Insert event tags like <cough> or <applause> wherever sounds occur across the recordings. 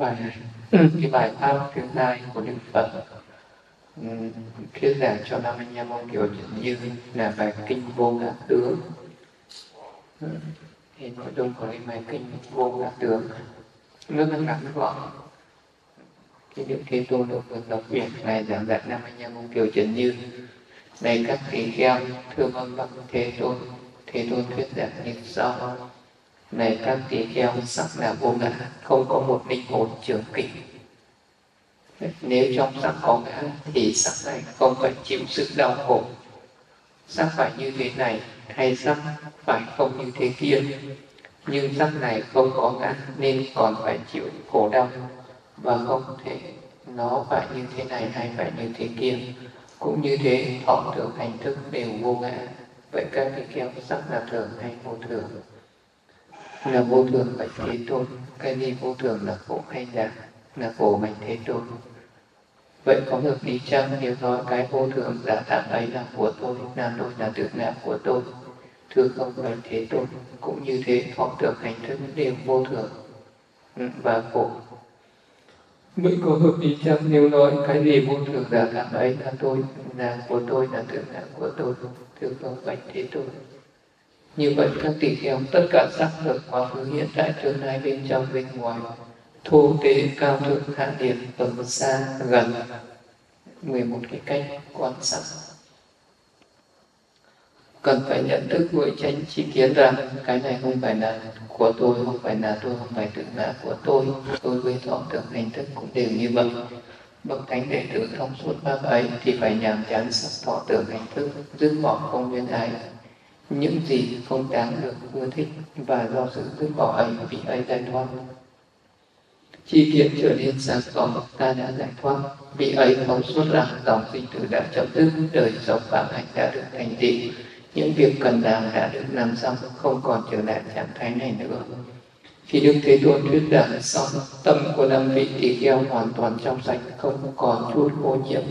bài cái bài pháp thứ hai của đức phật. Thuyết giảng cho năm anh em ông kiểu như là bài kinh vô ngã tướng. Thì nội dung của cái bài kinh vô ngã tướng rất là ngắn gọn. Cái đức thế tôn được được đọc viện này giảng dạy năm anh em ông kiểu trần như. Này các tỷ kheo thưa vâng vâng thế tôn. Thế tôn thuyết giảng như sau này các tỳ kheo, sắc là vô ngã, không có một linh hồn trường kỳ nếu trong sắc có ngã, thì sắc này không phải chịu sự đau khổ. Sắc phải như thế này, hay sắc phải không như thế kia? Nhưng sắc này không có ngã, nên còn phải chịu khổ đau. Và không thể, nó phải như thế này hay phải như thế kia. Cũng như thế thọ tưởng hành thức đều vô ngã. Vậy các cái keo sắc là thường hay vô thường? Là vô thường bạch thế tôn cái gì vô thường là khổ hay giả là khổ bạch thế tôn. Vậy có được đi chăng? Nếu nói cái vô thường giả tạm ấy là của tôi là tôi là tự ngã của tôi. Thưa không bạch thế tôn cũng như thế họ tưởng hành thức đều vô thường ừ, và khổ. Vậy có hợp lý chăng? Nếu nói cái gì vô thường giả tạm ấy là tôi, là của tôi, là tự ngã của tôi, thưa không bạch thế tôn như vậy các tỳ kheo, tất cả sắc lực quá khứ hiện tại tương lai bên trong bên ngoài, thô tế cao thượng, hạ liệt tầm xa, gần. 11 cái cách quan sát. Cần phải nhận thức với tranh chi kiến rằng cái này không phải là của tôi, không phải là tôi, không phải tự ngã của tôi. Tôi với thọ tưởng hành thức cũng đều như vậy. Bậc thánh đệ tử thông suốt pháp ấy thì phải nhàm chán sắc thọ tưởng hành thức dứt bỏ không nguyên ái những gì không đáng được ưa thích và do sự dứt bỏ ấy vì ấy giải thoát chi kiến trở nên sáng tỏ, ta đã giải thoát. Vì ấy thấu suốt rằng dòng sinh tử đã chấm dứt, đời sống phạm hạnh đã được thành tựu. Những việc cần làm đã được làm xong, không còn trở lại trạng thái này nữa. Khi đức thế tôn thuyết giảng xong, tâm của năm vị tỳ kheo hoàn toàn trong sạch, không còn chút ô nhiễm.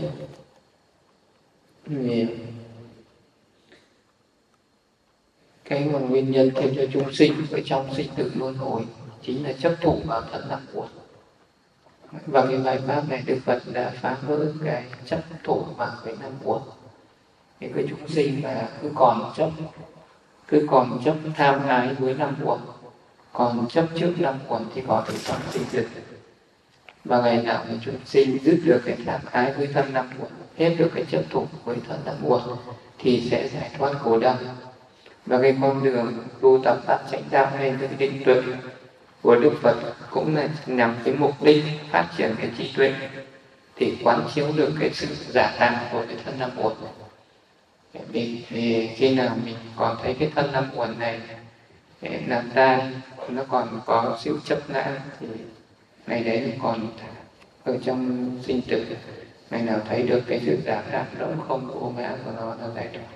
Cái nguồn nguyên nhân khiến cho chúng sinh ở trong sinh tử luân hồi, chính là chấp thủ vào thân tâm của. Và cái bài pháp này đức phật đã phá vỡ cái chấp thủ vào cái năm của. Những cái chúng sinh mà cứ còn chấp, cứ còn chấp tham ái với năm của, còn chấp trước năm uẩn thì có thể trong sinh tử. Và ngày nào mà chúng sinh dứt được cái tham ái với thân năm uẩn hết được cái chấp thủ với thân năm uẩn thì sẽ giải thoát khổ đau và cái con đường tu tập phát chánh đạo hay cái định tuệ của Đức Phật cũng là nhằm cái mục đích phát triển cái trí tuệ thì quán chiếu được cái sự giả tạm của cái thân năm uẩn. Vì, vì khi nào mình còn thấy cái thân năm uẩn này làm ta nó còn có siêu chấp ngã thì ngày đấy nó còn ở trong sinh tử ngày nào thấy được cái sự giả tạm đó không của ngã của nó nó giải thoát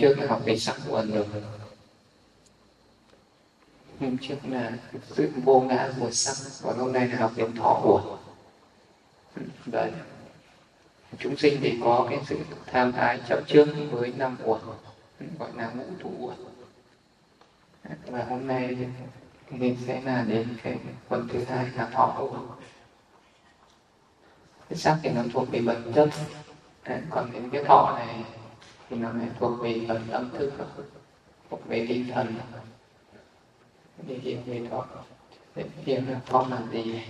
trước là học về sắc quần rồi hôm trước là sự vô ngã của sắc, còn hôm nay là học về thọ của. Đấy. Chúng sinh thì có cái sự tham ái chấp trước với năm uẩn gọi là ngũ thủ uẩn và hôm nay thì sẽ là đến cái phần thứ hai là thọ uẩn cái sắc thì nó thuộc về vật chất. Còn đến cái thọ này thì nó mới thuộc về phần tâm thức. Thuộc về tinh thần. Đi hiểu về đó, để hiểu là con là gì?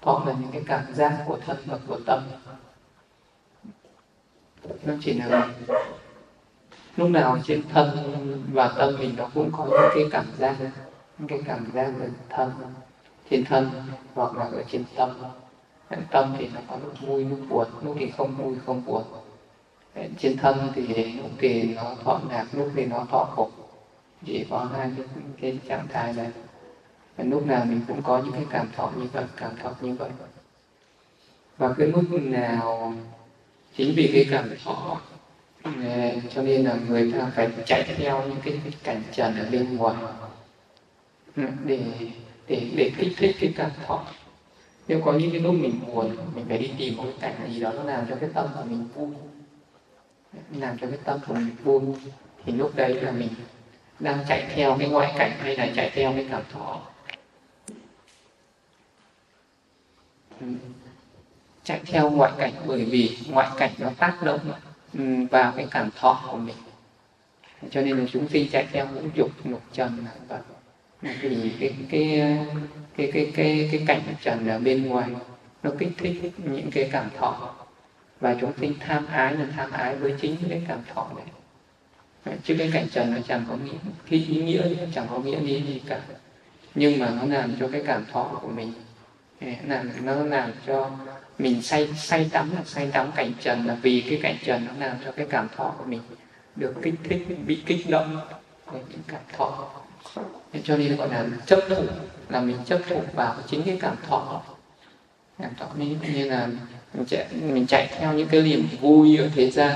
Con là những cái cảm giác của thân và của tâm. Nó chỉ là lúc nào trên thân và tâm mình nó cũng có những cái cảm giác những cái cảm giác về thân trên thân hoặc là ở trên tâm tâm thì nó có lúc vui lúc buồn lúc thì không vui không buồn. Trên thân thì lúc thì nó thọ lạc lúc thì nó thọ khổ. Chỉ có hai cái, cái trạng thái này. Và lúc nào mình cũng có những cái cảm thọ như vậy cảm thọ như vậy. Và cái lúc nào chính vì cái cảm thọ ừ, cho nên là người ta phải chạy theo những cái, cái cảnh trần ở bên ngoài. Ừ, để để để kích thích cái cảm thọ nếu có những cái lúc mình buồn, mình phải đi tìm một cái cảnh gì đó nó làm cho cái tâm của mình vui, làm cho cái tâm của mình vui, thì lúc đấy là mình đang chạy theo cái ngoại cảnh hay là chạy theo cái cảm thọ. Chạy theo ngoại cảnh bởi vì ngoại cảnh nó tác động ừ, vào cái cảm thọ của mình. Cho nên là chúng sinh chạy theo ngũ dục lục trần là thì vì cái cái cái cái cái cái cảnh trần ở bên ngoài, nó kích thích những cái cảm thọ. Và chúng sinh tham ái là tham ái với chính cái cảm thọ này chứ cái cảnh trần nó chẳng có nghĩa, cái ý nghĩa chẳng có nghĩa lý gì cả. Nhưng mà nó làm cho cái cảm thọ của mình làm nó làm cho mình say say tắm là say tắm cảnh trần là vì cái cảnh trần nó làm cho cái cảm thọ của mình được kích thích, bị kích động những cảm thọ cho nên gọi là chấp thụ là mình chấp thụ vào chính cái cảm thọ. Cảm thọ như, như là mình chạy, mình chạy theo những cái niềm vui ở thế gian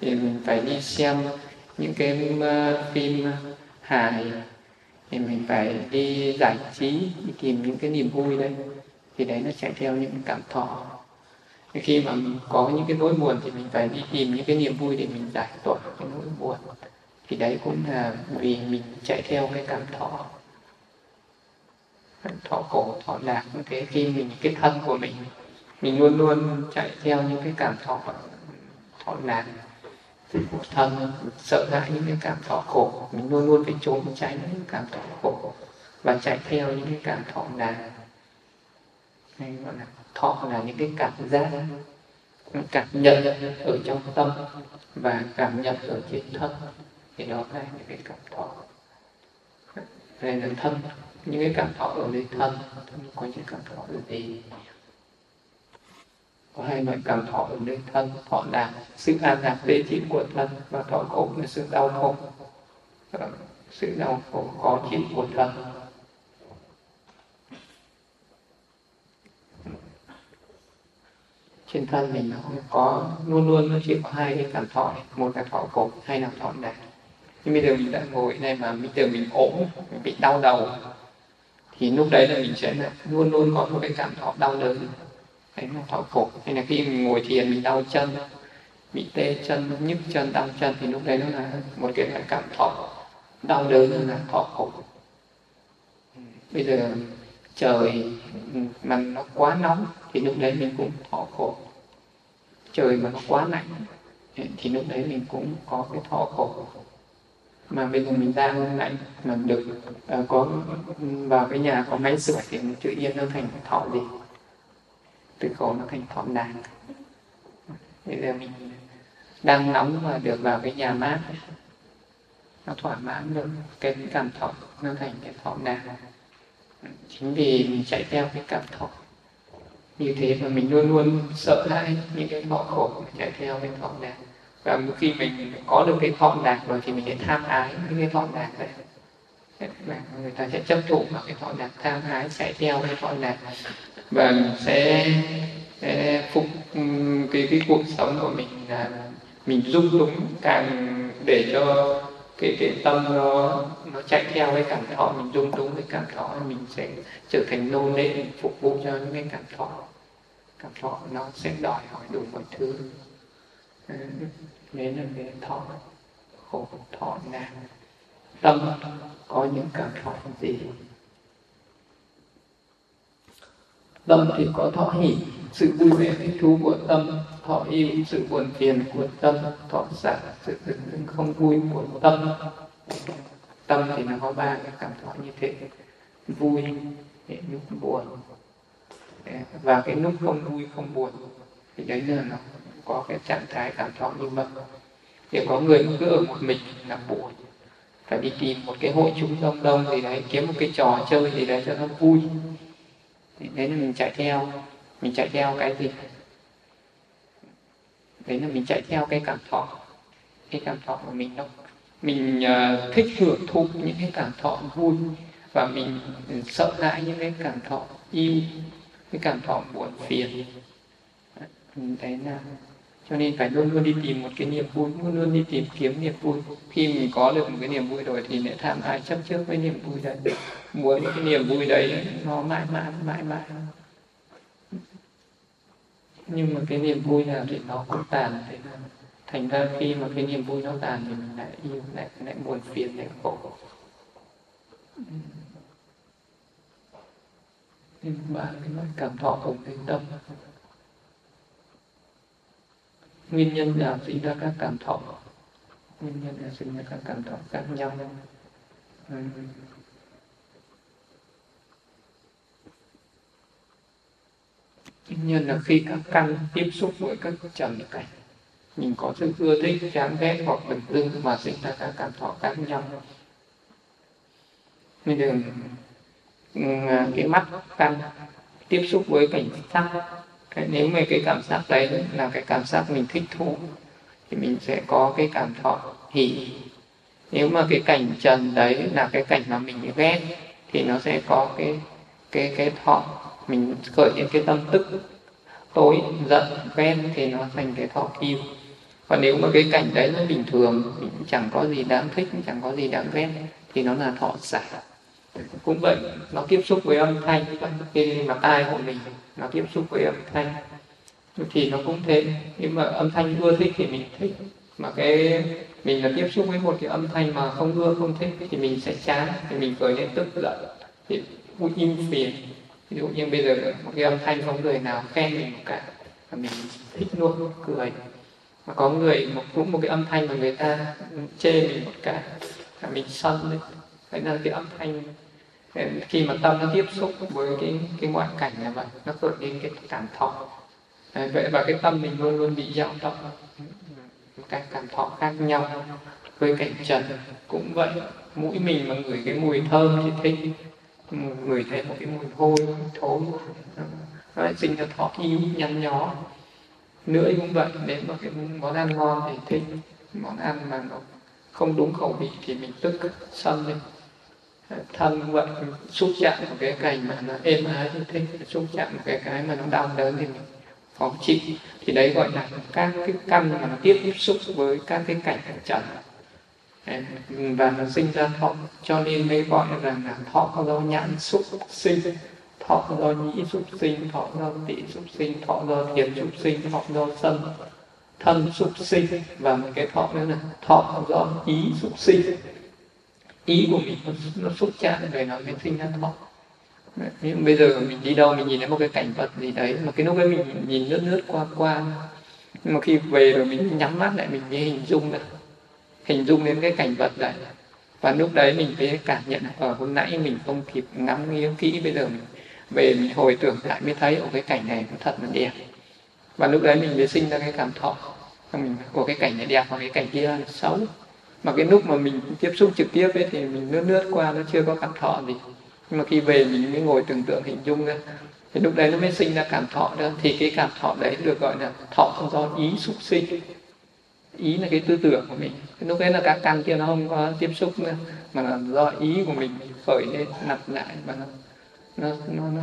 thì mình phải đi xem những cái ờ, phim hài thì mình phải đi giải trí đi tìm những cái niềm vui đây thì đấy nó chạy theo những cảm thọ. Khi mà mình có những cái nỗi buồn thì mình phải đi tìm những cái niềm vui để mình giải tỏa cái nỗi buồn thì đấy cũng là vì mình chạy theo cái cảm thọ. Thọ khổ, thọ lạc như thế. Khi mình, cái thân của mình mình luôn luôn chạy theo những cái cảm thọ thọ lạc của thân, sợ hãi những cái cảm thọ khổ, mình luôn luôn phải trốn tránh những cảm thọ khổ và chạy theo những cái cảm thọ lạc. Hay gọi là thọ là những cái cảm giác cảm nhận ở trong tâm và cảm nhận ở trên thân thì đó là những cái cảm thọ. Đây là thân, những cái cảm thọ ở đây thân thân có những cảm thọ ở gì có hai loại cảm thọ ở nơi thân, thọ lạc, sự an lạc tê chín của thân và thọ khổ là sự đau khổ. Sự đau khổ khó chịu của thân. Trên thân mình nó có, luôn luôn nó chỉ có hai cái cảm thọ, một là thọ khổ hay là thọ lạc nhưng bây giờ mình đã ngồi này mà, bây giờ mình ốm, mình bị đau đầu, thì lúc đấy là mình sẽ luôn luôn có một cái cảm thọ đau đớn. Đấy là thọ khổ. Hay là khi mình ngồi thiền mình đau chân, bị tê chân, nhức chân, đau chân, thì lúc đấy nó là một cái là cảm thọ đau đớn là thọ khổ. Bây giờ trời mà nó quá nóng thì lúc đấy mình cũng thọ khổ. Trời mà nó quá lạnh thì lúc đấy mình cũng có cái thọ khổ mà bây giờ mình đang lạnh mà được uh, có vào cái nhà có máy sưởi thì mình tự nhiên nó thành thọ gì từ khổ nó thành thọ nàng bây giờ mình đang nóng mà được vào cái nhà mát nó thỏa mãn được cái cảm thọ nó thành cái thọ nàng chính vì mình chạy theo cái cảm thọ. Như thế mà mình luôn luôn sợ hãi những cái thọ khổ chạy theo cái thọ nàng và khi mình có được cái thọ lạc rồi thì mình sẽ tham ái những cái thọ lạc đấy. Và người ta sẽ chấp thụ vào cái thọ lạc tham ái chạy theo cái thọ lạc. Và sẽ, sẽ phục cái cái cuộc sống của mình là mình dung túng càng để cho cái cái tâm nó nó chạy theo cái cảm thọ mình dung túng với cảm thọ mình sẽ trở thành nô lệ phục vụ cho những cái cảm thọ. Cảm thọ nó sẽ đòi hỏi đủ mọi thứ nên là cái thọ, khổ thọ nạn tâm có những cảm thọ gì? Tâm thì có thọ hỷ, sự vui vẻ thích thú của tâm, thọ yêu, sự buồn phiền của tâm, thọ sợ sự dừng không vui của tâm. Tâm thì nó có ba cái cảm thọ như thế. Vui lúc buồn, và cái lúc không vui, không buồn. Thì đấy là nó có cái trạng thái cảm thọ như mơ thì có người cứ ở một mình là buồn. Phải đi tìm một cái hội chúng đông đông gì đấy kiếm một cái trò chơi gì đấy cho nó vui. Thì đấy là mình chạy theo mình chạy theo cái gì? Đấy là mình chạy theo cái cảm thọ cái cảm thọ của mình đâu. Mình uh, thích hưởng thụ những cái cảm thọ vui và mình sợ hãi những cái cảm thọ yêu cái cảm thọ buồn phiền. Đấy là cho nên phải luôn luôn đi tìm một cái niềm vui, luôn luôn đi tìm kiếm niềm vui. Khi mình có được một cái niềm vui rồi thì lại tham ai chấp trước với niềm vui đấy. Muốn cái niềm vui đấy nó mãi mãi mãi mãi. Nhưng mà cái niềm vui nào thì nó cũng tàn thế thành ra khi mà cái niềm vui nó tàn thì mình lại yêu lại lại buồn phiền, lại khổ. Nhưng bạn cái loại cảm thọ của cái tâm nguyên nhân là sinh ra các cảm thọ. Nguyên nhân là sinh ra các cảm thọ khác nhau. Nguyên nhân là khi các căn tiếp xúc với các trần cảnh mình có sự ưa thích chán ghét hoặc bình dưng mà sinh ra các cảm thọ khác nhau. Bây giờ cái mắt căn tiếp xúc với cảnh sắc cái nếu mà cái cảm giác đấy là cái cảm giác mình thích thú, thì mình sẽ có cái cảm thọ hỷ nếu mà cái cảnh trần đấy là cái cảnh mà mình ghét, thì nó sẽ có cái cái cái thọ. Mình khởi lên cái tâm tức, tối giận ghen thì nó thành cái thọ yêu. Còn nếu mà cái cảnh đấy nó bình thường, mình chẳng có gì đáng thích, chẳng có gì đáng ghét, thì nó là thọ giả. Cũng vậy, nó tiếp xúc với âm thanh khi mà tai của mình nó tiếp xúc với âm thanh. Thì nó cũng thế. Nhưng mà âm thanh ưa thích thì mình thích. Mà cái mình là tiếp xúc với một cái âm thanh mà không ưa, không thích thì mình sẽ chán. Thì mình khởi lên tức giận. Thì cũng im phiền. Ví dụ như bây giờ một cái âm thanh không người nào khen mình một cả là mình thích luôn, cười. Mà có người một cũng một cái âm thanh mà người ta chê mình một cái là mình sân đấy đấy là cái âm thanh khi mà tâm nó tiếp xúc với cái cái ngoại cảnh như vậy nó khởi lên cái cảm thọ. Ờ, vậy và cái tâm mình luôn luôn bị dao động. Các cảm thọ khác nhau, với cảnh trần cũng vậy. Mũi mình mà ngửi cái mùi thơm thì thích, ngửi thấy một cái mùi hôi thối. Nó sinh ra thọ yêu nhăn nhó. Lưỡi cũng vậy, nếu mà cái món ăn ngon thì thích. Món ăn mà nó không đúng khẩu vị thì mình tức, sân lên thân vậy xúc chạm một cái cảnh mà nó êm ái như thế, xúc chạm một cái cái mà nó đau đớn thì mình khó chịu. Thì đấy gọi là các cái căn mà nó tiếp xúc với các cái cảnh trần. Và nó sinh ra thọ cho nên mới gọi rằng là thọ do nhãn xúc sinh thọ do nhĩ xúc sinh thọ do tị xúc sinh thọ do thiệt xúc sinh thọ do sân thân xúc sinh. Và một cái thọ nữa là thọ do ý xúc sinh ý của mình nó, nó ra chạm đời nó mới sinh ra thọ nhưng bây giờ mình đi đâu mình nhìn thấy một cái cảnh vật gì đấy mà cái lúc ấy mình nhìn lướt lướt qua qua. Nhưng mà khi về rồi mình nhắm mắt lại mình mới hình dung được hình dung đến cái cảnh vật đấy và lúc đấy mình mới cảm nhận ở ờ, hôm nãy mình không kịp ngắm nghiêng kỹ bây giờ mình về mình hồi tưởng lại mới thấy ở cái cảnh này nó thật là đẹp. Và lúc đấy mình mới sinh ra cái cảm thọ. Mình của cái cảnh này đẹp và cái cảnh kia là xấu mà cái lúc mà mình tiếp xúc trực tiếp ấy thì mình lướt lướt qua nó chưa có cảm thọ gì. Nhưng mà khi về mình mới ngồi tưởng tượng hình dung ra. Thì lúc đấy nó mới sinh ra cảm thọ đó thì cái cảm thọ đấy được gọi là thọ do ý xúc sinh. Ý là cái tư tưởng của mình. Lúc đấy là các căn kia nó không có tiếp xúc nữa. Mà là do ý của mình khởi lên nạp lại. Và nó nó, nó, nó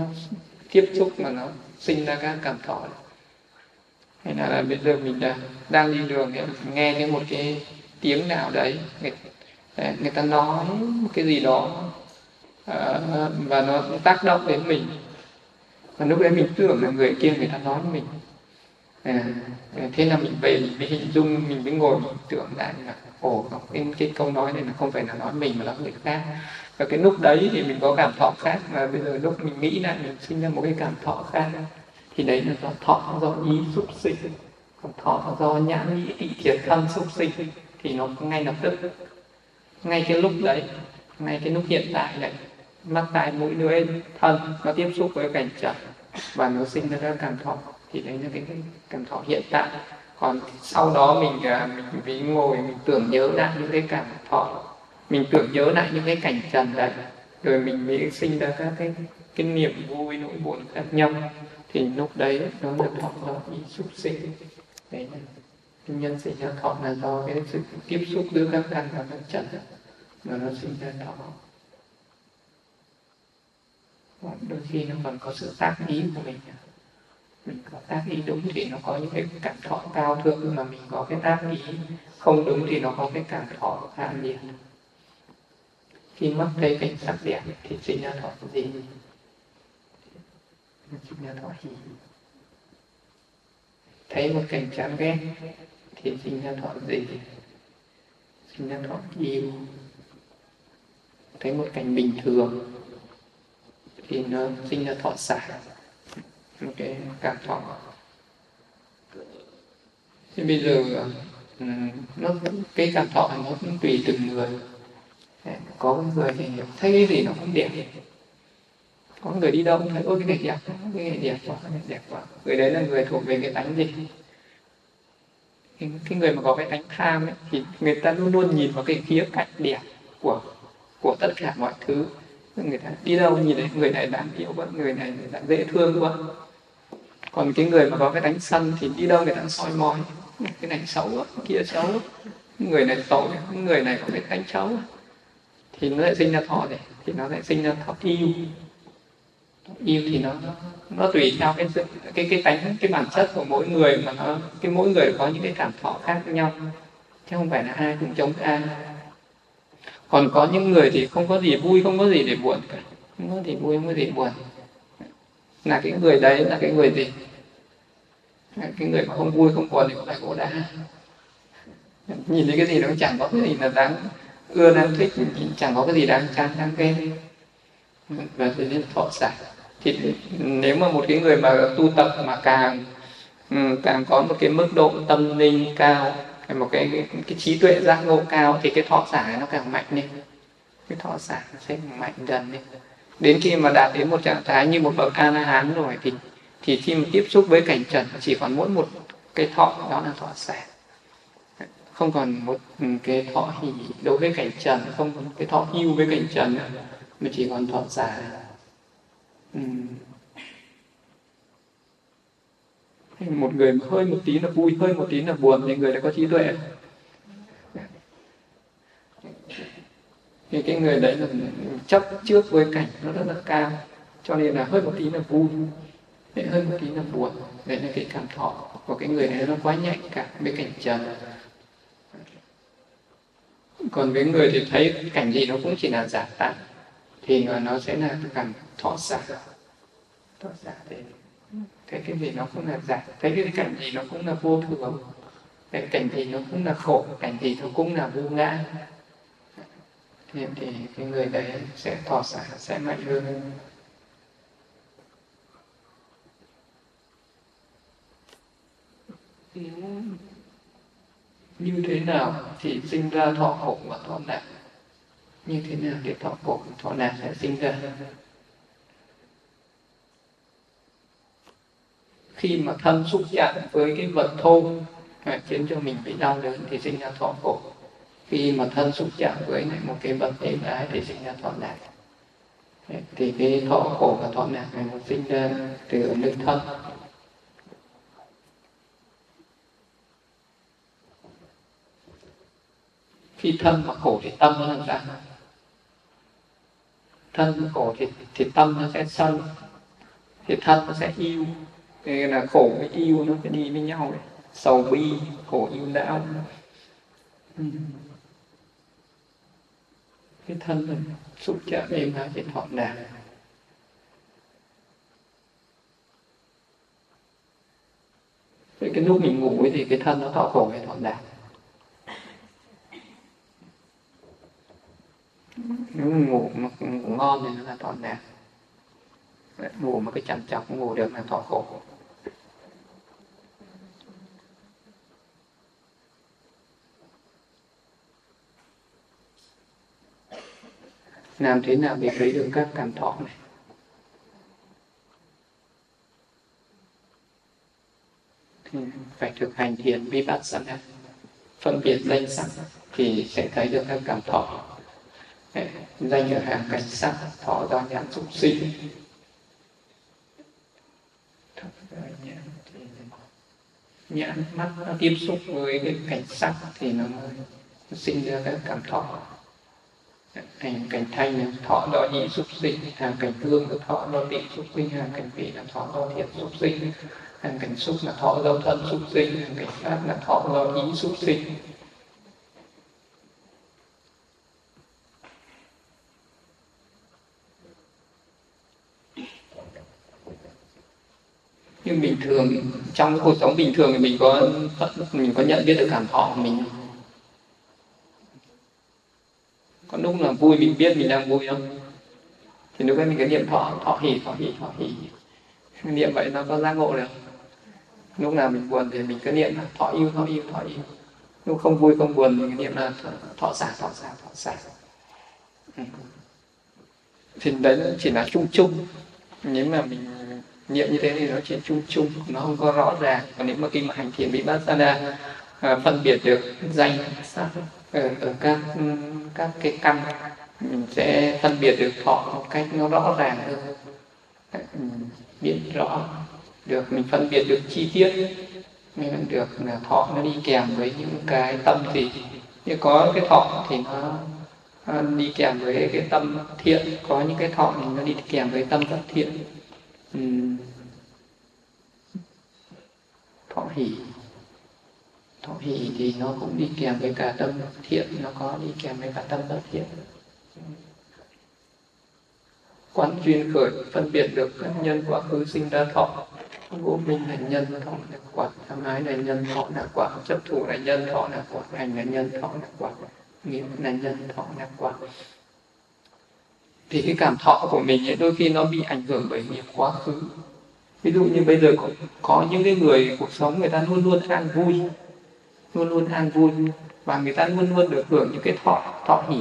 tiếp xúc mà nó sinh ra các cảm thọ. Hay là, là bây giờ mình đang, đang đi đường nghe những một cái tiếng nào đấy. Người à, người ta nói một cái gì đó à, và nó tác động đến mình. Và lúc đấy mình tưởng là người kia người ta nói mình. À, thế là mình về mình mới hình dung mình mới ngồi mình tưởng lại là ồ cái, cái câu nói này là không phải là nói mình mà là người khác. Và cái lúc đấy thì mình có cảm thọ khác mà bây giờ lúc mình nghĩ lại mình sinh ra một cái cảm thọ khác thì đấy là do thọ do ý xúc sinh còn thọ do nhãn nghĩ thị thiệt thân xúc sinh thì nó ngay lập tức. Ngay cái lúc đấy ngay cái lúc hiện tại đấy mắt tai mũi lưỡi thân nó tiếp xúc với cảnh trần và nó sinh ra các cảm thọ thì đấy là cái, cảm thọ hiện tại. Còn sau đó mình à, mình ví ngồi mình tưởng nhớ lại những cái cảm thọ mình tưởng nhớ lại những cái cảnh trần đấy rồi mình mới sinh ra các cái cái niềm vui nỗi buồn khác nhau. Thì lúc đấy nó là thọ do ý xúc sinh. Đấy là nhân sinh ra thọ là do cái sự tiếp xúc giữa các căn và các trần mà nó sinh ra thọ đôi khi nó còn có sự tác ý của mình mình có tác ý đúng thì nó có những cái cảm thọ cao thượng mà mình có cái tác ý không đúng thì nó có cái cảm thọ hạ nhiệt khi mắt thấy cảnh sắc đẹp thì sinh ra thọ gì? Sinh ra thọ gì? thấy một cảnh chán ghét thì sinh ra thọ gì? Sinh ra thọ yêu thấy một cảnh bình thường thì nó sinh ra thọ xả, một cái cảm thọ. Thì bây giờ ừ, nó, cái cảm thọ nó cũng tùy từng người. Có người thì thấy cái gì nó cũng đẹp. Có người đi đâu cũng thấy, ôi, cái này đẹp cái này đẹp quá, cái này đẹp quá. Người đấy là người thuộc về cái tánh gì? Cái người mà có cái tánh tham ấy, thì người ta luôn luôn nhìn vào cái khía cạnh đẹp của của tất cả mọi thứ. Người ta đi đâu nhìn thấy người này đáng yêu quá người này đáng dễ thương quá. Còn cái người mà có cái tánh sân thì đi đâu người ta soi mói. Cái này xấu quá cái kia xấu quá. Người này tội người này có cái tánh xấu thì nó lại sinh ra thọ này thì nó lại sinh ra thọ yêu yêu thì nó nó tùy theo cái cái cái tánh, cái bản chất của mỗi người mà nó, cái mỗi người có những cái cảm thọ khác nhau. Chứ không phải là ai cũng chống ai. Còn có những người thì không có gì vui, không có gì để buồn cả. Không có gì vui, không có gì buồn. Là cái người đấy, là cái người gì? Cái người mà không vui, không buồn thì cũng phải khổ đá. Nhìn thấy cái gì nó chẳng có cái gì là đáng ưa, đáng thích. Chẳng có cái gì đáng chán, đáng ghen và thế nên thọ xả thì nếu mà một cái người mà tu tập mà càng ừ, càng có một cái mức độ tâm linh cao một cái, cái, cái trí tuệ giác ngộ cao thì cái thọ giả nó càng mạnh lên cái thọ giả nó sẽ mạnh dần lên đến khi mà đạt đến một trạng thái như một bậc a la hán rồi thì thì khi mà tiếp xúc với cảnh trần chỉ còn mỗi một cái thọ đó là thọ giả, không còn một cái thọ hỉ đối với cảnh trần không còn cái thọ yêu với cảnh trần nữa mà chỉ còn thọ giả một người mà hơi một tí là vui, hơi một tí là buồn thì người đã có trí tuệ. Thì cái người đấy là chấp trước với cảnh nó rất là cao, cho nên là hơi một tí là vui hơi một tí là buồn. Đấy là cái cảm thọ của cái người này nó quá nhạy cảm với cảnh trần. Còn với người thì thấy cảnh gì nó cũng chỉ là giả tạm thì nó sẽ là cảm thọ xả thọ xả thế. Thấy cái gì nó cũng là giả. Thấy cái cảnh gì nó cũng là vô thường. Cái cảnh gì nó cũng là khổ. Cảnh gì nó cũng là vô ngã. Thì, thì cái người đấy sẽ thọ xả sẽ mạnh hơn. Như thế nào thì sinh ra thọ khổ và thọ nạn như thế nào thì thọ khổ thọ nạn sẽ sinh ra? Khi mà thân xúc chạm với cái vật thô à, khiến cho mình bị đau đớn thì sinh ra thọ khổ. Khi mà thân xúc chạm với một cái vật êm ái thì sinh ra thọ nạn thì cái thọ khổ và thọ nạn này nó sinh ra từ nước thân. Khi thân mà khổ thì tâm nó làm sao? Thân khổ thì thì tâm nó sẽ sân, thì thân nó sẽ yêu. Nên là khổ với yêu nó phải đi với nhau đấy. Sầu bi, khổ yêu não ừ. cái thân là xúc chạm em là trên thọ đà Vậy cái lúc mình ngủ thì cái thân nó thọ khổ hay thọ đà nếu mình ngủ mà ngủ ngon thì nó là thọ đà ngủ mà cái chằn chọc ngủ được là thọ khổ. Làm thế nào để thấy được các cảm thọ này? Thì phải thực hành thiền vipassana. Phân biệt danh sắc thì sẽ thấy được các cảm thọ danh ở hàng cảnh sắc thọ do nhãn xúc sinh. Nhãn mắt nó tiếp xúc với cái cảnh sắc thì nó mới sinh ra các cảm thọ. Hành cảnh thanh là thọ do nhị xúc sinh, hàng cảnh hương là thọ do tị xúc sinh, hàng cảnh vị là thọ do thiệt xúc sinh, hàng cảnh xúc là thọ do thân xúc sinh, hàng cảnh pháp là thọ do ý xúc sinh. Nhưng bình thường, trong cuộc sống bình thường thì mình có mình có nhận biết được cảm thọ của mình. Có lúc là vui mình biết mình đang vui không? Thì lúc ấy mình cái niệm thọ thọ hỉ thọ hỉ thọ hỉ <laughs> niệm vậy nó có giác ngộ được lúc nào mình buồn thì mình cứ niệm là thọ yêu thọ yêu thọ yêu. Lúc không vui, không buồn mình niệm là thọ xả thọ xả thọ xả. Ừ. Thì đấy chỉ là chung chung. Nếu mà mình niệm như thế thì nó chỉ chung chung nó không có rõ ràng. Còn nếu mà khi mà hành thiền bị bát sanh à, phân biệt được danh sắc ở, ở các ừ, các cái căn mình sẽ phân biệt được thọ một cách nó rõ ràng hơn. Ừ, biết rõ được mình phân biệt được chi tiết mình được là thọ nó đi kèm với những cái tâm gì như có cái thọ thì nó ờ, đi kèm với cái tâm thiện có những cái thọ thì nó đi kèm với tâm bất thiện. Thọ hỷ. Thọ hỷ thì nó cũng đi kèm với cả tâm thiện nó có đi kèm với cả tâm bất thiện. Quan duyên khởi phân biệt được các nhân quá khứ sinh ra thọ. Vô minh là nhân thọ là quả. Tham ái là nhân thọ là quả. Chấp thủ là nhân thọ là quả. Hành là nhân thọ là quả. Nghiệp là nhân thọ là quả. Thì cái cảm thọ của mình ấy, đôi khi nó bị ảnh hưởng bởi nghiệp quá khứ ví dụ như bây giờ có, có những cái người cuộc sống người ta luôn luôn an vui luôn luôn an vui và người ta luôn luôn được hưởng những cái thọ thọ hỉ,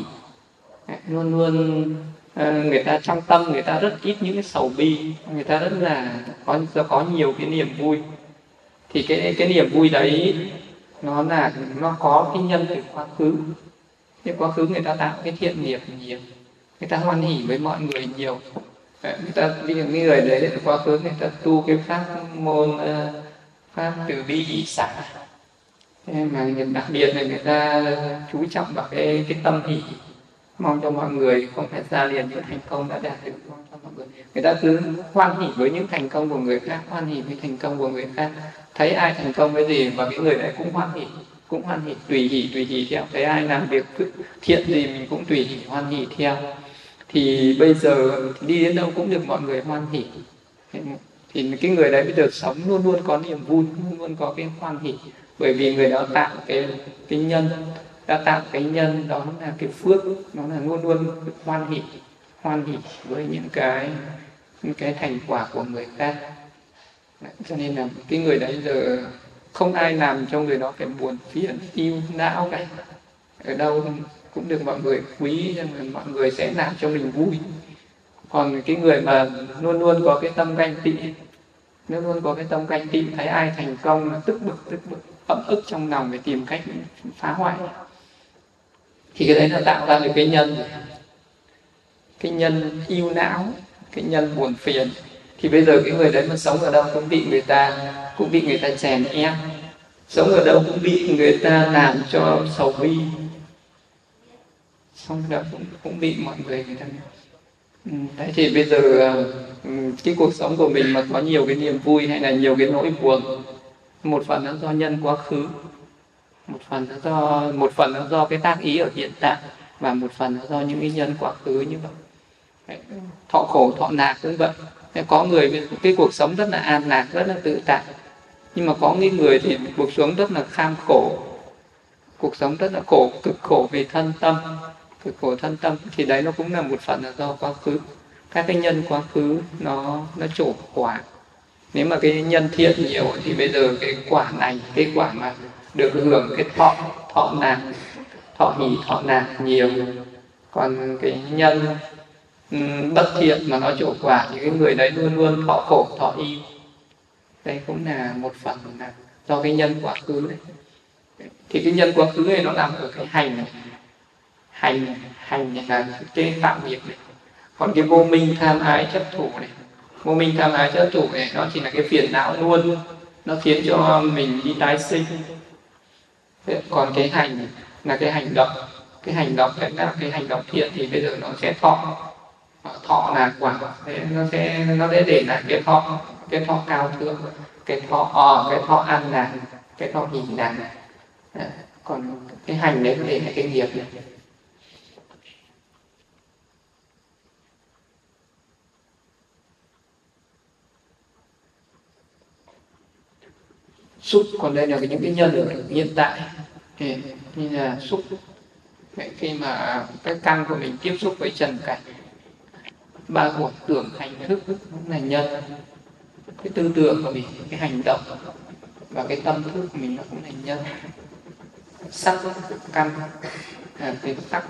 luôn luôn ờ, người ta trong tâm người ta rất ít những cái sầu bi người ta rất là có có nhiều cái niềm vui. Thì cái cái niềm vui đấy nó là nó có cái nhân từ quá khứ. Cái quá khứ người ta tạo cái thiện nghiệp nhiều người ta hoan hỉ với mọi người nhiều người ta đi những người đấy quá khứ người ta tu cái pháp môn ờ, pháp từ bi hỷ xả. Mà đặc biệt là người ta chú trọng vào cái cái tâm hỷ. Mong cho mọi người không phải ra liền những thành công đã đạt được mong cho mọi người. Người ta cứ hoan hỉ với những thành công của người khác hoan hỉ với thành công của người khác. Thấy ai thành công với gì và cái người đấy cũng hoan hỉ, cũng hoan hỉ tùy hỉ tùy hỉ theo. Thấy ai làm việc thiện gì mình cũng tùy hỉ hoan hỉ theo thì bây giờ đi đến đâu cũng được mọi người hoan hỉ. thì cái người đấy bây giờ sống luôn luôn có niềm vui luôn luôn có cái hoan hỉ, bởi vì người đó tạo cái cái nhân đã tạo cái nhân đó là cái phước nó là luôn luôn hoan hỉ, hoan hỉ với những cái những cái thành quả của người khác. Đấy, cho nên là cái người đấy giờ không ai làm cho người đó phải buồn phiền yêu não cả. Ở đâu cũng được mọi người quý, nhưng mà mọi người sẽ làm cho mình vui. Còn cái người mà luôn luôn có cái tâm ganh tị, luôn luôn có cái tâm ganh tị, thấy ai thành công là tức bực tức bực, ấm ức trong lòng để tìm cách phá hoại. Thì cái đấy nó tạo ra được cái nhân. Cái nhân yêu não, cái nhân buồn phiền. Thì bây giờ cái người đấy mà sống ở đâu cũng bị người ta, cũng bị người ta chèn ép. Sống ở đâu cũng bị người ta làm cho sầu bi xong rồi cũng cũng bị mọi người người ta ừ, đấy thì bây giờ ờ, ừ, cái cuộc sống của mình mà có nhiều cái niềm vui hay là nhiều cái nỗi buồn một phần nó do nhân quá khứ một phần nó do một phần nó do cái tác ý ở hiện tại và một phần nó do những cái nhân quá khứ như vậy. Thọ khổ thọ nạc cũng vậy. Có người cái cuộc sống rất là an lạc rất là tự tại. Nhưng mà có những người thì cuộc sống rất là kham khổ cuộc sống rất là khổ cực khổ về thân tâm cái khổ thân tâm, thì đấy nó cũng là một phần là do quá khứ. Các cái nhân quá khứ nó nó trổ quả. Nếu mà cái nhân thiện nhiều thì bây giờ cái quả này, cái quả mà được hưởng cái thọ thọ lạc thọ hỷ, thọ lạc nhiều. Còn cái nhân ừ, bất thiện mà nó trổ quả thì cái người đấy luôn luôn thọ khổ, thọ y. Đây cũng là một phần là do cái nhân quá khứ đấy. Thì cái nhân quá khứ này nó nằm ở cái hành này hành hành là cái tạo nghiệp này. Còn cái vô minh tham ái chấp thủ này. Vô minh tham ái chấp thủ này nó chỉ là cái phiền não luôn. Nó khiến cho mình đi tái sinh. Còn cái hành là cái hành động. Cái hành động đấy là cái hành động thiện thì bây giờ nó sẽ thọ. Thọ là quả. Thế nó sẽ nó sẽ để lại cái thọ. Cái thọ cao thượng. Cái thọ ờ, cái thọ ăn là cái thọ hình là còn cái hành đấy để lại cái nghiệp này. Xúc còn đây là những cái nhân ở hiện tại. Thì như là xúc khi mà cái căn của mình tiếp xúc với trần cảnh ba hồn tưởng hành thức là nhân. Cái tư tưởng của mình cái hành động và cái tâm thức của mình nó cũng là nhân. Sắc căn à, cái sắc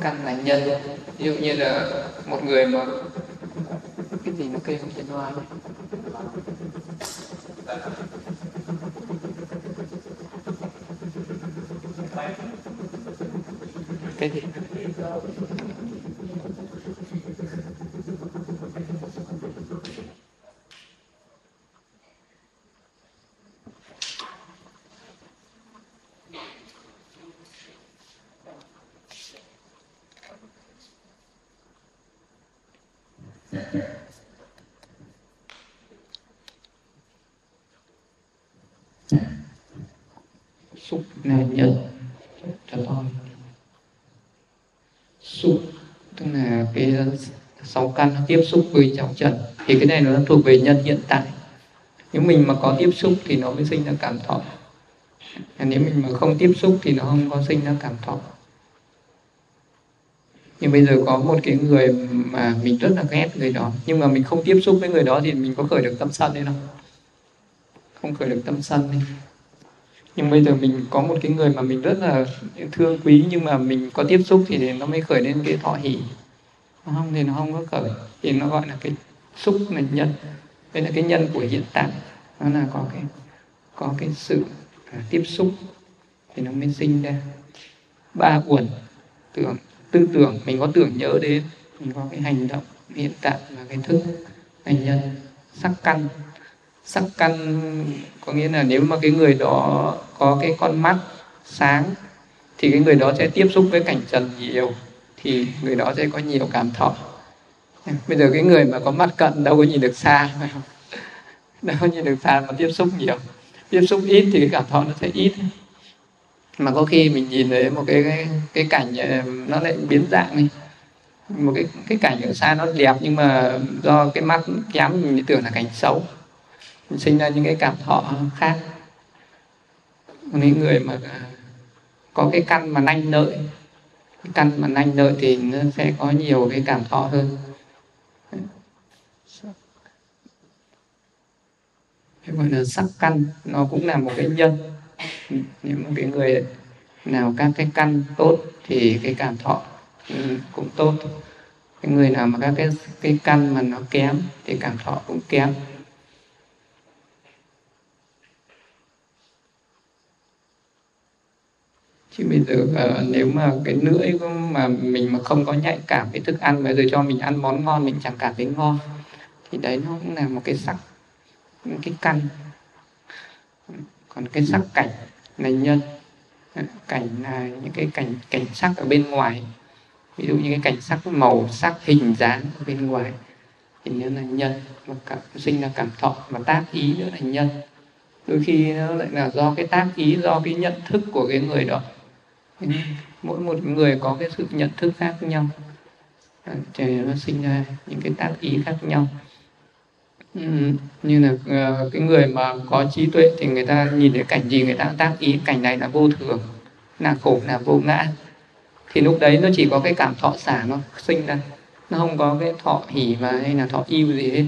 căn là nhân. Ví dụ như là một người mà cái gì nó kêu trên hoa cái gì? Xúc là nhân cho thôi xúc tức là cái sáu căn tiếp xúc với trọng trần thì cái này nó thuộc về nhân hiện tại. Nếu mình mà có tiếp xúc thì nó mới sinh ra cảm thọ. Nếu mình mà không tiếp xúc thì nó không có sinh ra cảm thọ. Nhưng bây giờ có một cái người mà mình rất là ghét người đó. Nhưng mà mình không tiếp xúc với người đó thì mình có khởi được tâm sân hay không? Không khởi được tâm sân đi nhưng bây giờ mình có một cái người mà mình rất là thương quý nhưng mà mình có tiếp xúc thì nó mới khởi lên cái thọ hỷ. Không thì nó không có khởi. Thì nó gọi là cái xúc là nhân. Đây là cái nhân của hiện tại. Nó là có cái có cái sự à, tiếp xúc thì nó mới sinh ra. Ba uẩn tưởng tư tưởng. Mình có tưởng nhớ đến. Mình có cái hành động hiện tại là cái thức hành nhân sắc căn sắc căn có nghĩa là nếu mà cái người đó có cái con mắt sáng thì cái người đó sẽ tiếp xúc với cảnh trần nhiều thì người đó sẽ có nhiều cảm thọ. Bây giờ cái người mà có mắt cận đâu có nhìn được xa phải <laughs> không đâu có nhìn được xa mà tiếp xúc nhiều. Tiếp xúc ít thì cái cảm thọ nó sẽ ít. Mà có khi mình nhìn thấy một cái cái, cái cảnh ờ, nó lại biến dạng đi. Một cái cái cảnh ở xa nó đẹp nhưng mà do cái mắt kém mình tưởng là cảnh xấu sinh ra những cái cảm thọ khác. Những người mà à, có cái căn mà nanh nợi cái căn mà nanh nợi thì nó sẽ có nhiều cái cảm thọ hơn. Cái gọi là sắc căn, nó cũng là một cái nhân. Nếu mà cái người nào các cái căn tốt thì cái cảm thọ ừ, cũng tốt. Cái người nào mà các cái cái căn mà nó kém thì cảm thọ cũng kém. Chứ bây giờ uh, nếu mà cái lưỡi mà mình mà không có nhạy cảm với thức ăn bây giờ cho mình ăn món ngon mình chẳng cảm thấy ngon thì đấy nó cũng là một cái sắc cái căn. Còn cái sắc cảnh là nhân cảnh là những cái cảnh cảnh sắc ở bên ngoài. Ví dụ như cái cảnh sắc màu sắc hình dáng ở bên ngoài thì nó là nhân và cảm sinh là cảm thọ và tác ý nữa là nhân. Đôi khi nó lại là do cái tác ý do cái nhận thức của cái người đó. Ừ. mỗi một người có cái sự nhận thức khác nhau. À, thì nó sinh ra những cái tác ý khác nhau. Ừ, như là ờ, cái người mà có trí tuệ thì người ta nhìn thấy cảnh gì, người ta tác ý, cảnh này là vô thường, là khổ, là vô ngã. Thì lúc đấy nó chỉ có cái cảm thọ xả nó sinh ra. Nó không có cái thọ hỉ và hay là thọ yêu gì hết.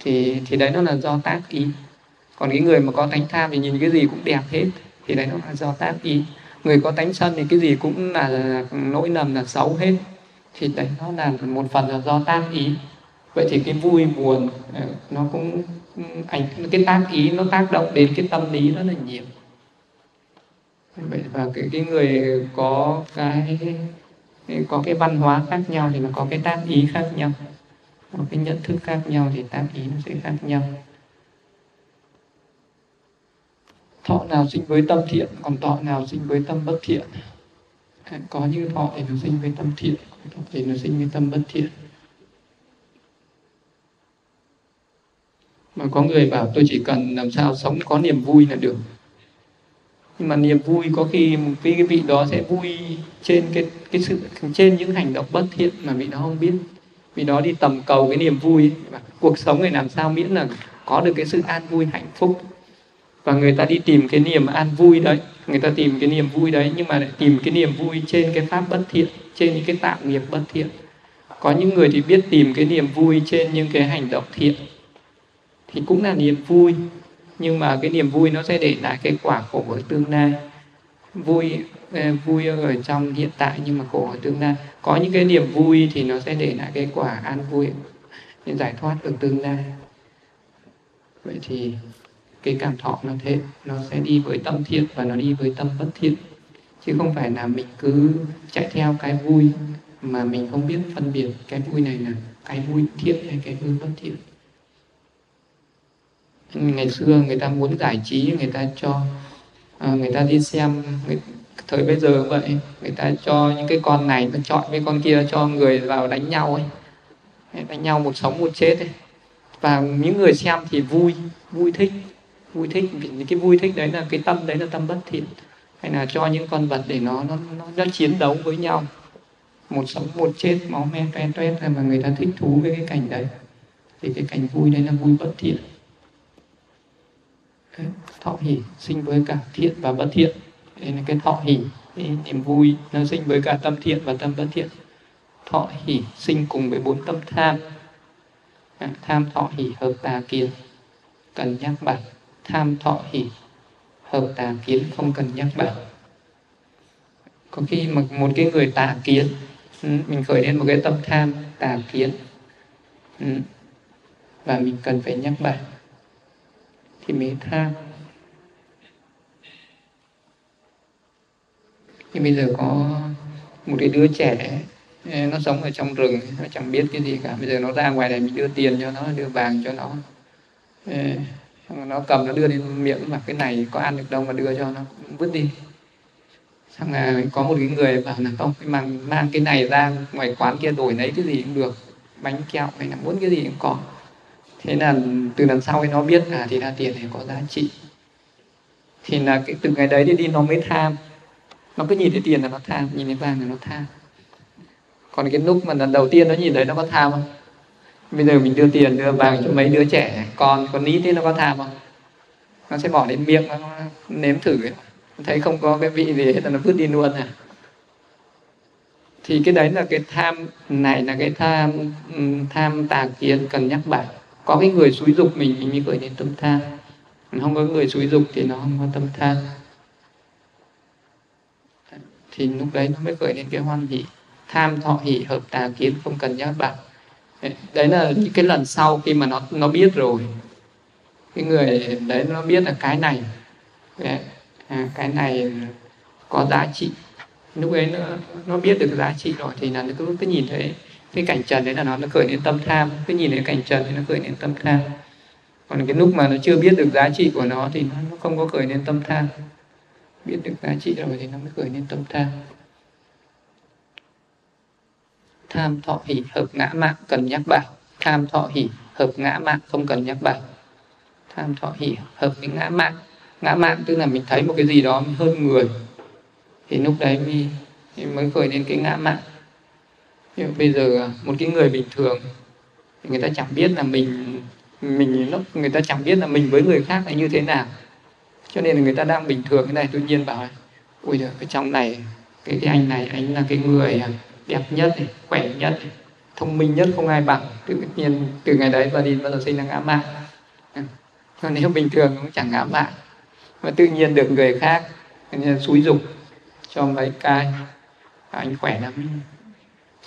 Thì thì đấy nó là do tác ý. Còn cái người mà có tánh tham thì nhìn cái gì cũng đẹp hết. Thì đấy nó là do tác ý người có tánh sân thì cái gì cũng là, là nỗi lầm là xấu hết. Thì đấy nó là một phần là do tác ý. Vậy thì cái vui buồn ờ, nó cũng ảnh cái tác ý nó tác động đến cái tâm lý rất là nhiều. Vậy và cái, cái người có cái có cái văn hóa khác nhau thì nó có cái tác ý khác nhau. Có cái nhận thức khác nhau thì tác ý nó sẽ khác nhau. Thọ nào sinh với tâm thiện còn thọ nào sinh với tâm bất thiện. Có như thọ thì nó sinh với tâm thiện thọ thì nó sinh với tâm bất thiện. Mà có người bảo tôi chỉ cần làm sao sống có niềm vui là được. Nhưng mà niềm vui có khi cái, cái vị đó sẽ vui trên cái cái sự trên những hành động bất thiện mà vị đó không biết. Vị đó đi tầm cầu cái niềm vui cuộc sống này làm sao miễn là có được cái sự an vui hạnh phúc và người ta đi tìm cái niềm an vui đấy, người ta tìm cái niềm vui đấy, nhưng mà lại tìm cái niềm vui trên cái pháp bất thiện, trên những cái tạo nghiệp bất thiện. Có những người thì biết tìm cái niềm vui trên những cái hành động thiện, thì cũng là niềm vui. Nhưng mà cái niềm vui nó sẽ để lại cái quả khổ ở tương lai. Vui ờ, vui ở trong hiện tại nhưng mà khổ ở tương lai. Có những cái niềm vui thì nó sẽ để lại cái quả an vui những giải thoát ở tương lai. Vậy thì cái cảm thọ nó thế nó sẽ đi với tâm thiện và nó đi với tâm bất thiện. Chứ không phải là mình cứ chạy theo cái vui mà mình không biết phân biệt cái vui này là cái vui thiện hay cái vui bất thiện. Ngày xưa người ta muốn giải trí người ta cho à, người ta đi xem người, thời bây giờ vậy người ta cho những cái con này nó chọn với con kia cho người vào đánh nhau ấy. Đánh nhau một sống một chết ấy. Và những người xem thì vui vui thích vui thích vì cái vui thích đấy là cái tâm đấy là tâm bất thiện. Hay là cho những con vật để nó nó nó, nó chiến đấu với nhau. Một sống một chết máu me toe toét mà người ta thích thú với cái cảnh đấy thì cái cảnh vui đấy là vui bất thiện. Thọ hỉ sinh với cả thiện và bất thiện. Đây là cái thọ hỉ cái niềm vui nó sinh với cả tâm thiện và tâm bất thiện. Thọ hỉ sinh cùng với bốn tâm tham. Tham thọ hỉ hợp tà kiến cần nhắc bản tham thọ hỷ hợp tà kiến không cần nhắc bản có khi mà một cái người tà kiến ừ, mình khởi lên một cái tâm tham tà kiến ừ, và mình cần phải nhắc bản thì mới tham. Thì bây giờ có một cái đứa trẻ ừ, nó sống ở trong rừng, nó chẳng biết cái gì cả. Bây giờ nó ra ngoài này, mình đưa tiền cho nó, đưa vàng cho nó nó cầm nó đưa lên miệng mà cái này có ăn được đâu mà đưa cho nó vứt đi. Xong là có một cái người bảo là, không, cái mang mang cái này ra ngoài quán kia đổi lấy cái gì cũng được, bánh kẹo hay là muốn cái gì cũng có. Thế là từ lần sau ấy nó biết là thì ra tiền này có giá trị. Thì là cái, từ ngày đấy đi đi nó mới tham. Nó cứ nhìn thấy tiền là nó tham, nhìn thấy vàng là nó tham. Còn cái lúc mà lần đầu tiên nó nhìn thấy nó có tham không? Bây giờ mình đưa tiền, đưa vàng cho mấy đứa trẻ, con con nít thế nó có tham không? Nó sẽ bỏ đến miệng, nó nếm thử. Ấy. thấy không có cái vị gì hết là nó vứt đi luôn à? Thì cái đấy là cái tham này là cái tham tham tà kiến cần nhắc bạn. Có cái người xúi dục mình mình mới gửi đến tâm tham. Không có người xúi dục thì nó không có tâm tham. Thì lúc đấy nó mới gửi đến cái hoan hỷ. Tham, thọ hỷ, hợp tà kiến không cần nhắc bạn đấy là những cái lần sau khi mà nó nó biết rồi. Cái người đấy nó biết là cái này. À, cái này có giá trị. Lúc ấy nó nó biết được giá trị rồi thì là nó cứ cứ nhìn thấy cái cảnh trần đấy là nó nó khởi lên tâm tham. Cứ nhìn thấy cảnh trần thì nó khởi lên tâm tham. Còn cái lúc mà nó chưa biết được giá trị của nó thì nó, nó không có khởi lên tâm tham. Biết được giá trị rồi thì nó mới khởi lên tâm tham tham thọ hỷ hợp ngã mạng cần nhắc bảo. Tham thọ hỷ hợp ngã mạng không cần nhắc bảo. Tham thọ hỷ hợp với ngã mạng ngã mạng tức là mình thấy một cái gì đó hơn người. Thì lúc đấy mới mới khởi lên cái ngã mạng nhưng bây giờ à, một cái người bình thường thì người ta chẳng biết là mình mình lúc người ta chẳng biết là mình với người khác là như thế nào. Cho nên là người ta đang bình thường cái này tự nhiên bảo ui giời cái trong này cái, cái anh này anh là cái người à, đẹp nhất khỏe nhất thông minh nhất không ai bằng. Tự nhiên từ ngày đấy bà đi bắt đầu sinh ra ngã mạn. Ừ. Còn nếu bình thường cũng chẳng ngã mạn. Mà tự nhiên được người khác xúi dục cho mấy cái anh khỏe lắm.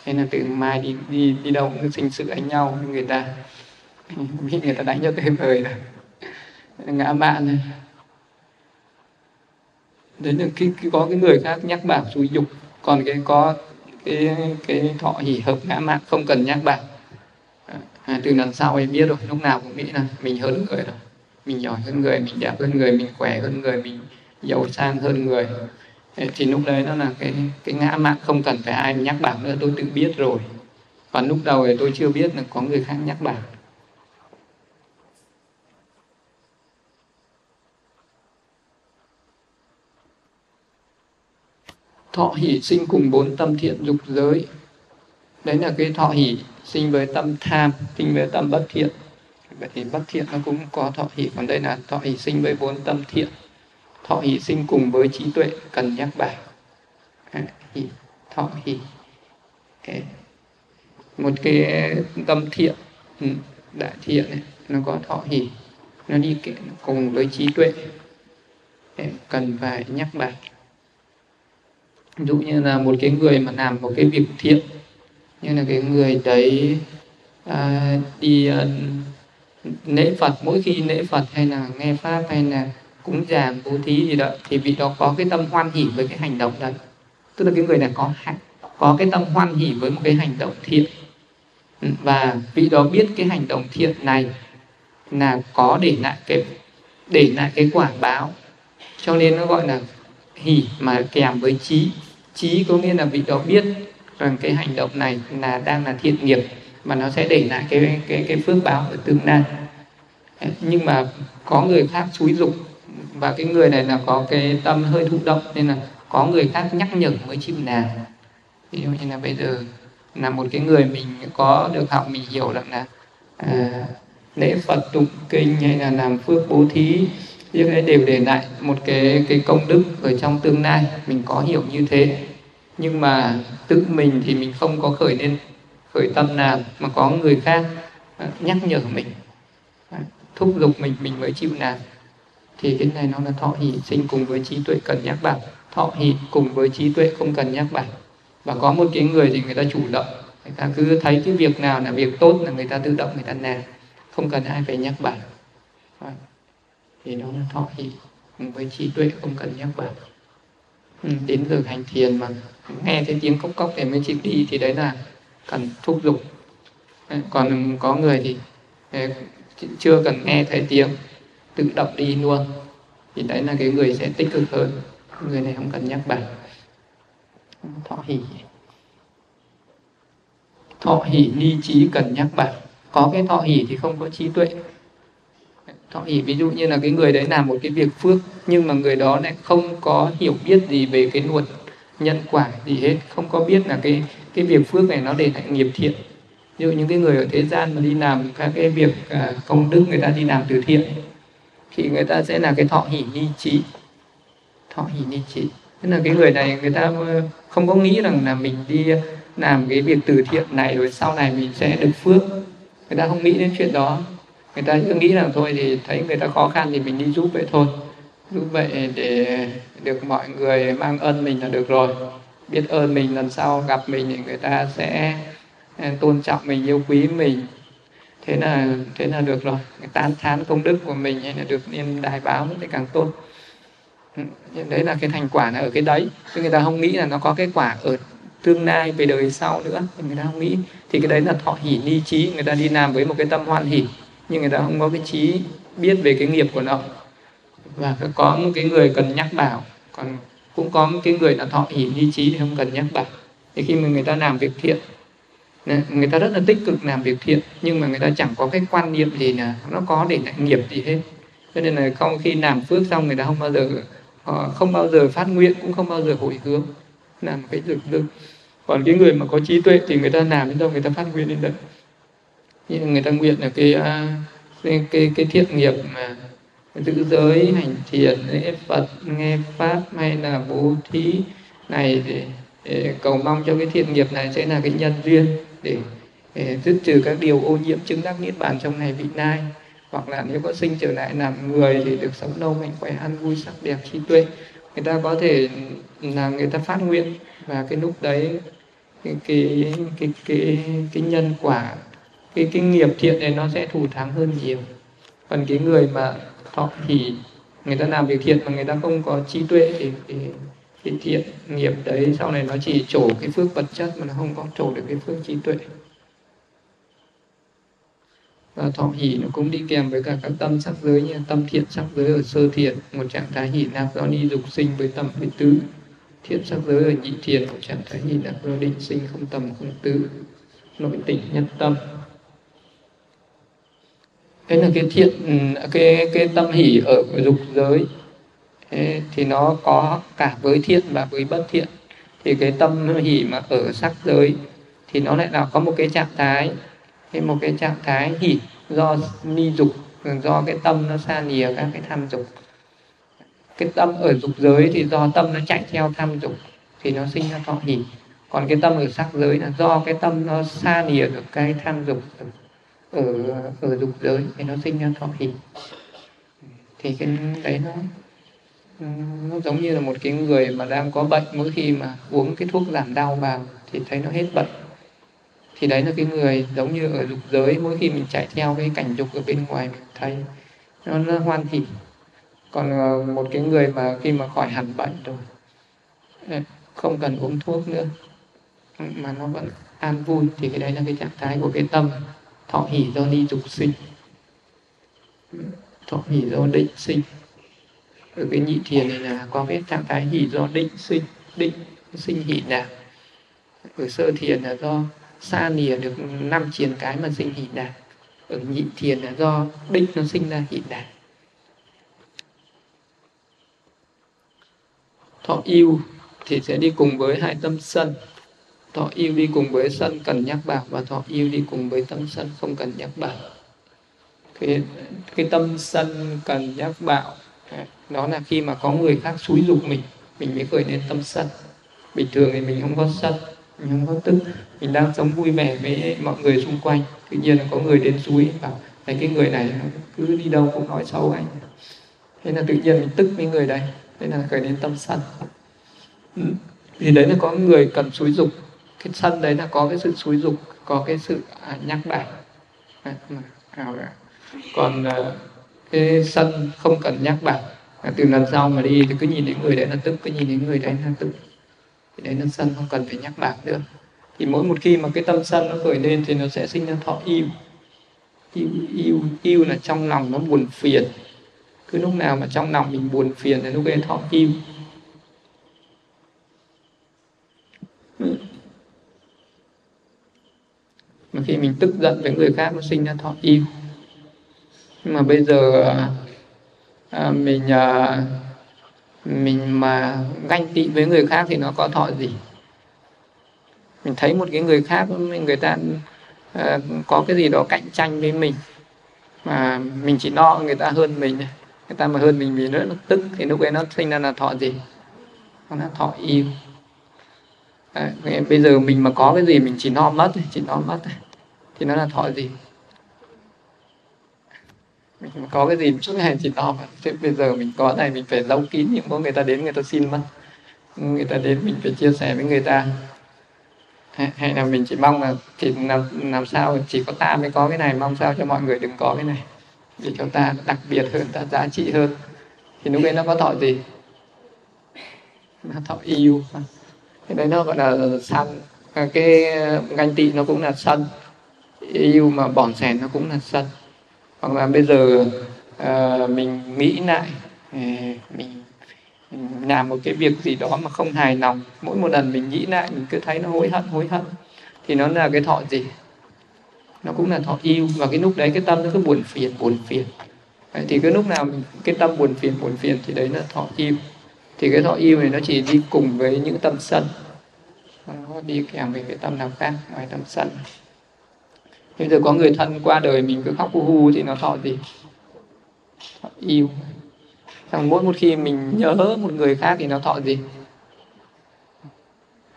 Thế là từ mai đi đi đi đâu cũng sinh sự đánh nhau với người ta bị <laughs> người ta đánh cho tuyệt vời rồi. Ngã mạn này. Đấy là khi, có cái người khác nhắc bảo xúi dục còn cái có cái cái thọ hỷ hợp ngã mạng không cần nhắc bạn à, từ lần sau em biết rồi lúc nào cũng nghĩ là mình hơn người rồi. Mình giỏi hơn người mình đẹp hơn người mình khỏe hơn người mình giàu sang hơn người. Thì lúc đấy nó là cái cái ngã mạng không cần phải ai nhắc bảo nữa tôi tự biết rồi. Còn lúc đầu thì tôi chưa biết là có người khác nhắc bảo thọ hỷ sinh cùng bốn tâm thiện dục giới. Đấy là cái thọ hỷ sinh với tâm tham sinh với tâm bất thiện. Vậy thì bất thiện nó cũng có thọ hỷ còn đây là thọ hỷ sinh với bốn tâm thiện. Thọ hỷ sinh cùng với trí tuệ cần nhắc bài. À, hỷ, thọ hỷ một cái tâm thiện ừ, đại thiện này nó có thọ hỷ nó đi cùng với trí tuệ. Cần phải nhắc bài ví dụ như là một cái người mà làm một cái việc thiện như là cái người đấy à, đi à, lễ Phật mỗi khi lễ Phật hay là nghe pháp hay là cúng dường bố thí gì đó thì vị đó có cái tâm hoan hỷ với cái hành động đấy. Tức là cái người này có có cái tâm hoan hỷ với một cái hành động thiện. Và vị đó biết cái hành động thiện này là có để lại cái để lại cái quả báo. Cho nên nó gọi là hỷ mà kèm với trí trí có nghĩa là vị đó biết rằng cái hành động này là đang là thiện nghiệp mà nó sẽ để lại cái cái cái phước báo ở tương lai. Nhưng mà có người khác xúi dục và cái người này là có cái tâm hơi thụ động nên là có người khác nhắc nhở mới chịu làm ví dụ như là bây giờ là một cái người mình có được học mình hiểu rằng là à, lễ Phật tụng kinh hay là làm phước bố thí những cái đều để lại một cái cái công đức ở trong tương lai mình có hiểu như thế nhưng mà tự mình thì mình không có khởi lên khởi tâm nào, mà có người khác à, nhắc nhở mình à, thúc giục mình mình mới chịu làm thì cái này nó là thọ hỷ sinh cùng với trí tuệ cần nhắc bảo thọ hỷ cùng với trí tuệ không cần nhắc bảo và có một cái người thì người ta chủ động, người ta cứ thấy cái việc nào là việc tốt là người ta tự động người ta làm không cần ai phải nhắc bảo thì nó là thọ hỷ cùng với trí tuệ không cần nhắc bảo ừ, đến giờ hành thiền mà nghe thấy tiếng cốc cốc thì mới chịu đi, thì đấy là cần thúc giục. Còn có người thì chưa cần nghe thấy tiếng, tự động đi luôn. Thì đấy là cái người sẽ tích cực hơn, người này không cần nhắc bài. Thọ hỷ. Thọ hỷ ni trí cần nhắc bài. Có cái thọ hỷ thì không có trí tuệ. Thọ hỷ ví dụ như là cái người đấy làm một cái việc phước, nhưng mà người đó lại không có hiểu biết gì về cái luật nhân quả gì hết không có biết là cái cái việc phước này nó để lại nghiệp thiện. Ví dụ những cái người ở thế gian mà đi làm các cái việc à, công đức người ta đi làm từ thiện thì người ta sẽ là cái thọ hỷ ni trí. Thọ hỷ ni trí. Tức là cái người này người ta ờ, không có nghĩ rằng là mình đi làm cái việc từ thiện này rồi sau này mình sẽ được phước. Người ta không nghĩ đến chuyện đó. Người ta cứ nghĩ rằng thôi thì thấy người ta khó khăn thì mình đi giúp vậy thôi giúp vậy để được mọi người mang ơn mình là được rồi. Biết ơn mình lần sau gặp mình thì người ta sẽ ờ, tôn trọng mình, yêu quý mình. Thế là thế là được rồi. Tán, thán công đức của mình hay là được nên đài báo thì càng tốt. Ừ, đấy là cái thành quả là ở cái đấy. Chứ người ta không nghĩ là nó có cái quả ở tương lai, về đời sau nữa. Thì người ta không nghĩ. Thì cái đấy là thọ hỉ ni trí. Người ta đi làm với một cái tâm hoan hỉ. Nhưng người ta không có cái trí biết về cái nghiệp của nó và có một cái người cần nhắc bảo. Còn cũng có một cái người là thọ hỉ ni trí thì không cần nhắc bảo. Thì khi mà người ta làm việc thiện người ta rất là tích cực làm việc thiện nhưng mà người ta chẳng có cái quan niệm gì là nó có để lại nghiệp gì hết. Cho nên là không khi làm phước xong người ta không bao giờ họ không bao giờ phát nguyện cũng không bao giờ hồi hướng làm cái lực rưng còn cái người mà có trí tuệ thì người ta làm đến đâu người ta phát nguyện đến đấy. Như người ta nguyện là cái ờ, cái cái, cái thiện nghiệp mà giữ giới hành thiền lễ phật nghe pháp hay là bố thí này để, để cầu mong cho cái thiện nghiệp này sẽ là cái nhân duyên để, để dứt trừ các điều ô nhiễm chứng đắc niết bàn trong ngày vị lai hoặc là nếu có sinh trở lại làm người thì được sống lâu mạnh khỏe ăn vui sắc đẹp trí tuệ. Người ta có thể là người ta phát nguyện và cái lúc đấy cái cái cái cái, cái nhân quả cái cái nghiệp thiện này nó sẽ thù thắng hơn nhiều. Còn cái người mà thọ thì người ta làm việc thiện mà người ta không có trí tuệ thì cái, cái thiện nghiệp đấy sau này nó chỉ trổ cái phước vật chất mà nó không có trổ được cái phước trí tuệ. Và thọ hỷ nó cũng đi kèm với cả các tâm sắc giới như tâm thiện sắc giới ở sơ thiện một trạng thái hỷ lạc do ni dục sinh với tầm với tứ. Thiện sắc giới ở nhị thiền một trạng thái hỷ lạc do định sinh không tầm không tứ. Nội tỉnh nhân tâm thế là cái thiện ừ, cái cái tâm hỷ ở dục giới, thế thì nó có cả với thiện và với bất thiện. Thì cái tâm hỷ mà ở sắc giới thì nó lại là có một cái trạng thái. Cái một cái trạng thái hỷ do ni dục, do cái tâm nó xa lìa các cái tham dục. Cái tâm ở dục giới thì do tâm nó chạy theo tham dục thì nó sinh ra thọ hỷ. Còn cái tâm ở sắc giới là do cái tâm nó xa lìa được cái tham dục ở ở dục giới thì nó sinh ra thọ hỷ. Thì cái đấy nó nó giống như là một cái người mà đang có bệnh mỗi khi mà uống cái thuốc giảm đau vào thì thấy nó hết bệnh. Thì đấy là cái người giống như ở dục giới mỗi khi mình chạy theo cái cảnh dục ở bên ngoài mình thấy nó, nó hoan hỉ còn một cái người mà khi mà khỏi hẳn bệnh rồi ờ, không cần uống thuốc nữa mà nó vẫn an vui thì cái đấy là cái trạng thái của cái tâm thọ hỷ do ni dục sinh. Thọ hỷ do định sinh. Ở cái nhị thiền này là có cái trạng thái hỷ do định sinh định sinh hỷ nào ở sơ thiền là do xa lìa được năm triền cái mà sinh hỷ đà. Ở nhị thiền là do định nó sinh ra hỷ đà. Thọ yêu thì sẽ đi cùng với hai tâm sân thọ yêu đi cùng với sân cần nhắc bảo và thọ yêu đi cùng với tâm sân không cần nhắc bảo. Cái, cái tâm sân cần nhắc bảo à, đó là khi mà có người khác xúi dục mình mình mới khởi lên tâm sân. Bình thường thì mình không có sân mình không có tức mình đang sống vui vẻ với mọi người xung quanh. Tự nhiên là có người đến suối bảo thấy cái người này cứ đi đâu cũng nói xấu anh. Thế là tự nhiên mình tức với người đấy thế là khởi đến tâm sân. Ừ, thì đấy là có người cần xúi dục cái sân đấy là có cái sự xúi dục, có cái sự à, nhắc đẩy còn à, cái sân không cần nhắc bản từ lần sau mà đi thì cứ nhìn đến người đấy là tức, cứ nhìn đến người đấy là tức. Thì đấy là sân không cần phải nhắc bản nữa. Thì mỗi một khi mà cái tâm sân nó khởi lên thì nó sẽ sinh ra thọ yêu. Yêu yêu yêu là trong lòng nó buồn phiền. Cứ lúc nào mà trong lòng mình buồn phiền thì lúc ấy thọ yêu. Mà khi mình tức giận với người khác nó sinh ra thọ yêu nhưng mà bây giờ à, mình à, mình mà ganh tị với người khác thì nó có thọ gì? Mình thấy một cái người khác người ta à, có cái gì đó cạnh tranh với mình mà mình chỉ lo người ta hơn mình người ta mà hơn mình vì nữa nó tức thì lúc ấy nó sinh ra là thọ gì? Nó thọ yêu à, bây giờ mình mà có cái gì mình chỉ no mất chỉ no mất thì nó là thọ gì? Mình có cái gì suốt ngày chỉ no mất. Thế bây giờ mình có này mình phải giấu kín những có người ta đến người ta xin mất. Người ta đến mình phải chia sẻ với người ta. Hay, hay là mình chỉ mong là thì làm làm sao chỉ có ta mới có cái này mong sao cho mọi người đừng có cái này. Để cho ta đặc biệt hơn ta giá trị hơn. Thì lúc ấy nó có thọ gì? Nó thọ yêu cái đấy nó gọi là sân cái ganh tị nó cũng là sân yêu mà bỏn sẻn nó cũng là sân hoặc là bây giờ uh, mình nghĩ lại ờ, mình, mình làm một cái việc gì đó mà không hài lòng. Mỗi một lần mình nghĩ lại mình cứ thấy nó hối hận hối hận thì nó là cái thọ gì? Nó cũng là thọ yêu. Và cái lúc đấy cái tâm nó cứ buồn phiền buồn phiền. Đấy, thì cái lúc nào mình, cái tâm buồn phiền buồn phiền thì đấy là thọ yêu thì cái thọ yêu này nó chỉ đi cùng với những tâm sân. Nó đi kèm với cái tâm nào khác, ngoài tâm sân. Bây giờ có người thân qua đời mình cứ khóc hu hu thì nó thọ gì? Thọ yêu. Xong mỗi một khi mình nhớ một người khác thì nó thọ gì?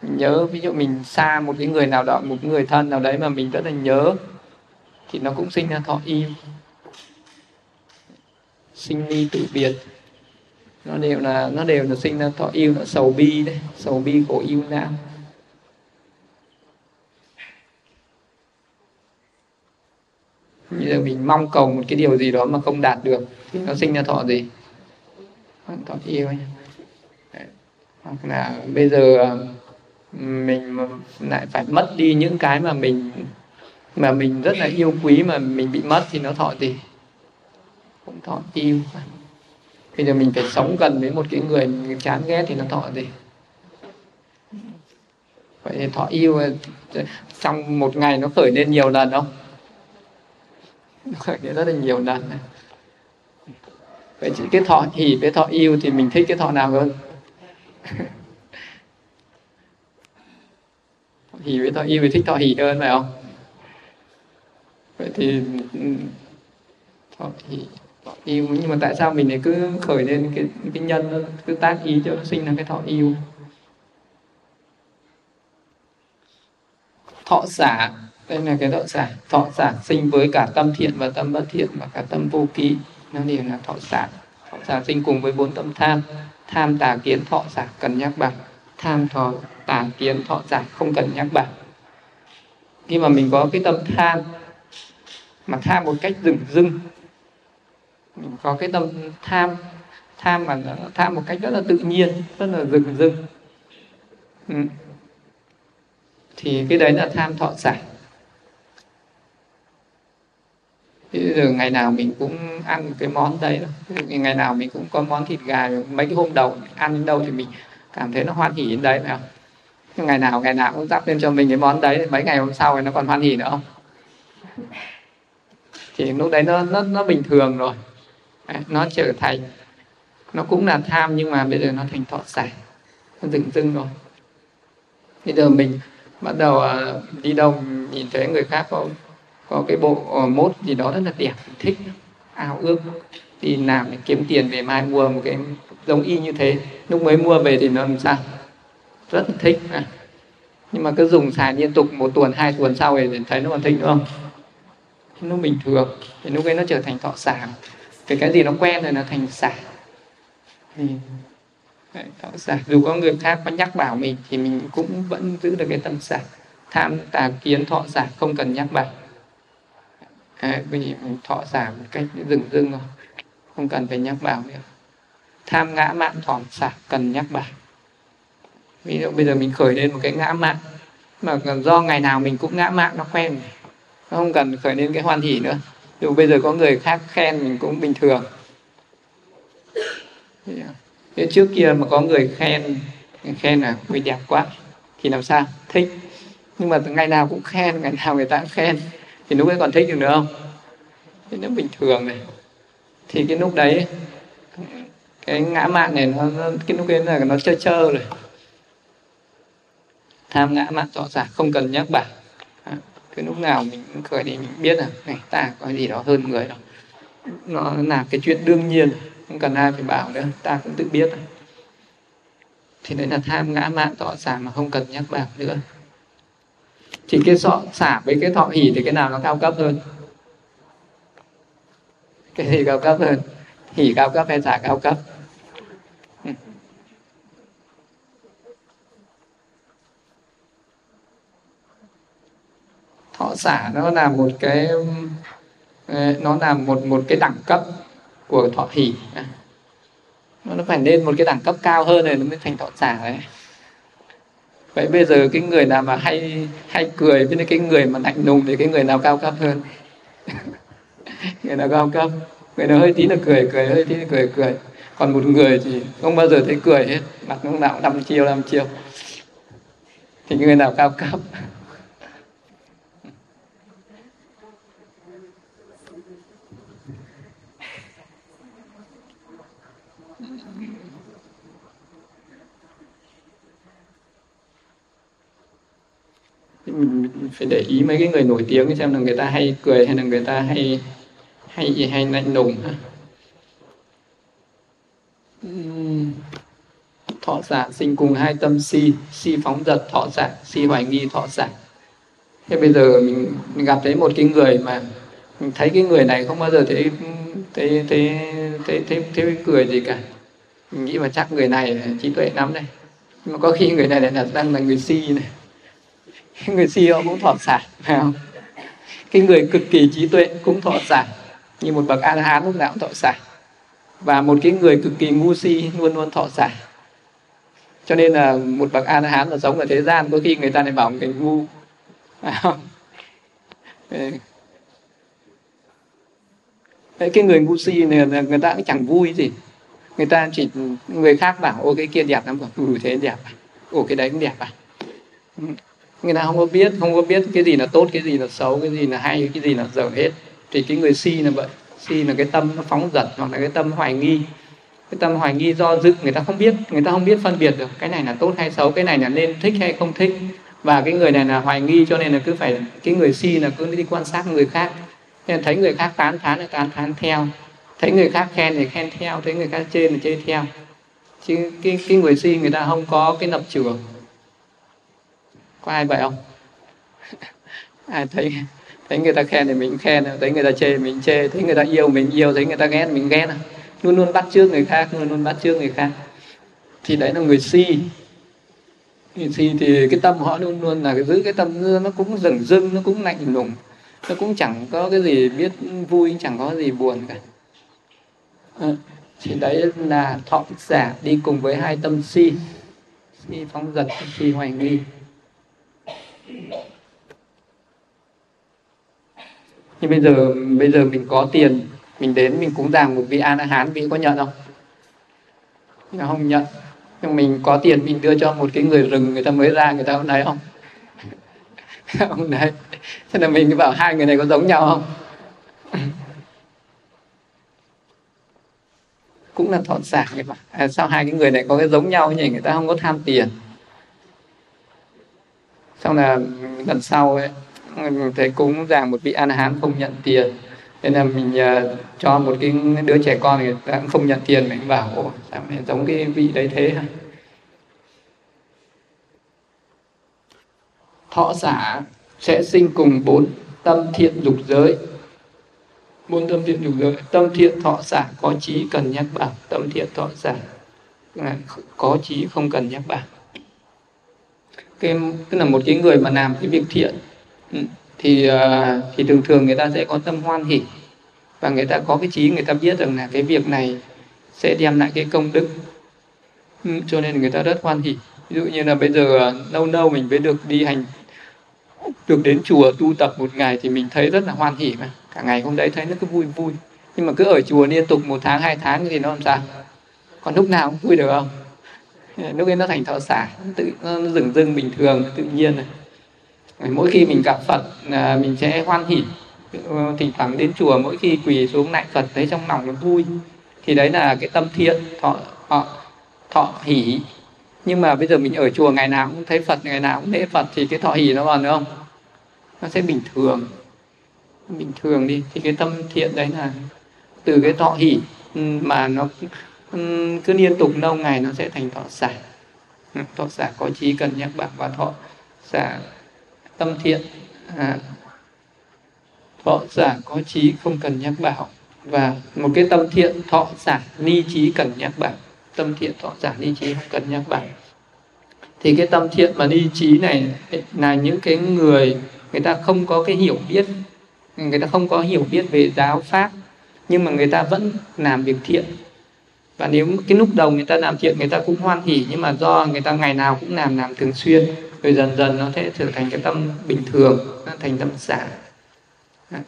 Mình nhớ, ví dụ mình xa một cái người nào đó, một người thân nào đấy mà mình rất là nhớ, thì nó cũng sinh ra thọ yêu. Sinh ly tử biệt nó đều là, nó đều là sinh ra thọ yêu, nó sầu bi đấy, sầu bi khổ yêu não. Bây giờ mình mong cầu một cái điều gì đó mà không đạt được thì nó sinh ra thọ gì? Thọ yêu ấy. hoặc là bây giờ mình lại phải mất đi những cái mà mình mà mình rất là yêu quý, mà mình bị mất thì nó thọ gì? Cũng thọ yêu bây giờ mình phải sống gần với một cái người mình chán ghét thì nó thọ gì? Vậy thì thọ yêu, trong một ngày nó khởi lên nhiều lần không? Nó khởi lên rất là nhiều lần. Vậy chỉ cái thọ hỉ với thọ yêu thì mình thích cái thọ nào hơn? <laughs> Hỉ với thọ yêu thì thích thọ hỉ hơn phải không? Vậy thì ừ, thọ hỉ yêu nhưng mà tại sao mình lại cứ khởi lên cái cái nhân cứ tác ý cho nó sinh ra cái thọ yêu? Thọ xả, đây là cái thọ xả. Thọ xả sinh với cả tâm thiện và tâm bất thiện và cả tâm vô ký nó đều là thọ xả. Thọ xả sinh cùng với bốn tâm tham. Tham tà kiến, thọ xả cần nhắc bằng tham thọ tà kiến, thọ xả không cần nhắc bằng khi mà mình có cái tâm tham, mà tham một cách dừng dưng có cái tâm tham tham mà nó, tham một cách rất là tự nhiên, rất là rừng rừng. Ừ. thì cái đấy là tham thọ xả bây giờ ngày nào mình cũng ăn cái món đấy ngày nào mình cũng có món thịt gà, mấy cái hôm đầu ăn đến đâu thì mình cảm thấy nó hoan hỉ đến đấy, phải không? Ngày nào ngày nào cũng dắp lên cho mình cái món đấy, mấy ngày hôm sau thì nó còn hoan hỉ nữa không? Thì lúc đấy nó nó nó bình thường rồi. À, nó trở thành. Nó cũng là tham nhưng mà bây giờ nó thành thọ xả nó dừng dưng rồi. Bây giờ mình bắt đầu uh, đi đâu nhìn thấy người khác có có cái bộ uh, mốt gì đó rất là đẹp thích ao ước. Đi làm để kiếm tiền về mai mua một cái giống y như thế. Lúc mới mua về thì nó làm sao? Rất là thích à. nhưng mà cứ dùng xài liên tục một tuần hai tuần sau thì thấy nó còn thích nữa không? Nó bình thường thì lúc ấy nó trở thành thọ sản cái cái gì nó quen rồi nó thành xả thì đấy, xả dù có người khác có nhắc bảo mình thì mình cũng vẫn giữ được cái tâm xả tham tà kiến thọ xả không cần nhắc bảo. Đấy, vì mình thọ xả một cách dừng dưng rồi không cần phải nhắc bảo nữa. Tham ngã mạn thọ xả cần nhắc bảo. Ví dụ bây giờ mình khởi lên một cái ngã mạn mà do ngày nào mình cũng ngã mạn nó quen. Nó không cần khởi lên cái hoan hỉ nữa dù bây giờ có người khác khen mình cũng bình thường. Thế trước kia mà có người khen khen là người đẹp quá thì làm sao? Thích. Nhưng mà ngày nào cũng khen ngày nào người ta cũng khen. Thì lúc ấy còn thích được nữa không? Thì nó bình thường này. Thì cái lúc đấy cái ngã mạn này nó, nó cái lúc ấy là nó chơi chơ rồi. Tham ngã mạn rõ ràng không cần nhắc bảo cái lúc nào mình cũng khởi thì mình biết là, này, ta có gì đó hơn người đâu nó là cái chuyện đương nhiên, không cần ai phải bảo nữa ta cũng tự biết. Thì đấy là tham ngã mạn thọ xả mà không cần nhắc bảo nữa. Thì cái sọ xả với cái thọ hỉ thì cái nào nó cao cấp hơn? Cái gì cao cấp hơn? Hỉ cao cấp hay xả cao cấp? Thọ xả nó là một cái ừ, nó là một một cái đẳng cấp của thọ hỷ. Nó phải lên một cái đẳng cấp cao hơn này nó mới thành thọ xả đấy. Vậy bây giờ cái người nào mà hay hay cười với cái người mà lạnh lùng thì cái người nào cao cấp hơn? <laughs> Người nào cao cấp? Người nào hơi tí là cười cười, hơi tí là cười cười. Còn một người thì không bao giờ thấy cười hết. Mặt lúc nào đăm chiêu đăm chiêu. Thì người nào cao cấp? Mình phải để ý mấy cái người nổi tiếng xem là người ta hay cười hay là người ta hay hay hay lạnh lùng thọ giả sinh cùng hai tâm si si phóng dật thọ giả si hoài nghi thọ giả thế bây giờ mình, mình gặp thấy một cái người mà mình thấy cái người này không bao giờ thấy thấy thấy thấy thấy, thấy cười gì cả. Mình nghĩ mà chắc người này trí tuệ lắm đây. Nhưng mà có khi người này lại là đang là người si này. <laughs> người CEO cũng thọ sản phải không? Cái người cực kỳ trí tuệ cũng thọ sản như một bậc a la hán lúc nào cũng thọ sản. Và một cái người cực kỳ ngu si luôn luôn thọ sản. Cho nên là một bậc a la hán là sống ở thế gian có khi người ta lại bảo người ngu. Phải không? Đấy, cái người ngu si này là người ta cũng chẳng vui gì. Người ta chỉ người khác bảo ô cái kia đẹp lắm bảo ừ thế đẹp à? Ô cái đấy cũng đẹp à. Ừ người ta không có biết không có biết cái gì là tốt cái gì là xấu cái gì là hay cái gì là dở hết. Thì cái người si là vậy. Si là cái tâm nó phóng dật hoặc là cái tâm hoài nghi. Cái tâm hoài nghi do dự người ta không biết người ta không biết phân biệt được cái này là tốt hay xấu cái này là nên thích hay không thích. Và cái người này là hoài nghi cho nên là cứ phải cái người si là cứ đi quan sát người khác. Nên thấy người khác tán thán là tán thán theo. Thấy người khác khen thì khen theo thấy người khác chê thì chê theo. Chứ cái, cái người si người ta không có cái lập trường có ai vậy không? Ai thấy thấy người ta khen thì mình khen thấy người ta chê mình chê thấy người ta yêu mình yêu thấy người ta ghét mình ghét. Luôn luôn bắt trước người khác luôn luôn bắt trước người khác. Thì đấy là người si. Người si thì cái tâm họ luôn luôn là giữ cái tâm nó cũng rừng rưng nó cũng lạnh lùng. Nó cũng chẳng có cái gì biết vui chẳng có gì buồn cả. À, thì đấy là thọ giả đi cùng với hai tâm si. Si phóng dật si hoài nghi nhưng bây giờ bây giờ mình có tiền mình đến mình cúng dường một vị a la hán vị có nhận không? Nó không nhận. Nhưng mình có tiền mình đưa cho một cái người rừng người ta mới ra người ta không thấy không? <laughs> Không đấy thế là mình bảo hai người này có giống nhau không? Cũng là thọ sản người mà à, sao hai cái người này có cái giống nhau nhỉ? Người ta không có tham tiền xong là lần sau ấy thầy cúng giảng một vị an hán không nhận tiền. Nên là mình uh, cho một cái đứa trẻ con người ta cũng không nhận tiền mình bảo sao mình giống cái vị đấy thế hả? Thọ giả sẽ sinh cùng bốn tâm thiện dục giới. Bốn tâm thiện dục giới tâm thiện thọ giả có trí cần nhắc bảo. Tâm thiện thọ giả à, có trí không cần nhắc bảo cái, tức là một cái người mà làm cái việc thiện. Ừ. Thì à, thì thường thường người ta sẽ có tâm hoan hỷ. Và người ta có cái trí, người ta biết rằng là cái việc này sẽ đem lại cái công đức. Ừ, cho nên người ta rất hoan hỷ. Ví dụ như là bây giờ à, lâu lâu mình mới được đi hành, được đến chùa tu tập một ngày thì mình thấy rất là hoan hỷ mà. Cả ngày hôm đấy thấy nó cứ vui vui. Nhưng mà cứ ở chùa liên tục một tháng, hai tháng thì nó làm sao? Còn lúc nào cũng vui được không? Lúc ấy nó thành thọ xả tự nó dừng dưng bình thường tự nhiên này. Mỗi khi mình gặp phật à, mình sẽ hoan hỉ ờ, thỉnh thoảng đến chùa mỗi khi quỳ xuống lại phật thấy trong lòng nó vui. Thì đấy là cái tâm thiện thọ thọ, thọ hỉ. Nhưng mà bây giờ mình ở chùa ngày nào cũng thấy phật ngày nào cũng lễ phật thì cái thọ hỉ nó còn nữa không? Nó sẽ bình thường. Bình thường đi. Thì cái tâm thiện đấy là từ cái thọ hỉ ừ, mà nó cứ liên tục lâu ngày nó sẽ thành thọ xả. Thọ xả có trí cần nhắc bạc và thọ xả tâm thiện. À, thọ giả có trí không cần nhắc bảo và một cái tâm thiện thọ giả ni trí cần nhắc bảo tâm thiện thọ giả ni trí không cần nhắc bảo thì cái tâm thiện mà ni trí này là những cái người người ta không có cái hiểu biết. Người ta không có hiểu biết về giáo pháp nhưng mà người ta vẫn làm việc thiện và nếu cái lúc đầu người ta làm thiện người ta cũng hoan hỉ, nhưng mà do người ta ngày nào cũng làm làm thường xuyên, rồi dần dần nó sẽ trở thành cái tâm bình thường, nó thành tâm giả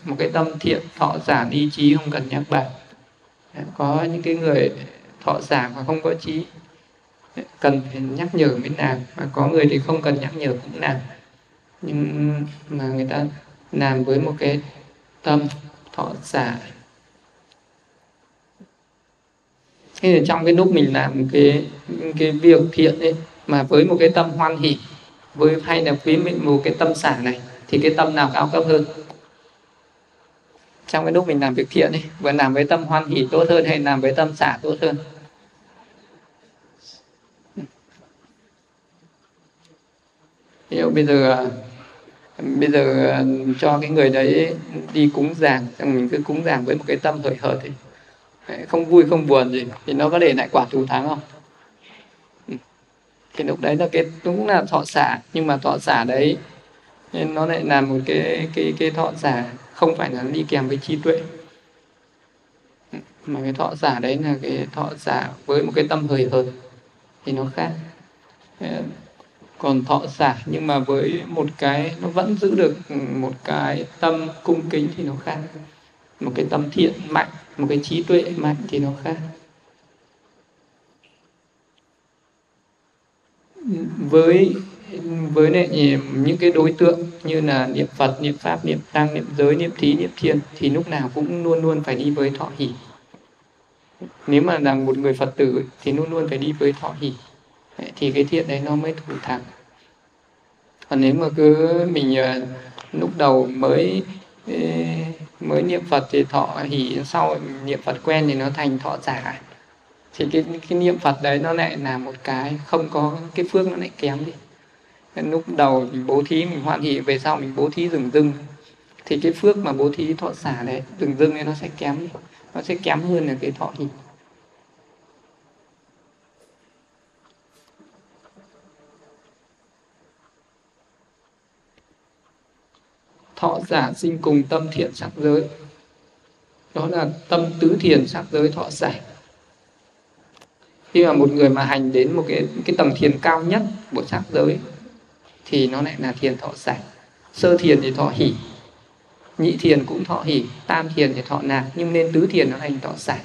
một cái tâm thiện, thọ giả ý chí không cần nhắc bạn. Có những cái người thọ giả mà không có trí cần phải nhắc nhở mới làm, mà có người thì không cần nhắc nhở cũng làm. Nhưng mà người ta làm với một cái tâm thọ giả thế thì trong cái lúc mình làm cái cái việc thiện ấy, mà với một cái tâm hoan hỷ, với hay là với một cái tâm xả này, thì cái tâm nào cao cấp hơn? Trong cái lúc mình làm việc thiện ấy vừa làm với tâm hoan hỷ tốt hơn hay làm với tâm xả tốt hơn? Ví dụ bây giờ bây giờ ờ, cho cái người đấy đi cúng giảng xong mình cứ cúng giảng với một cái tâm hời hợt thì không vui, không buồn gì, thì nó có để lại quả thù thắng không? Ừ. Thì lúc đấy là cái cũng là thọ xả, nhưng mà thọ xả đấy, nên nó lại là một cái cái cái thọ xả không phải là đi kèm với trí tuệ. Ừ, mà cái thọ giả đấy là cái thọ giả với một cái tâm hời hợt, thì nó khác. Còn thọ giả nhưng mà với một cái, nó vẫn giữ được một cái tâm cung kính thì nó khác. Một cái tâm thiện, mạnh một cái trí tuệ mạnh thì nó khác với với lại những cái đối tượng như là niệm Phật, niệm Pháp, niệm Tăng, niệm giới, niệm thí, niệm thiên thì lúc nào cũng luôn luôn phải đi với thọ hỷ. Nếu mà là một người Phật tử thì luôn luôn phải đi với thọ hỷ thì cái thiện đấy nó mới thủ thẳng. Còn nếu mà cứ mình ờ, lúc đầu mới mới niệm Phật thì thọ hỷ sau niệm Phật quen thì nó thành thọ giả. Thì cái cái niệm Phật đấy nó lại là một cái không có, cái phước nó lại kém đi. Lúc đầu mình bố thí mình hoan hỷ, về sau mình bố thí rừng rưng. Thì cái phước mà bố thí thọ xả đấy, rừng rưng ấy nó sẽ kém đi. Nó sẽ kém hơn là cái thọ hỷ. Thọ giả sinh cùng tâm thiện sắc giới. Đó là tâm tứ thiền sắc giới thọ giả khi mà một người mà hành đến một cái cái tầng thiền cao nhất của sắc giới, thì nó lại là thiền thọ giải. Sơ thiền thì thọ hỷ nhị thiền cũng thọ hỷ, tam thiền thì thọ nạc, nhưng nên tứ thiền nó thành thọ giải.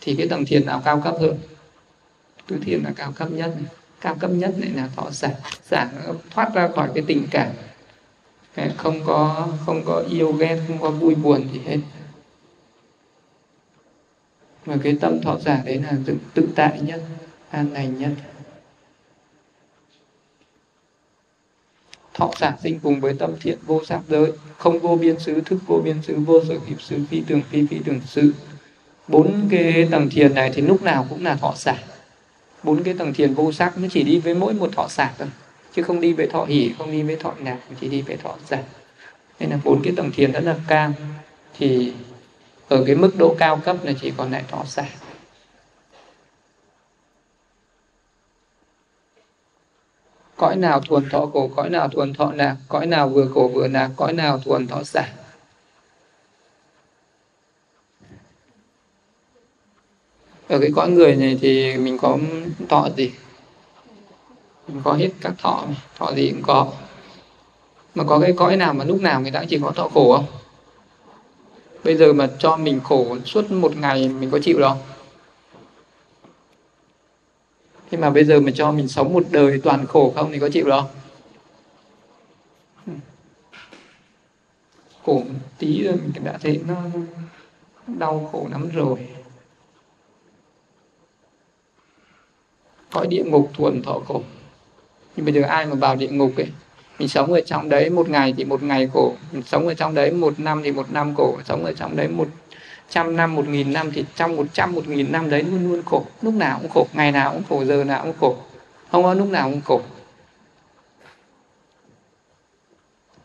Thì cái tầng thiền nào cao cấp hơn? Tứ thiền là cao cấp nhất này cao cấp nhất lại là thọ giả, giả thoát ra khỏi cái tình cảm. Không có không có yêu ghét, không có vui buồn gì hết. Mà cái tâm thọ giả đấy là tự, tự tại nhất an lành nhất. Thọ giả sinh cùng với tâm thiện vô sắc giới không vô biên xứ thức vô biên xứ vô sở hữu xứ phi tưởng phi phi tưởng xứ bốn cái tầng thiền này thì lúc nào cũng là thọ giả bốn cái tầng thiền vô sắc nó chỉ đi với mỗi một thọ sạc thôi, chứ không đi với thọ hỉ không đi với thọ nạp chỉ đi với thọ giả nên là bốn cái tầng thiền rất là cao, thì ở cái mức độ cao cấp là chỉ còn lại thọ giả cõi nào thuần thọ khổ cõi nào thuần thọ nạc cõi nào vừa khổ vừa nạc cõi nào thuần thọ giả ở cái cõi người này thì mình có thọ gì? Mình có hết các thọ thọ gì cũng có. Mà có cái cõi nào mà lúc nào người ta chỉ có thọ khổ không? Bây giờ mà cho mình khổ suốt một ngày mình có chịu đâu? Thế mà bây giờ mà cho mình sống một đời toàn khổ không thì có chịu đâu? Khổ một tí rồi mình đã thấy nó đau khổ lắm rồi. Cõi địa ngục thuần thọ khổ. Nhưng bây giờ ai mà vào địa ngục ấy? Mình sống ở trong đấy một ngày thì một ngày khổ. Mình sống ở trong đấy một năm thì một năm khổ. Sống ở trong đấy một trăm năm, một nghìn năm thì trong một trăm, một nghìn năm đấy luôn luôn khổ. Lúc nào cũng khổ. Ngày nào cũng khổ, giờ nào cũng khổ. Không có lúc nào cũng khổ.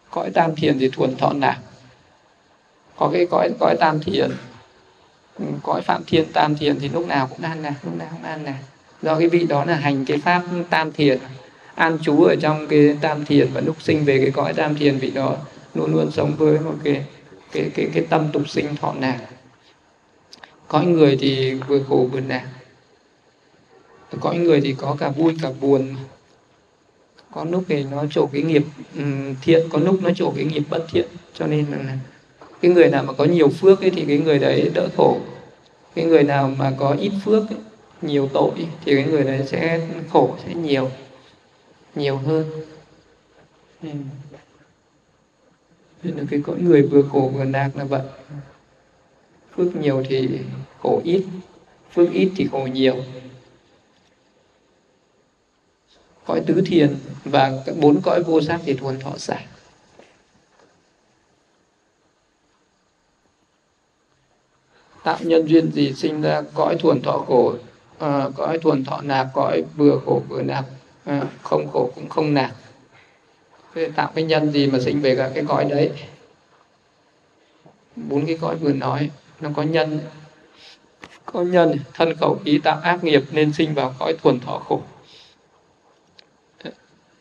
Cõi tam thiền thì thuần thọ nào? Có cái cõi cõi tam thiền. Cõi phạm thiên tam thiền thì lúc nào cũng an lạc lúc nào cũng an lạc do cái vị đó là hành cái pháp tam thiền. An trú ở trong cái tam thiền và lúc sinh về cái cõi tam thiền vị đó luôn luôn sống với một cái cái cái cái tâm tục sinh thọ lạc cõi người thì vừa khổ vừa lạc cõi người thì có cả vui cả buồn. Có lúc thì nó trổ cái nghiệp ừ, thiện có lúc nó trổ cái nghiệp bất thiện. Cho nên là cái người nào mà có nhiều phước ấy, thì cái người đấy đỡ khổ. Cái người nào mà có ít phước ấy, nhiều tội thì cái người đấy sẽ khổ, sẽ nhiều nhiều hơn. Nên là cái cõi người vừa khổ vừa lạc là vậy phước nhiều thì khổ ít, phước ít thì khổ nhiều. Cõi tứ thiền và bốn cõi vô sắc thì thuần thọ xả. Tạo nhân duyên gì sinh ra cõi thuần thọ khổ? À, cõi thuần thọ nạc cõi vừa khổ vừa nạc à, ờ, không khổ cũng không nạc thế tạo cái nhân gì mà sinh về cả cái cõi đấy? Bốn cái cõi vừa nói nó có nhân. Có nhân thân khẩu ý tạo ác nghiệp nên sinh vào cõi thuần thọ khổ.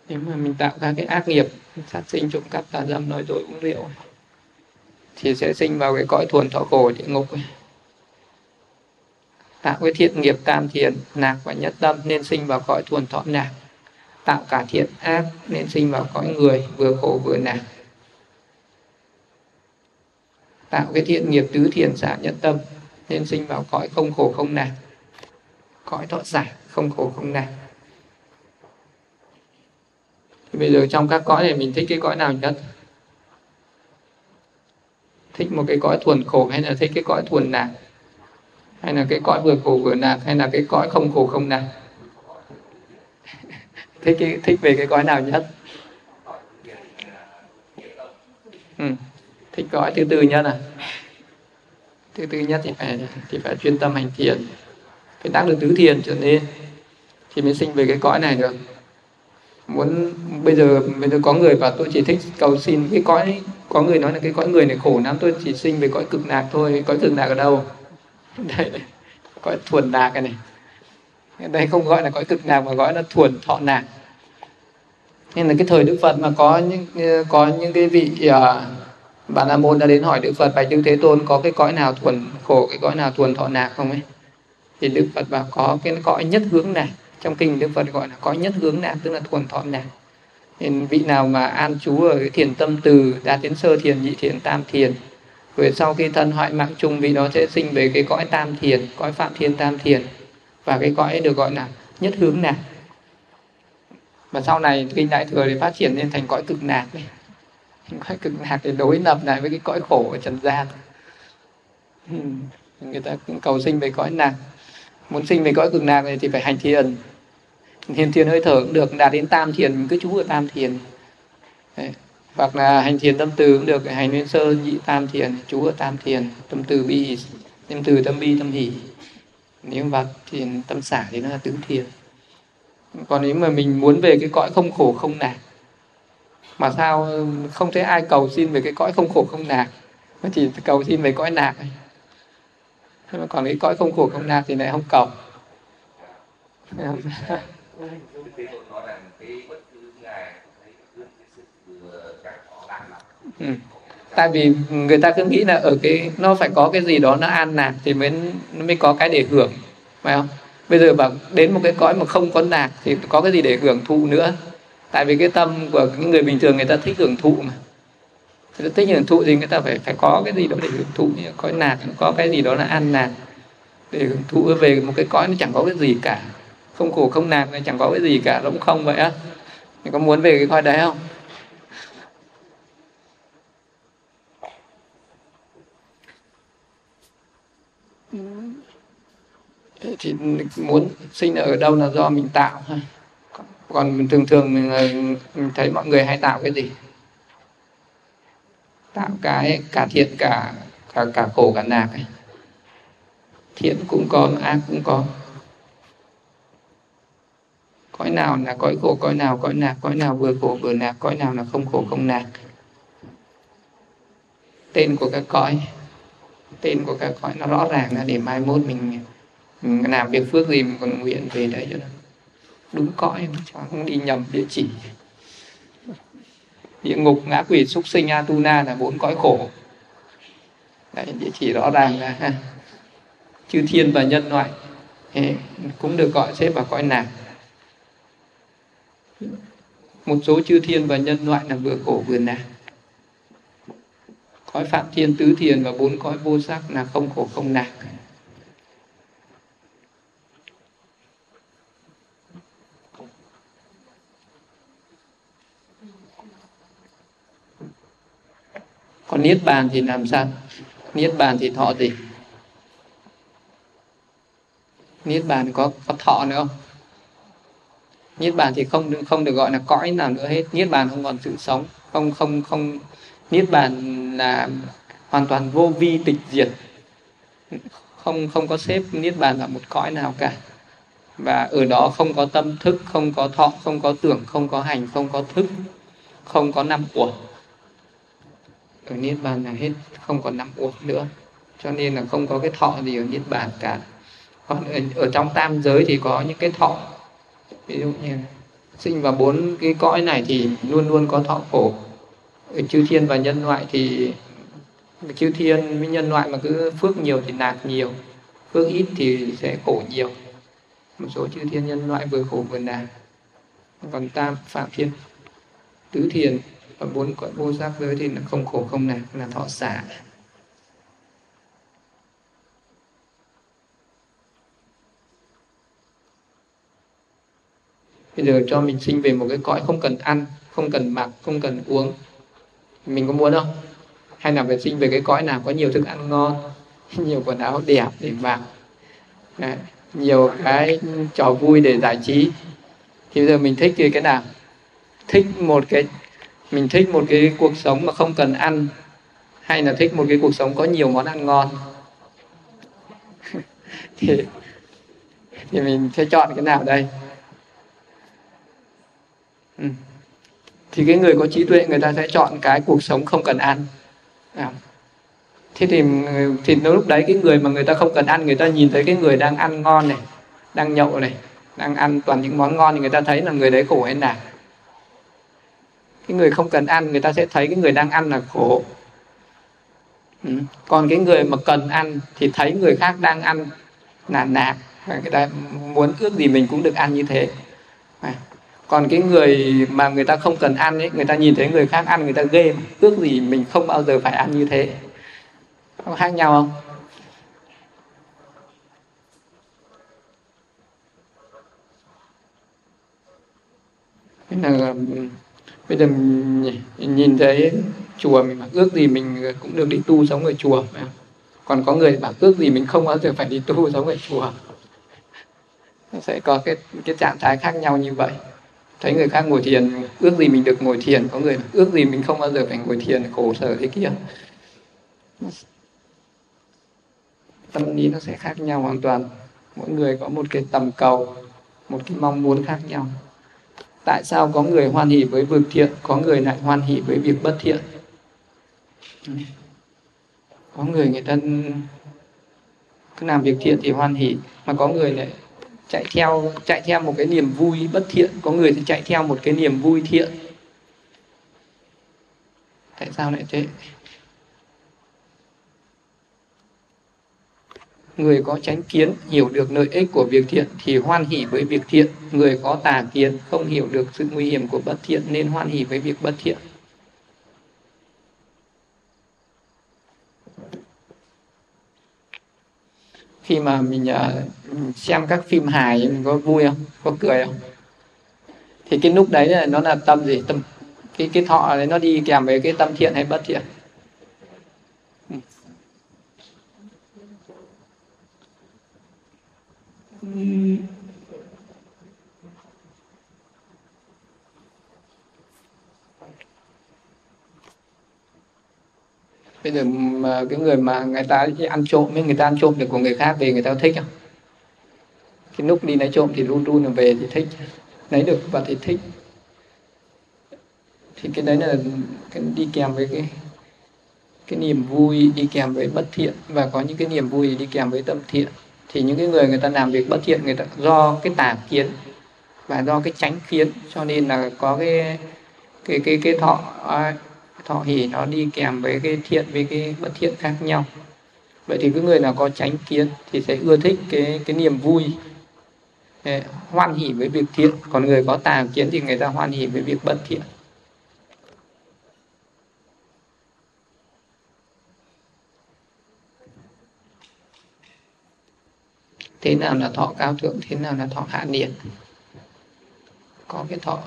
Nếu mà mình tạo ra cái ác nghiệp sát sinh trộm cắp tà dâm nói dối uống rượu thì sẽ sinh vào cái cõi thuần thọ khổ địa ngục ấy tạo cái thiện nghiệp tam thiền nạc và nhất tâm nên sinh vào cõi thuần thọ nạc. Tạo cả thiện ác nên sinh vào cõi người vừa khổ vừa nạc. Tạo cái thiện nghiệp tứ thiền xả nhất tâm nên sinh vào cõi không khổ không nạc. Cõi thọ giải không khổ không nạc. Thì bây giờ trong các cõi này mình thích cái cõi nào nhất? Thích một cái cõi thuần khổ hay là thích cái cõi thuần nạc? Hay là cái cõi vừa khổ vừa nạc hay là cái cõi không khổ không nạc <laughs> thích cái, thích về cái cõi nào nhất? Ừ. thích cõi thứ tư nhất à? Thứ tư nhất thì phải thì phải chuyên tâm hành thiền. Phải đắc được tứ thiền trở nên, thì mới sinh về cái cõi này được. Muốn, bây giờ bây giờ có người và tôi chỉ thích cầu xin cái cõi, có người nói là cái cõi người này khổ lắm, tôi chỉ sinh về cõi cực lạc thôi, cõi cực lạc ở đâu? <laughs> đây cõi thuần lạc này. Đây không gọi là cõi cực lạc mà gọi là thuần thọ lạc nên là cái thời đức phật mà có những có những cái vị uh, bà la môn đã đến hỏi đức phật bạch đức thế tôn có cái cõi nào thuần khổ cái cõi nào thuần thọ lạc không ấy? Thì đức phật bảo có cái cõi nhất hướng lạc trong kinh đức phật gọi là cõi nhất hướng lạc tức là thuần thọ lạc nên vị nào mà an trú ở cái thiền tâm từ đã đến sơ thiền nhị thiền tam thiền rồi sau khi thân hoại mạng chung vị nó sẽ sinh về cái cõi tam thiền, cõi phạm thiên tam thiền, và cái cõi được gọi là nhất hướng lạc và sau này kinh đại thừa thì phát triển lên thành cõi cực lạc này cõi cực lạc thì đối lập lại với cái cõi khổ ở trần gian. Ừ, người ta cũng cầu sinh về cõi lạc muốn sinh về cõi cực lạc này thì phải hành thiền. Thiền thiền hơi thở cũng được, đạt đến tam thiền mình cứ chú ở tam thiền. Đấy hoặc là hành thiền tâm từ cũng được. Hành nguyên sơ nhị tam thiền chú ở tam thiền tâm từ bi tâm từ tâm bi tâm hỷ. Nếu vào thiền tâm xả thì nó là tứ thiền. Còn nếu mà mình muốn về cái cõi không khổ không lạc mà sao không thấy ai cầu xin về cái cõi không khổ không lạc mà chỉ cầu xin về cõi lạc thôi. Còn cái cõi không khổ không lạc thì lại không cầu <laughs> <laughs> ừ. tại vì người ta cứ nghĩ là ở cái, nó phải có cái gì đó nó an lạc thì mới nó mới có cái để hưởng, phải không? Bây giờ bảo đến một cái cõi mà không có lạc thì có cái gì để hưởng thụ nữa? Tại vì cái tâm của những người bình thường người ta thích hưởng thụ mà. Người ta thích hưởng thụ thì người ta phải phải có cái gì đó để hưởng thụ như cõi lạc có cái gì đó là an lạc để hưởng thụ về một cái cõi nó chẳng có cái gì cả. Không khổ không lạc chẳng có cái gì cả nó cũng không vậy á? Có muốn về cái cõi đấy không? Thì muốn sinh ở đâu là do mình tạo thôi còn mình thường thường mình, mình thấy mọi người hay tạo cái gì? Tạo cái cả thiện cả cả cả khổ cả nạc ấy. thiện cũng có ác cũng có. Cõi nào là cõi khổ cõi nào cõi nạc cõi nào vừa khổ vừa nạc cõi nào là không khổ không nạc. Tên của các cõi tên của các cõi nó rõ ràng là để mai mốt mình mình làm việc phước gì mình còn nguyện về đấy cho nó đúng cõi cho không đi nhầm địa chỉ. Địa ngục ngã quỷ súc sinh atuna là bốn cõi khổ. Đấy, địa chỉ rõ ràng là ha. chư thiên và nhân loại cũng được gọi xếp vào cõi nào. Một số chư thiên và nhân loại là vừa khổ vừa nạn. Cõi phạm thiên tứ thiền và bốn cõi vô sắc là không khổ không nạn. Còn niết bàn thì làm sao? Niết bàn thì thọ gì? Niết bàn có có thọ nữa không? Niết bàn thì không không được gọi là cõi nào nữa hết. Niết bàn không còn sự sống. Không không không. Niết bàn là hoàn toàn vô vi tịch diệt. Không không có xếp niết bàn vào một cõi nào cả. Và ở đó không có tâm thức, không có thọ, không có tưởng, không có hành, không có thức, không có năm uẩn ở niết bàn là hết không còn năm uống nữa. Cho nên là không có cái thọ gì ở niết bàn cả. Còn ở, ở trong tam giới thì có những cái thọ. Ví dụ như sinh vào bốn cái cõi này thì luôn luôn có thọ khổ. Ở chư thiên và nhân loại thì chư thiên với nhân loại mà cứ phước nhiều thì nạc nhiều phước ít thì sẽ khổ nhiều. Một số chư thiên nhân loại vừa khổ vừa nạc còn tam phạm thiên tứ thiền và bốn cõi vô sắc giới thì là không khổ, không nạc là thọ xả. Bây giờ cho mình sinh về một cái cõi không cần ăn, không cần mặc, không cần uống. Mình có muốn không? Hay là phải sinh về cái cõi nào có nhiều thức ăn ngon, <laughs> nhiều quần áo đẹp để mặc, Đấy. nhiều cái trò vui để giải trí? Thì bây giờ mình thích cái nào? Thích một cái mình thích một cái cuộc sống mà không cần ăn, hay là thích một cái cuộc sống có nhiều món ăn ngon <laughs> thì thì mình sẽ chọn cái nào đây ừ. thì cái người có trí tuệ, người ta sẽ chọn cái cuộc sống không cần ăn à. thế thì thì lúc đấy cái người mà người ta không cần ăn, người ta nhìn thấy cái người đang ăn ngon này, đang nhậu này, đang ăn toàn những món ngon thì người ta thấy là người đấy khổ hay nào cái người không cần ăn, người ta sẽ thấy cái người đang ăn là khổ. Ừ. còn cái người mà cần ăn thì thấy người khác đang ăn là nạc và người ta muốn ước gì mình cũng được ăn như thế. À. còn cái người mà người ta không cần ăn ấy, người ta nhìn thấy người khác ăn, người ta ghê, ước gì mình không bao giờ phải ăn như thế. Có khác nhau không? Nên là ừ bây giờ mình nhìn thấy chùa mình bảo ước gì mình ờ, cũng được đi tu sống ở chùa còn có người bảo ước gì mình không bao giờ phải đi tu sống ở chùa. Nó sẽ có cái cái trạng thái khác nhau như vậy. Thấy người khác ngồi thiền, ước gì mình được ngồi thiền. Có người ước gì mình không bao giờ phải ngồi thiền khổ sở thế kia. Tâm lý nó sẽ khác nhau hoàn toàn. Mỗi người có một cái tầm cầu, một cái mong muốn khác nhau tại sao có người hoan hỷ với việc thiện, có người lại hoan hỷ với việc bất thiện? Có người người ta cứ làm việc thiện thì hoan hỷ, mà có người lại chạy theo chạy theo một cái niềm vui bất thiện. Có người thì chạy theo một cái niềm vui thiện. Tại sao lại thế? Người có chánh kiến hiểu được lợi ích của việc thiện thì hoan hỷ với việc thiện. Người có tà kiến không hiểu được sự nguy hiểm của bất thiện nên hoan hỷ với việc bất thiện. Khi mà mình à, xem các phim hài, mình có vui không? Có cười không? Thì cái lúc đấy là nó là tâm gì? Tâm, cái cái thọ đấy nó đi kèm với cái tâm thiện hay bất thiện? Bây giờ mà cái người mà người ta ăn trộm với người ta ăn trộm được của người khác về người ta thích không? Cái lúc đi lấy trộm thì run run về thì thích, lấy được và thì thích. Thì cái đấy là cái đi kèm với cái cái niềm vui, đi kèm với bất thiện. Và có những cái niềm vui đi kèm với tâm thiện thì những cái người người ta làm việc bất thiện người ta, do cái tà kiến và do cái tránh kiến, cho nên là có cái cái cái cái thọ à, thọ hỉ nó đi kèm với cái thiện, với cái bất thiện khác nhau. Vậy thì cái người nào có tránh kiến thì sẽ ưa thích cái cái niềm vui hoan hỉ với việc thiện. Còn người có tà kiến thì người ta hoan hỉ với việc bất thiện. Thế nào là thọ cao thượng, thế nào là thọ hạ điển? Có cái thọ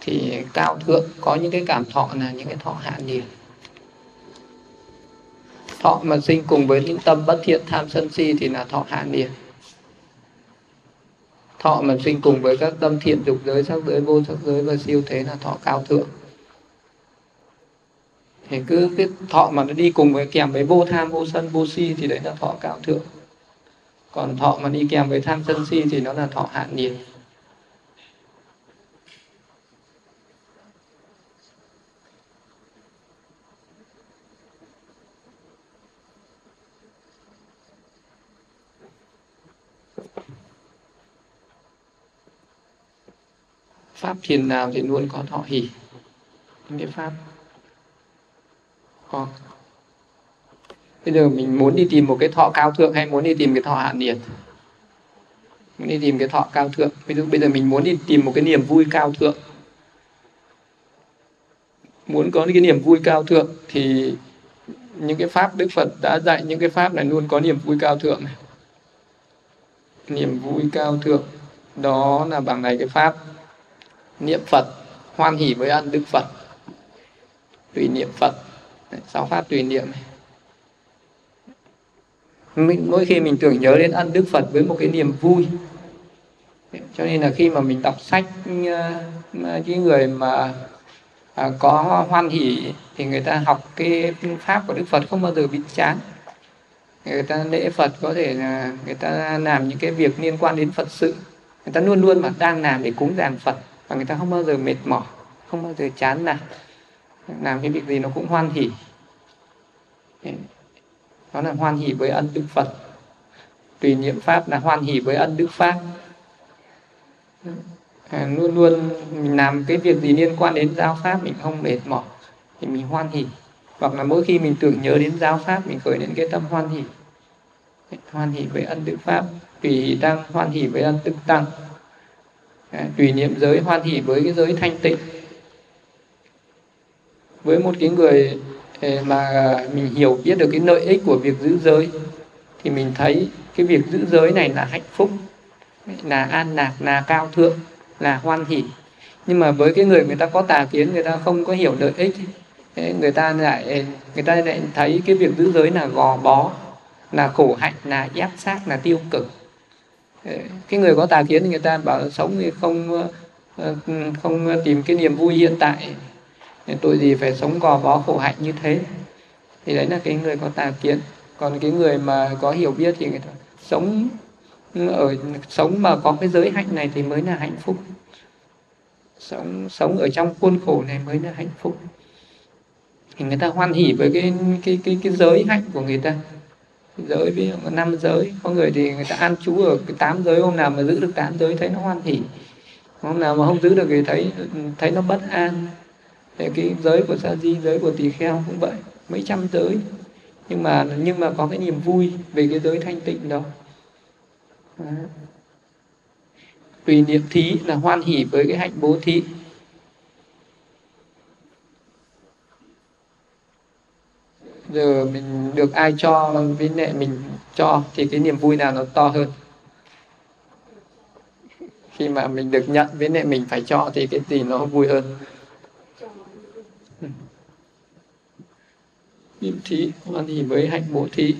thì cao thượng, có những cái cảm thọ là những cái thọ hạ điển. Thọ mà sinh cùng với những tâm bất thiện, tham sân si thì là thọ hạ điển. Thọ mà sinh cùng với các tâm thiện, dục giới, sắc giới, vô sắc giới và siêu thế là thọ cao thượng. Thì cứ cái thọ mà nó đi cùng với kèm với vô tham, vô sân, vô si thì đấy là thọ cao thượng còn thọ mà đi kèm với tham sân si thì nó là thọ hạ nhiệt. Pháp thiền nào thì luôn có thọ hỷ. Những cái pháp có bây giờ mình muốn đi tìm một cái thọ cao thượng hay muốn đi tìm cái thọ hạ nhiệt muốn đi tìm cái thọ cao thượng. Ví dụ bây giờ mình muốn đi tìm một cái niềm vui cao thượng. Muốn có cái niềm vui cao thượng thì những cái pháp đức phật đã dạy, những cái pháp này luôn có niềm vui cao thượng này. Niềm vui cao thượng, đó là bằng này cái pháp niệm phật, hoan hỷ với ăn đức phật. Tùy niệm phật. Sáu pháp tùy niệm này mình, mỗi khi mình tưởng nhớ đến ăn đức Phật với một cái niềm vui. Cho nên là khi mà mình đọc sách ờ, những người mà à, có hoan hỷ thì người ta học cái pháp của Đức Phật không bao giờ bị chán. Người ta lễ Phật có thể là người ta làm những cái việc liên quan đến Phật sự. Người ta luôn luôn mà đang làm để cúng dường Phật và người ta không bao giờ mệt mỏi không bao giờ chán nản. Làm cái việc gì nó cũng hoan hỷ đó là hoan hỷ với ân đức phật. Tùy niệm pháp là hoan hỷ với ân đức pháp. À, luôn luôn mình làm cái việc gì liên quan đến giáo pháp mình không mệt mỏi thì mình hoan hỷ. Hoặc là mỗi khi mình tưởng nhớ đến giáo pháp mình khởi đến cái tâm hoan hỷ. Hoan hỷ với ân đức pháp tùy hỷ tăng hoan hỷ với ân đức tăng. À, tùy niệm giới hoan hỷ với cái giới thanh tịnh. Với một cái người mà à, mình hiểu, biết được cái lợi ích của việc giữ giới, thì mình thấy cái việc giữ giới này là hạnh phúc, là an lạc, là cao thượng, là hoan hỷ. Nhưng mà với cái người người ta có tà kiến, người ta không có hiểu lợi ích người ta lại, người ta lại thấy cái việc giữ giới là gò bó, là khổ hạnh, là ép sát là tiêu cực. Cái người có tà kiến thì người ta bảo sống thì không ờ, không tìm cái niềm vui hiện tại tôi gì phải sống gò bó khổ hạnh như thế. Thì đấy là cái người có tà kiến. Còn cái người mà có hiểu biết thì người ta sống ở, sống mà có cái giới hạnh này thì mới là hạnh phúc. Sống sống ở trong khuôn khổ này mới là hạnh phúc. Thì người ta hoan hỉ với cái cái cái cái giới hạnh của người ta. Giới ví dụ năm giới, có người thì người ta an trú ở cái tám giới, hôm nào mà giữ được tám giới thấy nó hoan hỉ. Hôm nào mà không giữ được thì thấy thấy nó bất an. Thế cái giới của sa di, giới của tỳ kheo cũng vậy, mấy trăm giới. Nhưng mà nhưng mà có cái niềm vui về cái giới thanh tịnh đó. Tùy niệm thí là hoan hỷ với cái hạnh bố thí. Giờ mình được ai cho với lại mình cho thì cái niềm vui nào nó to hơn? Khi mà mình được nhận với lại mình phải cho thì cái gì nó vui hơn? Niệm thí hoan hỷ với hạnh bố thí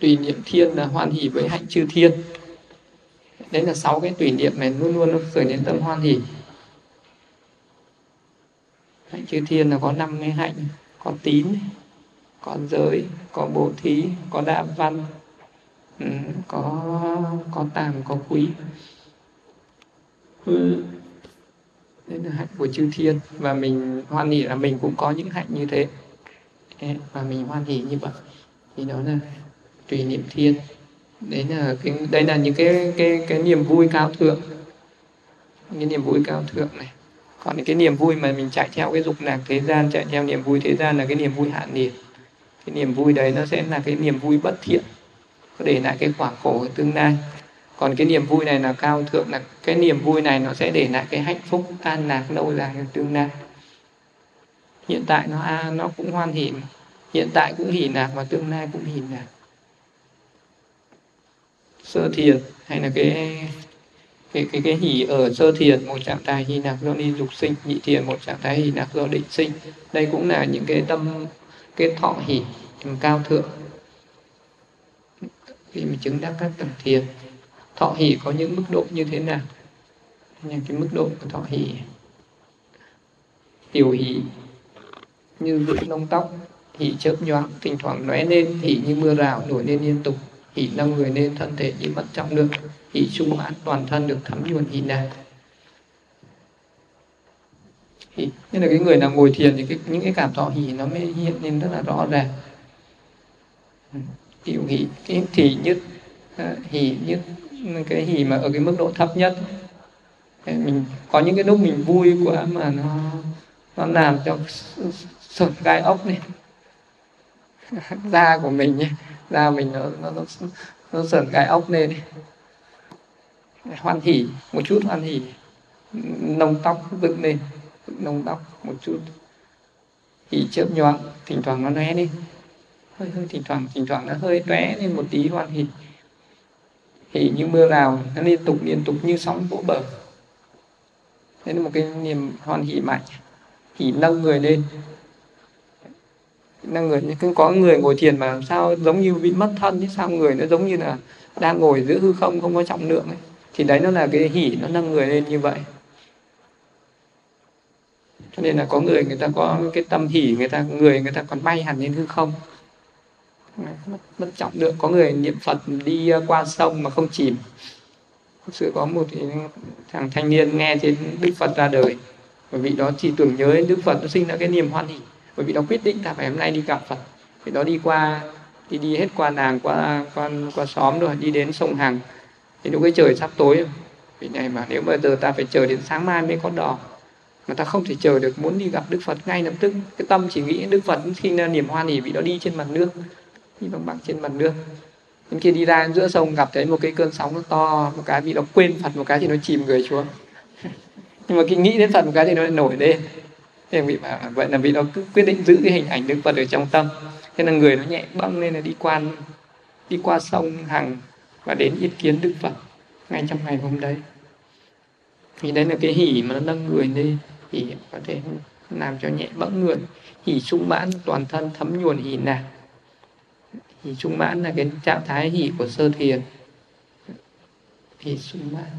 tùy niệm thiên là hoan hỷ với hạnh chư thiên. Đấy là sáu cái tùy niệm này luôn luôn nó khởi đến tâm hoan hỷ. Hạnh chư thiên là có năm cái hạnh, có tín, có giới, có bố thí, có đạm văn ừ, có có tàm có quý. Ừ hạnh của chư thiên và mình hoan hỉ là mình cũng có những hạnh như thế. Và mình hoan hỉ như vậy. Thì đó là tùy niệm thiên. Đấy là cái, đây là những cái cái cái niềm vui cao thượng. Cái niềm vui cao thượng này. Còn cái niềm vui mà mình chạy theo cái dục lạc thế gian, chạy theo niềm vui thế gian là cái niềm vui hạ nhiệt cái niềm vui đấy nó sẽ là cái niềm vui bất thiện. Có để lại cái quả khổ ở tương lai còn cái niềm vui này là cao thượng, là cái niềm vui này nó sẽ để lại cái hạnh phúc an lạc lâu dài ở tương lai. Hiện tại nó a nó cũng hoan hỉ hiện tại cũng hỉ lạc và tương lai cũng hỉ lạc. Sơ thiền hay là cái cái cái cái hỉ ở sơ thiền, một trạng thái hỉ lạc do đi dục sinh, nhị thiền, một trạng thái hỉ lạc do định sinh. Đây cũng là những cái tâm, cái thọ hỉ cao thượng. Khi mà chứng đắc các tầng thiền thọ hỷ có những mức độ như thế nào? Như cái mức độ của thọ hỷ. Tiểu hỷ như giữ lông tóc hỷ chớp nhoáng thỉnh thoảng lóe lên hỷ như mưa rào nổi lên liên tục. Hỷ nâng người lên thân thể như mất trọng lượng. Hỷ sung mãn toàn thân được thấm nhuần hỷ nào hỷ nên là cái người nào ngồi thiền thì cái, những cái cảm thọ hỷ nó mới hiện lên rất là rõ ràng. Ừ, tiểu hỷ cái thì nhất hỷ nhất cái hỷ mà ở cái mức độ thấp nhất. Mình có những cái lúc mình vui quá mà nó nó làm cho sụt gai ốc này <laughs> da của mình nhé da mình nó nó nó, nó sợn gai ốc lên hoan hỉ một chút hoan hỉ. Nông tóc dựng lên nông tóc một chút. Hỉ chớp nhoáng thỉnh thoảng nó lóe lên hơi hơi thỉnh thoảng thỉnh thoảng nó hơi lóe lên một tí hoan hỉ hỉ như mưa rào nó liên tục liên tục như sóng vỗ bờ. Đấy là một cái niềm hoan hỉ mạnh. Hỉ nâng người lên. Nâng người, cứ có người ngồi thiền mà sao giống như bị mất thân chứ sao người nó giống như là đang ngồi giữa hư không không có trọng lượng ấy. Thì đấy nó là cái hỉ nó nâng người lên như vậy. Cho nên là có người người ta có cái tâm hỉ người ta, người người ta còn bay hẳn lên hư không mất, mất trọng lượng. Có người niệm phật đi ờ, qua sông mà không chìm. Thực sự có một thằng thanh niên nghe thấy đức phật ra đời. Bởi vì đó chỉ tưởng nhớ đến đức phật nó sinh ra cái niềm hoan hỉ bởi vì nó quyết định là phải hôm nay đi gặp phật. Vì đó đi qua đi đi hết qua nàng qua qua qua xóm rồi đi đến sông hằng. Thì lúc cái trời sắp tối rồi. Vì này mà nếu bây giờ ta phải chờ đến sáng mai mới có đò mà ta không thể chờ được muốn đi gặp đức phật ngay lập tức. Cái tâm chỉ nghĩ đức phật khi niềm hoan hỉ vì nó đi trên mặt nước đi bằng bằng trên mặt nước. Đến khi đi ra giữa sông gặp thấy một cái cơn sóng nó to, một cái bị nó quên phật, một cái thì nó chìm người xuống. <laughs> Nhưng mà khi nghĩ đến phật một cái thì nó lại nổi lên. Thế bị vị bảo vậy là vì nó cứ quyết định giữ cái hình ảnh đức phật ở trong tâm. Thế là người nó nhẹ băng lên là đi qua đi qua sông hằng và đến yết kiến đức phật ngay trong ngày hôm đấy. Vì đấy là cái hỉ mà nó nâng người lên. Hỉ có thể làm cho nhẹ bẫng người hỉ sung mãn, toàn thân thấm nhuần, hỉ nạc thì trung mãn là cái trạng thái hỷ của sơ thiền. Hỷ trung mãn.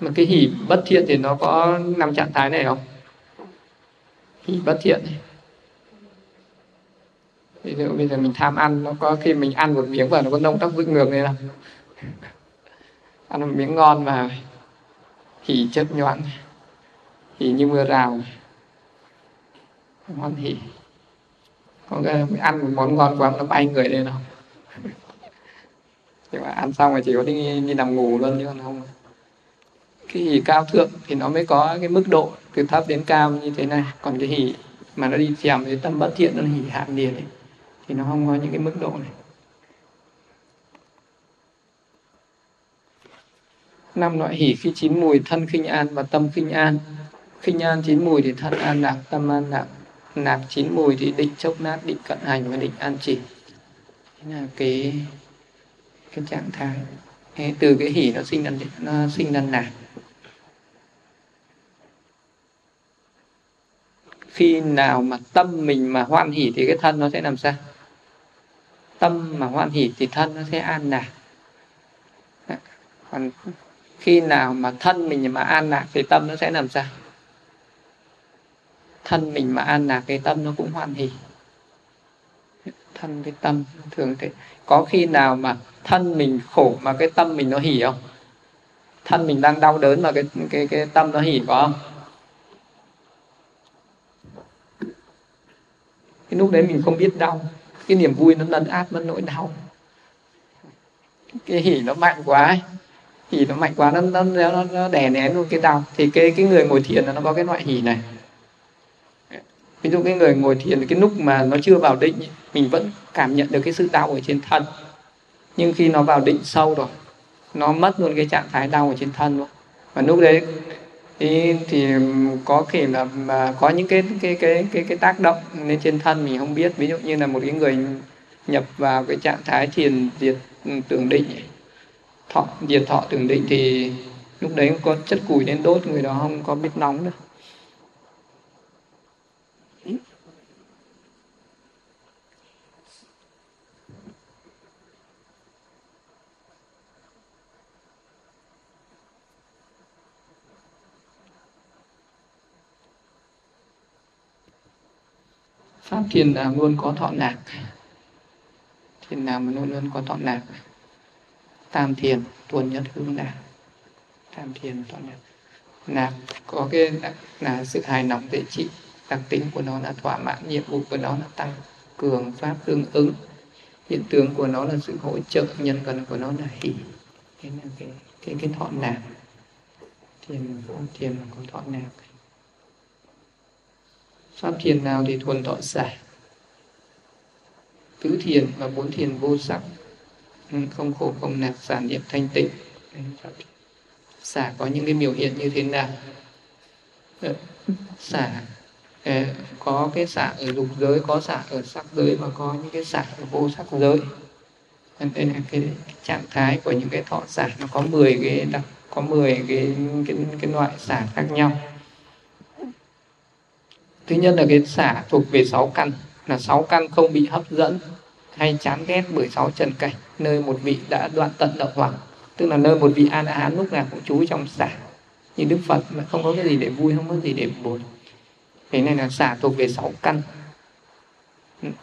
Mà cái hỷ bất thiện thì nó có năm trạng thái này không? Hỷ bất thiện này ví dụ bây giờ mình tham ăn nó có khi mình ăn một miếng vào nó có nông tóc vứt ngược này không <laughs> ăn một miếng ngon mà hỉ chớp nhoáng hỉ như mưa rào. Ngon hỉ. Có cái ăn một món ngon quá nó bay người lên không <laughs> nhưng mà ăn xong rồi chỉ có đi, đi nằm ngủ luôn chứ còn không. Cái hỉ cao thượng thì nó mới có cái mức độ từ thấp đến cao như thế này. Còn cái hỉ mà nó đi chèm với tâm bất thiện nó hỉ hạ liền ấy thì nó không có những cái mức độ này. Năm loại hỉ khi chín mùi thân khinh an và tâm khinh an. Khinh an chín mùi thì thân an lạc, tâm an lạc. Nạp chín mùi thì định chốc nát, định cận hành và định an chỉ. Thế là cái cái trạng thái. Thế từ cái hỉ nó sinh ra, nó sinh ra nạp khi nào mà tâm mình mà hoan hỉ thì cái thân nó sẽ làm sao? Tâm mà hoan hỷ thì thân nó sẽ an lạc. Còn khi nào mà thân mình mà an lạc thì tâm nó sẽ làm sao? Thân mình mà an lạc thì tâm nó cũng hoan hỷ. Thân với tâm thường thế có khi nào mà thân mình khổ mà cái tâm mình nó hỉ không? Thân mình đang đau đớn mà cái cái cái tâm nó hỉ có không? Cái lúc đấy mình không biết đau cái niềm vui nó lấn át mất nỗi đau. Cái hỉ nó mạnh quá ấy. hỉ nó mạnh quá nó nó nó, nó đè nén luôn cái đau. Thì cái cái người ngồi thiền nó có cái loại hỉ này. Ví dụ cái người ngồi thiền cái lúc mà nó chưa vào định mình vẫn cảm nhận được cái sự đau ở trên thân. Nhưng khi nó vào định sâu rồi nó mất luôn cái trạng thái đau ở trên thân luôn. Và lúc đấy thì, thì có thể là mà có những cái cái cái cái cái tác động lên trên thân mình không biết. Ví dụ như là một cái người nhập vào cái trạng thái thiền diệt tưởng định thọ diệt thọ tưởng định thì lúc đấy có chất củi đến đốt người đó không có biết nóng nữa. Pháp thiền là luôn có thọ lạc. Thiền nào mà luôn luôn có thọ lạc. Tam thiền, tuần nhất hướng lạc. Tam thiền, thọ lạc. Nạc có cái là sự hài lòng dễ trị. Đặc tính của nó là thỏa mãn, nhiệm vụ của nó là tăng cường pháp tương ứng. Hiện tượng của nó là sự hỗ trợ, nhân cần của nó là hỷ. Thế là cái cái cái thọ lạc. Thiền thiền là có thọ lạc pháp thiền nào thì thuần thọ giải. Tứ thiền và bốn thiền vô sắc. Ừ, không khổ không nạc xả niệm thanh tịnh. Ừ, xả có những cái biểu hiện như thế nào? Ờ, xả ờ, có cái xả ở dục giới có xả ở sắc giới và có những cái xả ở vô sắc giới. Đây là cái, cái trạng thái của những cái thọ xả nó có 10 cái đặc có 10 cái cái cái loại xả khác nhau thứ nhất là cái xả thuộc về sáu căn, là sáu căn không bị hấp dẫn hay chán ghét bởi sáu trần cảnh, nơi một vị đã đoạn tận đạo hoàng. Tức là nơi một vị an hán lúc nào cũng chú trong xả. Như đức phật mà không có cái gì để vui, không có gì để buồn. Thế này là xả thuộc về sáu căn.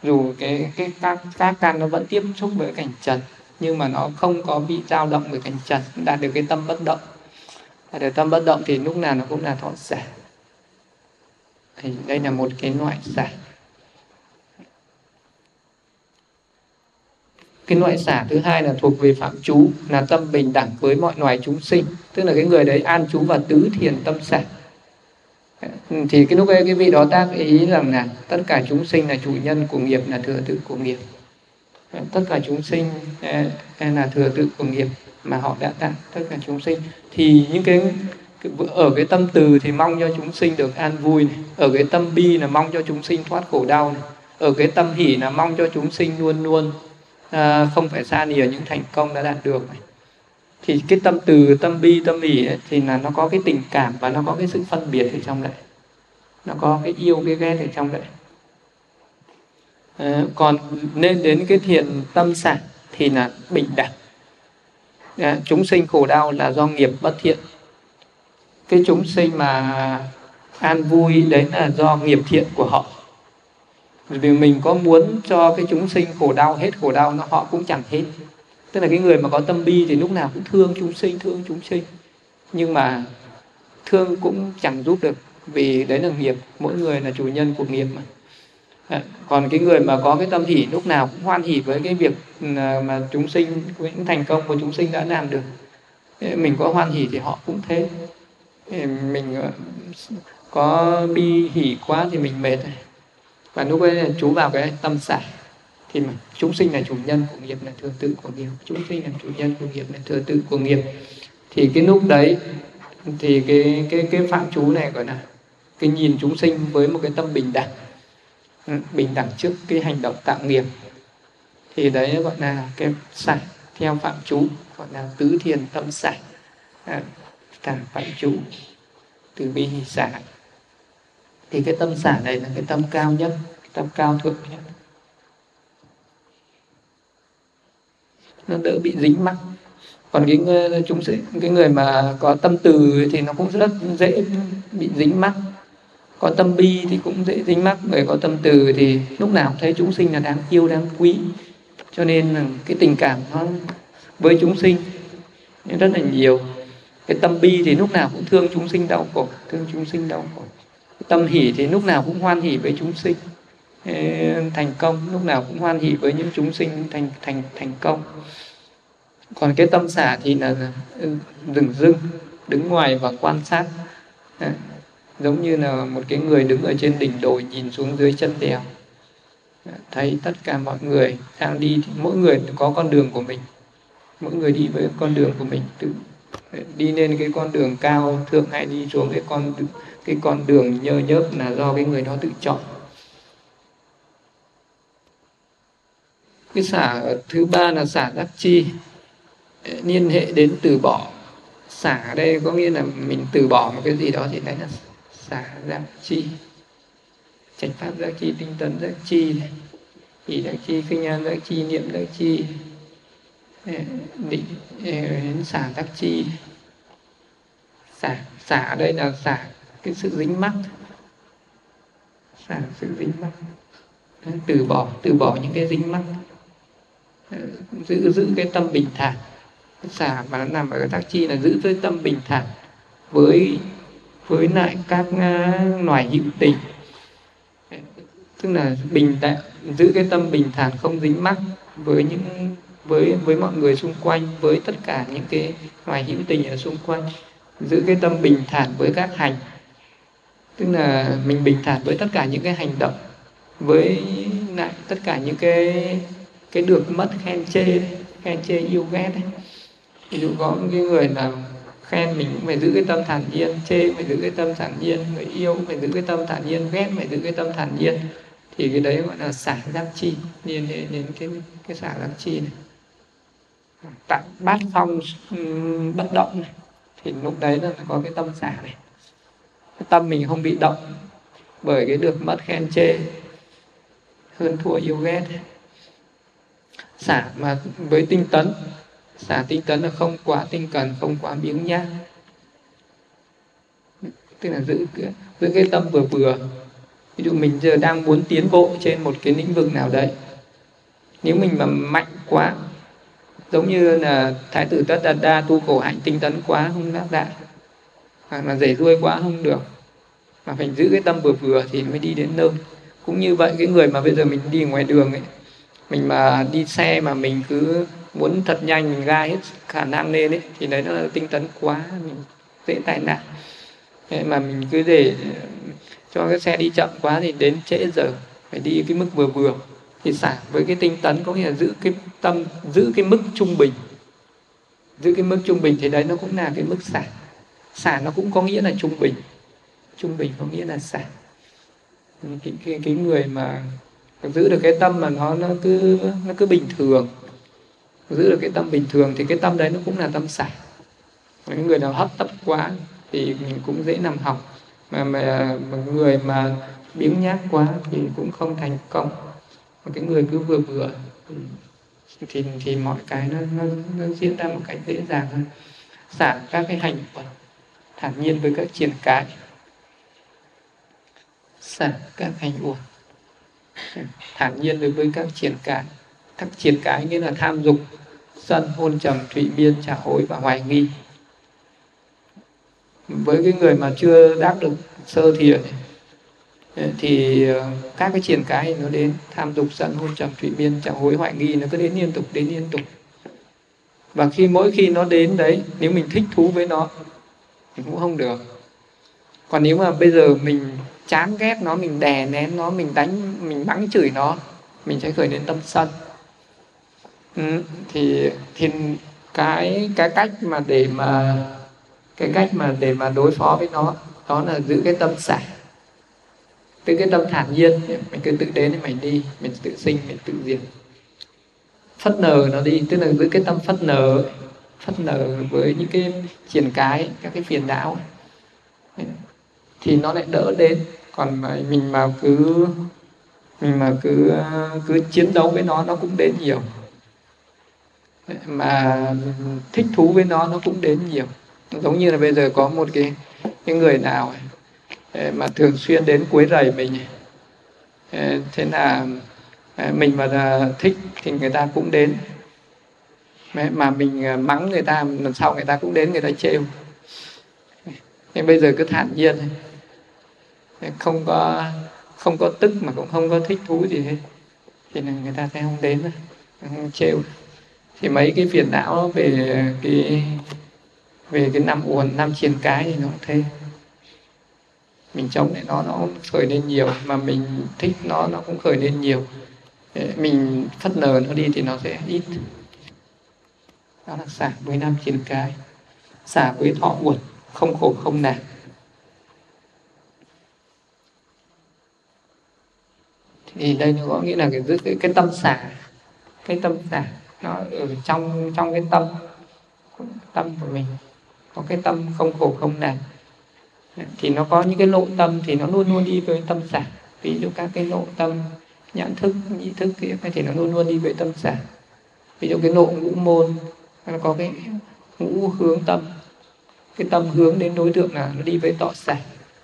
Dù cái cái các các căn nó vẫn tiếp xúc với cảnh trần, nhưng mà nó không có bị dao động với cảnh trần, đạt được cái tâm bất động. Đạt được tâm bất động thì lúc nào nó cũng là thọ xả thì đây là một cái loại xả. Cái loại xả thứ hai là thuộc về phạm chú là tâm bình đẳng với mọi loài chúng sinh. Tức là cái người đấy an chú và tứ thiền tâm xả. Thì cái lúc ấy, cái vị đó tác ý rằng là tất cả chúng sinh là chủ nhân của nghiệp, là thừa tự của nghiệp. Tất cả chúng sinh à, à, là thừa tự của nghiệp mà họ đã tạo, tất cả chúng sinh. Thì những cái ở cái tâm từ thì mong cho chúng sinh được an vui này. ở cái tâm bi là mong cho chúng sinh thoát khổ đau này. ở cái tâm hỷ là mong cho chúng sinh luôn luôn à, không phải xa lìa những thành công đã đạt được này. thì cái tâm từ tâm bi tâm hỷ ấy, thì là nó có cái tình cảm và nó có cái sự phân biệt ở trong đấy nó có cái yêu cái ghét ở trong đấy à, còn nên đến cái thiện tâm sản thì là bình đẳng à, chúng sinh khổ đau là do nghiệp bất thiện cái chúng sinh mà an vui đấy là do nghiệp thiện của họ. Vì mình có muốn cho cái chúng sinh khổ đau hết khổ đau nó họ cũng chẳng hết. Tức là cái người mà có tâm bi thì lúc nào cũng thương chúng sinh thương chúng sinh. Nhưng mà thương cũng chẳng giúp được vì đấy là nghiệp. Mỗi người là chủ nhân của nghiệp mà. À, còn cái người mà có cái tâm hỷ lúc nào cũng hoan hỷ với cái việc à, mà chúng sinh những thành công của chúng sinh đã làm được. Mình có hoan hỷ thì họ cũng thế mình ờ, có bi hỉ quá thì mình mệt và lúc ấy chú vào cái tâm xả thì mà chúng sinh là chủ nhân của nghiệp là thừa tự của nghiệp. Chúng sinh là chủ nhân của nghiệp là thừa tự của nghiệp. Thì cái lúc đấy thì cái cái cái phạm chú này gọi là cái nhìn chúng sinh với một cái tâm bình đẳng. Ừ, bình đẳng trước cái hành động tạo nghiệp. Thì đấy gọi là cái sạch theo phạm chú gọi là tứ thiền tâm sạch à, tà phải chú từ bi hỷ xả thì cái tâm xả này là cái tâm cao nhất, cái tâm cao thượng nhất. Nó đỡ bị dính mắc. Còn cái chúng sẽ cái người mà có tâm từ thì nó cũng rất dễ bị dính mắc. Có tâm bi thì cũng dễ dính mắc. Người có tâm từ thì lúc nào cũng thấy chúng sinh là đáng yêu, đáng quý. Cho nên là cái tình cảm nó với chúng sinh rất là nhiều cái tâm bi thì lúc nào cũng thương chúng sinh đau khổ, thương chúng sinh đau khổ. Cái tâm hỷ thì lúc nào cũng hoan hỷ với chúng sinh thành công, lúc nào cũng hoan hỷ với những chúng sinh thành thành thành công. Còn cái tâm xả thì là dừng ừ, dưng đứng ngoài và quan sát. Giống như là một cái người đứng ở trên đỉnh đồi nhìn xuống dưới chân đèo. Thấy tất cả mọi người đang đi thì mỗi người có con đường của mình. Mỗi người đi với con đường của mình, tự đi lên cái con đường cao, thượng hay đi xuống cái con cái con đường nhơ nhớp là do cái người đó tự chọn. Cái xả thứ ba là xả đắc chi. Liên hệ đến từ bỏ. Xả ở đây có nghĩa là mình từ bỏ một cái gì đó thì đấy là xả giác chi. Chánh pháp giác chi, tinh tấn giác chi này. Ý giác chi, kinh an giác chi, niệm giác chi định đến xả giác chi. Xả xả ở đây là xả cái sự dính mắc. Xả sự dính mắc. Từ bỏ từ bỏ những cái dính mắc. Ờ, giữ giữ cái tâm bình thản. Xả mà nó nằm ở tác chi là giữ cái tâm bình thản với với lại các à, loài hữu tình. Tức là bình tạng giữ cái tâm bình thản không dính mắc với những với với mọi người xung quanh, với tất cả những cái loài hữu tình ở xung quanh, giữ cái tâm bình thản với các hành. Tức là mình bình thản với tất cả những cái hành động, với lại tất cả những cái cái được mất khen chê khen chê yêu ghét ấy. ví dụ có những cái người nào khen mình cũng phải giữ cái tâm thản nhiên, chê phải giữ cái tâm thản nhiên, người yêu cũng phải giữ cái tâm thản nhiên, ghét phải giữ cái tâm thản nhiên. Thì cái đấy gọi là xả giác chi liên đến cái cái xả giác chi này tặng bát phong bất động này thì lúc đấy là có cái tâm xả này. Cái tâm mình không bị động bởi cái được mất khen chê hơn thua yêu ghét. Xả mà với tinh tấn xả tinh tấn là không quá tinh cần không quá biếng nhác. Tức là giữ cái, giữ cái tâm vừa vừa. Ví dụ mình giờ đang muốn tiến bộ trên một cái lĩnh vực nào đấy nếu mình mà mạnh quá giống như là thái tử tất đạt đa tu khổ hạnh tinh tấn quá không đáp đại dạ. hoặc là dày ruôi quá không được. Mà phải giữ cái tâm vừa vừa thì mới đi đến nơi. Cũng như vậy, cái người mà bây giờ mình đi ngoài đường ấy, mình mà đi xe mà mình cứ muốn thật nhanh, mình ra hết khả năng lên ấy, thì đấy nó là tinh tấn quá, mình dễ tai nạn. Mà mình cứ để cho cái xe đi chậm quá thì đến trễ giờ, phải đi cái mức vừa vừa thì xả với cái tinh tấn có nghĩa là giữ cái tâm giữ cái mức trung bình. Giữ cái mức trung bình thì đấy nó cũng là cái mức xả. Xả nó cũng có nghĩa là trung bình. Trung bình có nghĩa là xả. Cái, cái, cái người mà giữ được cái tâm mà nó nó cứ nó cứ bình thường. Giữ được cái tâm bình thường thì cái tâm đấy nó cũng là tâm xả. Những người nào hấp tấp quá thì mình cũng dễ nằm học. Mà, mà, mà người mà biếng nhác quá thì cũng không thành công mà cái người cứ vừa vừa thì thì mọi cái nó, nó, nó diễn ra một cách dễ dàng hơn. Xả các cái hành quả thản nhiên với các triển cái. Xả các hành uẩn thản nhiên đối với các triển cái. Các triển cái nghĩa là tham dục sân hôn trầm thụy biên trả hối và hoài nghi. Với cái người mà chưa đáp được sơ thiền Ờ, thì ờ, các cái triển cái nó đến tham dục sân hôn trầm thụy biên chẳng hối hoại nghi nó cứ đến liên tục đến liên tục. Và khi mỗi khi nó đến đấy nếu mình thích thú với nó thì cũng không được. Còn nếu mà bây giờ mình chán ghét nó mình đè nén nó mình đánh mình mắng chửi nó mình sẽ khởi đến tâm sân. Ừ, thì thì cái cái cách mà để mà cái cách mà để mà đối phó với nó đó là giữ cái tâm sạch từ cái tâm thản nhiên, mình cứ tự đến thì mình đi, mình tự sinh, mình tự diệt. Phất nở nó đi, tức là giữ cái tâm phất nở phất nở với những cái triển cái, các cái phiền não. Thì nó lại đỡ đến. Còn mà mình mà cứ, mình mà cứ cứ chiến đấu với nó nó cũng đến nhiều. Mà thích thú với nó nó cũng đến nhiều. Giống như là bây giờ có một cái cái người nào mà thường xuyên đến cuối rầy mình. Thế là mình mà à, thích thì người ta cũng đến. Mà mình à, mắng người ta, lần sau người ta cũng đến người ta trêu. Nên bây giờ cứ thản nhiên. Không có không có tức mà cũng không có thích thú gì hết. Thì là người ta sẽ không đến, không trêu. Thì mấy cái phiền não về cái về cái năm uồn năm triền cái thì nó thế mình chống lại nó nó khởi lên nhiều mà mình thích nó nó cũng khởi lên nhiều. Mình phất nờ nó đi thì nó sẽ ít. Đó là xả với năm chiên cái xả với thọ uẩn không khổ không nạn. Thì đây nó có nghĩa là cái, cái, cái tâm xả cái tâm xả nó ở trong trong cái tâm tâm của mình. Có cái tâm không khổ không nạn thì nó có những cái lộ tâm thì nó luôn luôn đi với tâm xả ví dụ các cái lộ tâm, nhãn thức, nhị thức kia, thì nó luôn luôn đi với tâm xả ví dụ cái lộ ngũ môn, nó có cái ngũ hướng tâm. Cái tâm hướng đến đối tượng là nó đi với tọ xả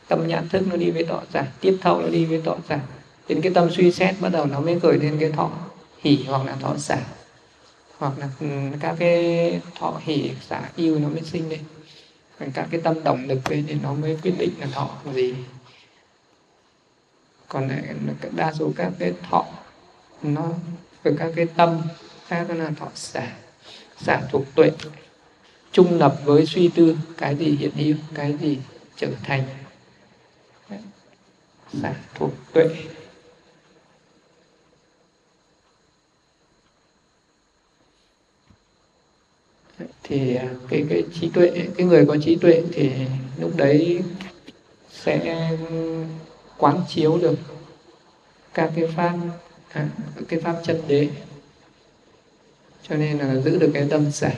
tâm nhãn thức nó đi với tọ xả tiếp thâu nó đi với tọ xả đến cái tâm suy xét bắt đầu nó mới khởi lên cái thọ hỉ hoặc là thọ xả hoặc là ừ, các cái thọ hỉ, xả yêu nó mới sinh lên các cái tâm động lực lên thì nó mới quyết định là thọ gì. Còn lại đa số các cái thọ, nó với các cái tâm khác là thọ xả xả thuộc tuệ, trung lập với suy tư, cái gì hiện hữu, cái gì trở thành. Xả thuộc tuệ. Thì à, cái cái trí tuệ cái người có trí tuệ thì lúc đấy sẽ quán chiếu được các cái pháp à, cái pháp chân đế. Cho nên là giữ được cái tâm sạch.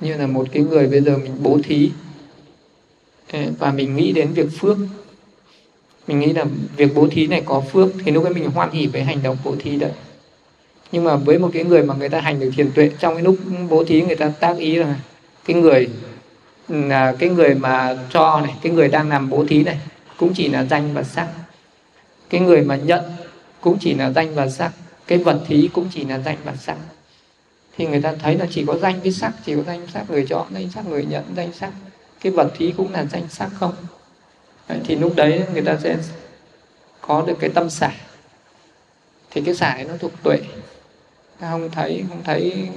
Như là một cái người bây giờ mình bố thí à, và mình nghĩ đến việc phước mình nghĩ là việc bố thí này có phước, thì lúc ấy mình hoan hỉ với hành động bố thí đấy. Nhưng mà với một cái người mà người ta hành được thiền tuệ, trong cái lúc bố thí người ta tác ý là cái người, là cái người mà cho này, cái người đang làm bố thí này, cũng chỉ là danh và sắc. Cái người mà nhận cũng chỉ là danh và sắc. Cái vật thí cũng chỉ là danh và sắc. Thì người ta thấy là chỉ có danh với sắc, chỉ có danh sắc, người chọn danh sắc, người nhận danh sắc. Cái vật thí cũng là danh sắc không? Đấy, thì lúc đấy người ta sẽ có được cái tâm xả. Thì cái xả nó thuộc tuệ. Không thấy không thấy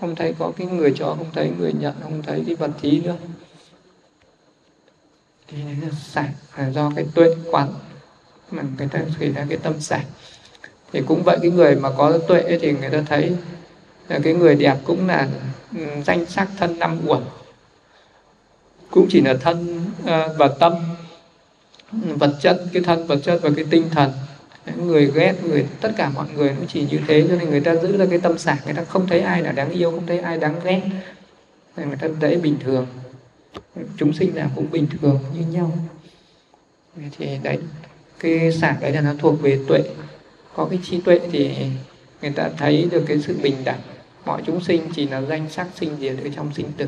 không thấy có cái người cho không thấy người nhận không thấy cái vật thí nữa. Thì đấy là xả là do cái tuệ quán mà người ta xảy ra cái tâm xả. Thì cũng vậy cái người mà có tuệ thì người ta thấy là cái người đẹp cũng là danh sắc thân năm uẩn. Cũng chỉ là thân ờ, và tâm vật chất, cái thân vật chất và cái tinh thần. Người ghét, người, tất cả mọi người cũng chỉ như thế, cho nên người ta giữ được cái tâm sản người ta không thấy ai là đáng yêu, không thấy ai đáng ghét. Người ta dễ bình thường. Chúng sinh nào cũng bình thường như nhau. Thì đấy, cái sản đấy là nó thuộc về tuệ. Có cái trí tuệ thì người ta thấy được cái sự bình đẳng. Mọi chúng sinh chỉ là danh sắc sinh diệt ở trong sinh tử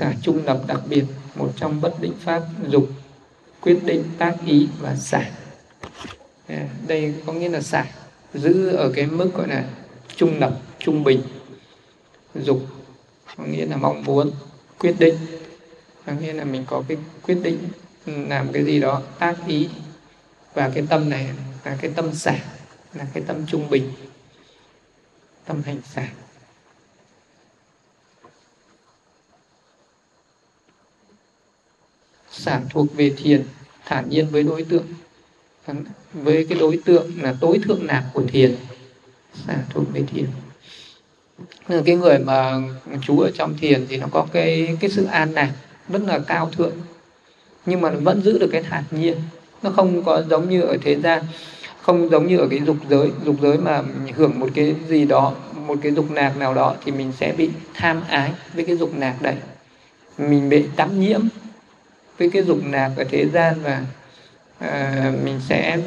xả trung lập đặc biệt, một trong bất định pháp dục, quyết định tác ý và xả. À, đây có nghĩa là xả, giữ ở cái mức gọi là trung lập, trung bình. Dục có nghĩa là mong muốn, quyết định. Có nghĩa là mình có cái quyết định làm cái gì đó, tác ý. Và cái tâm này là cái tâm xả, là cái tâm trung bình, tâm hành xả. Sản thuộc về thiền, thản nhiên với đối tượng. Với cái đối tượng là tối thượng nạp của thiền, sản thuộc về thiền. Cái người mà chú ở trong thiền thì nó có cái cái sự an lạc rất là cao thượng. Nhưng mà nó vẫn giữ được cái thản nhiên. Nó không có giống như ở thế gian, không giống như ở cái dục giới. Dục giới mà hưởng một cái gì đó, một cái dục nạc nào đó thì mình sẽ bị tham ái với cái dục nạc đấy. Mình bị đắm nhiễm với cái dục nạp ở thế gian và à, mình sẽ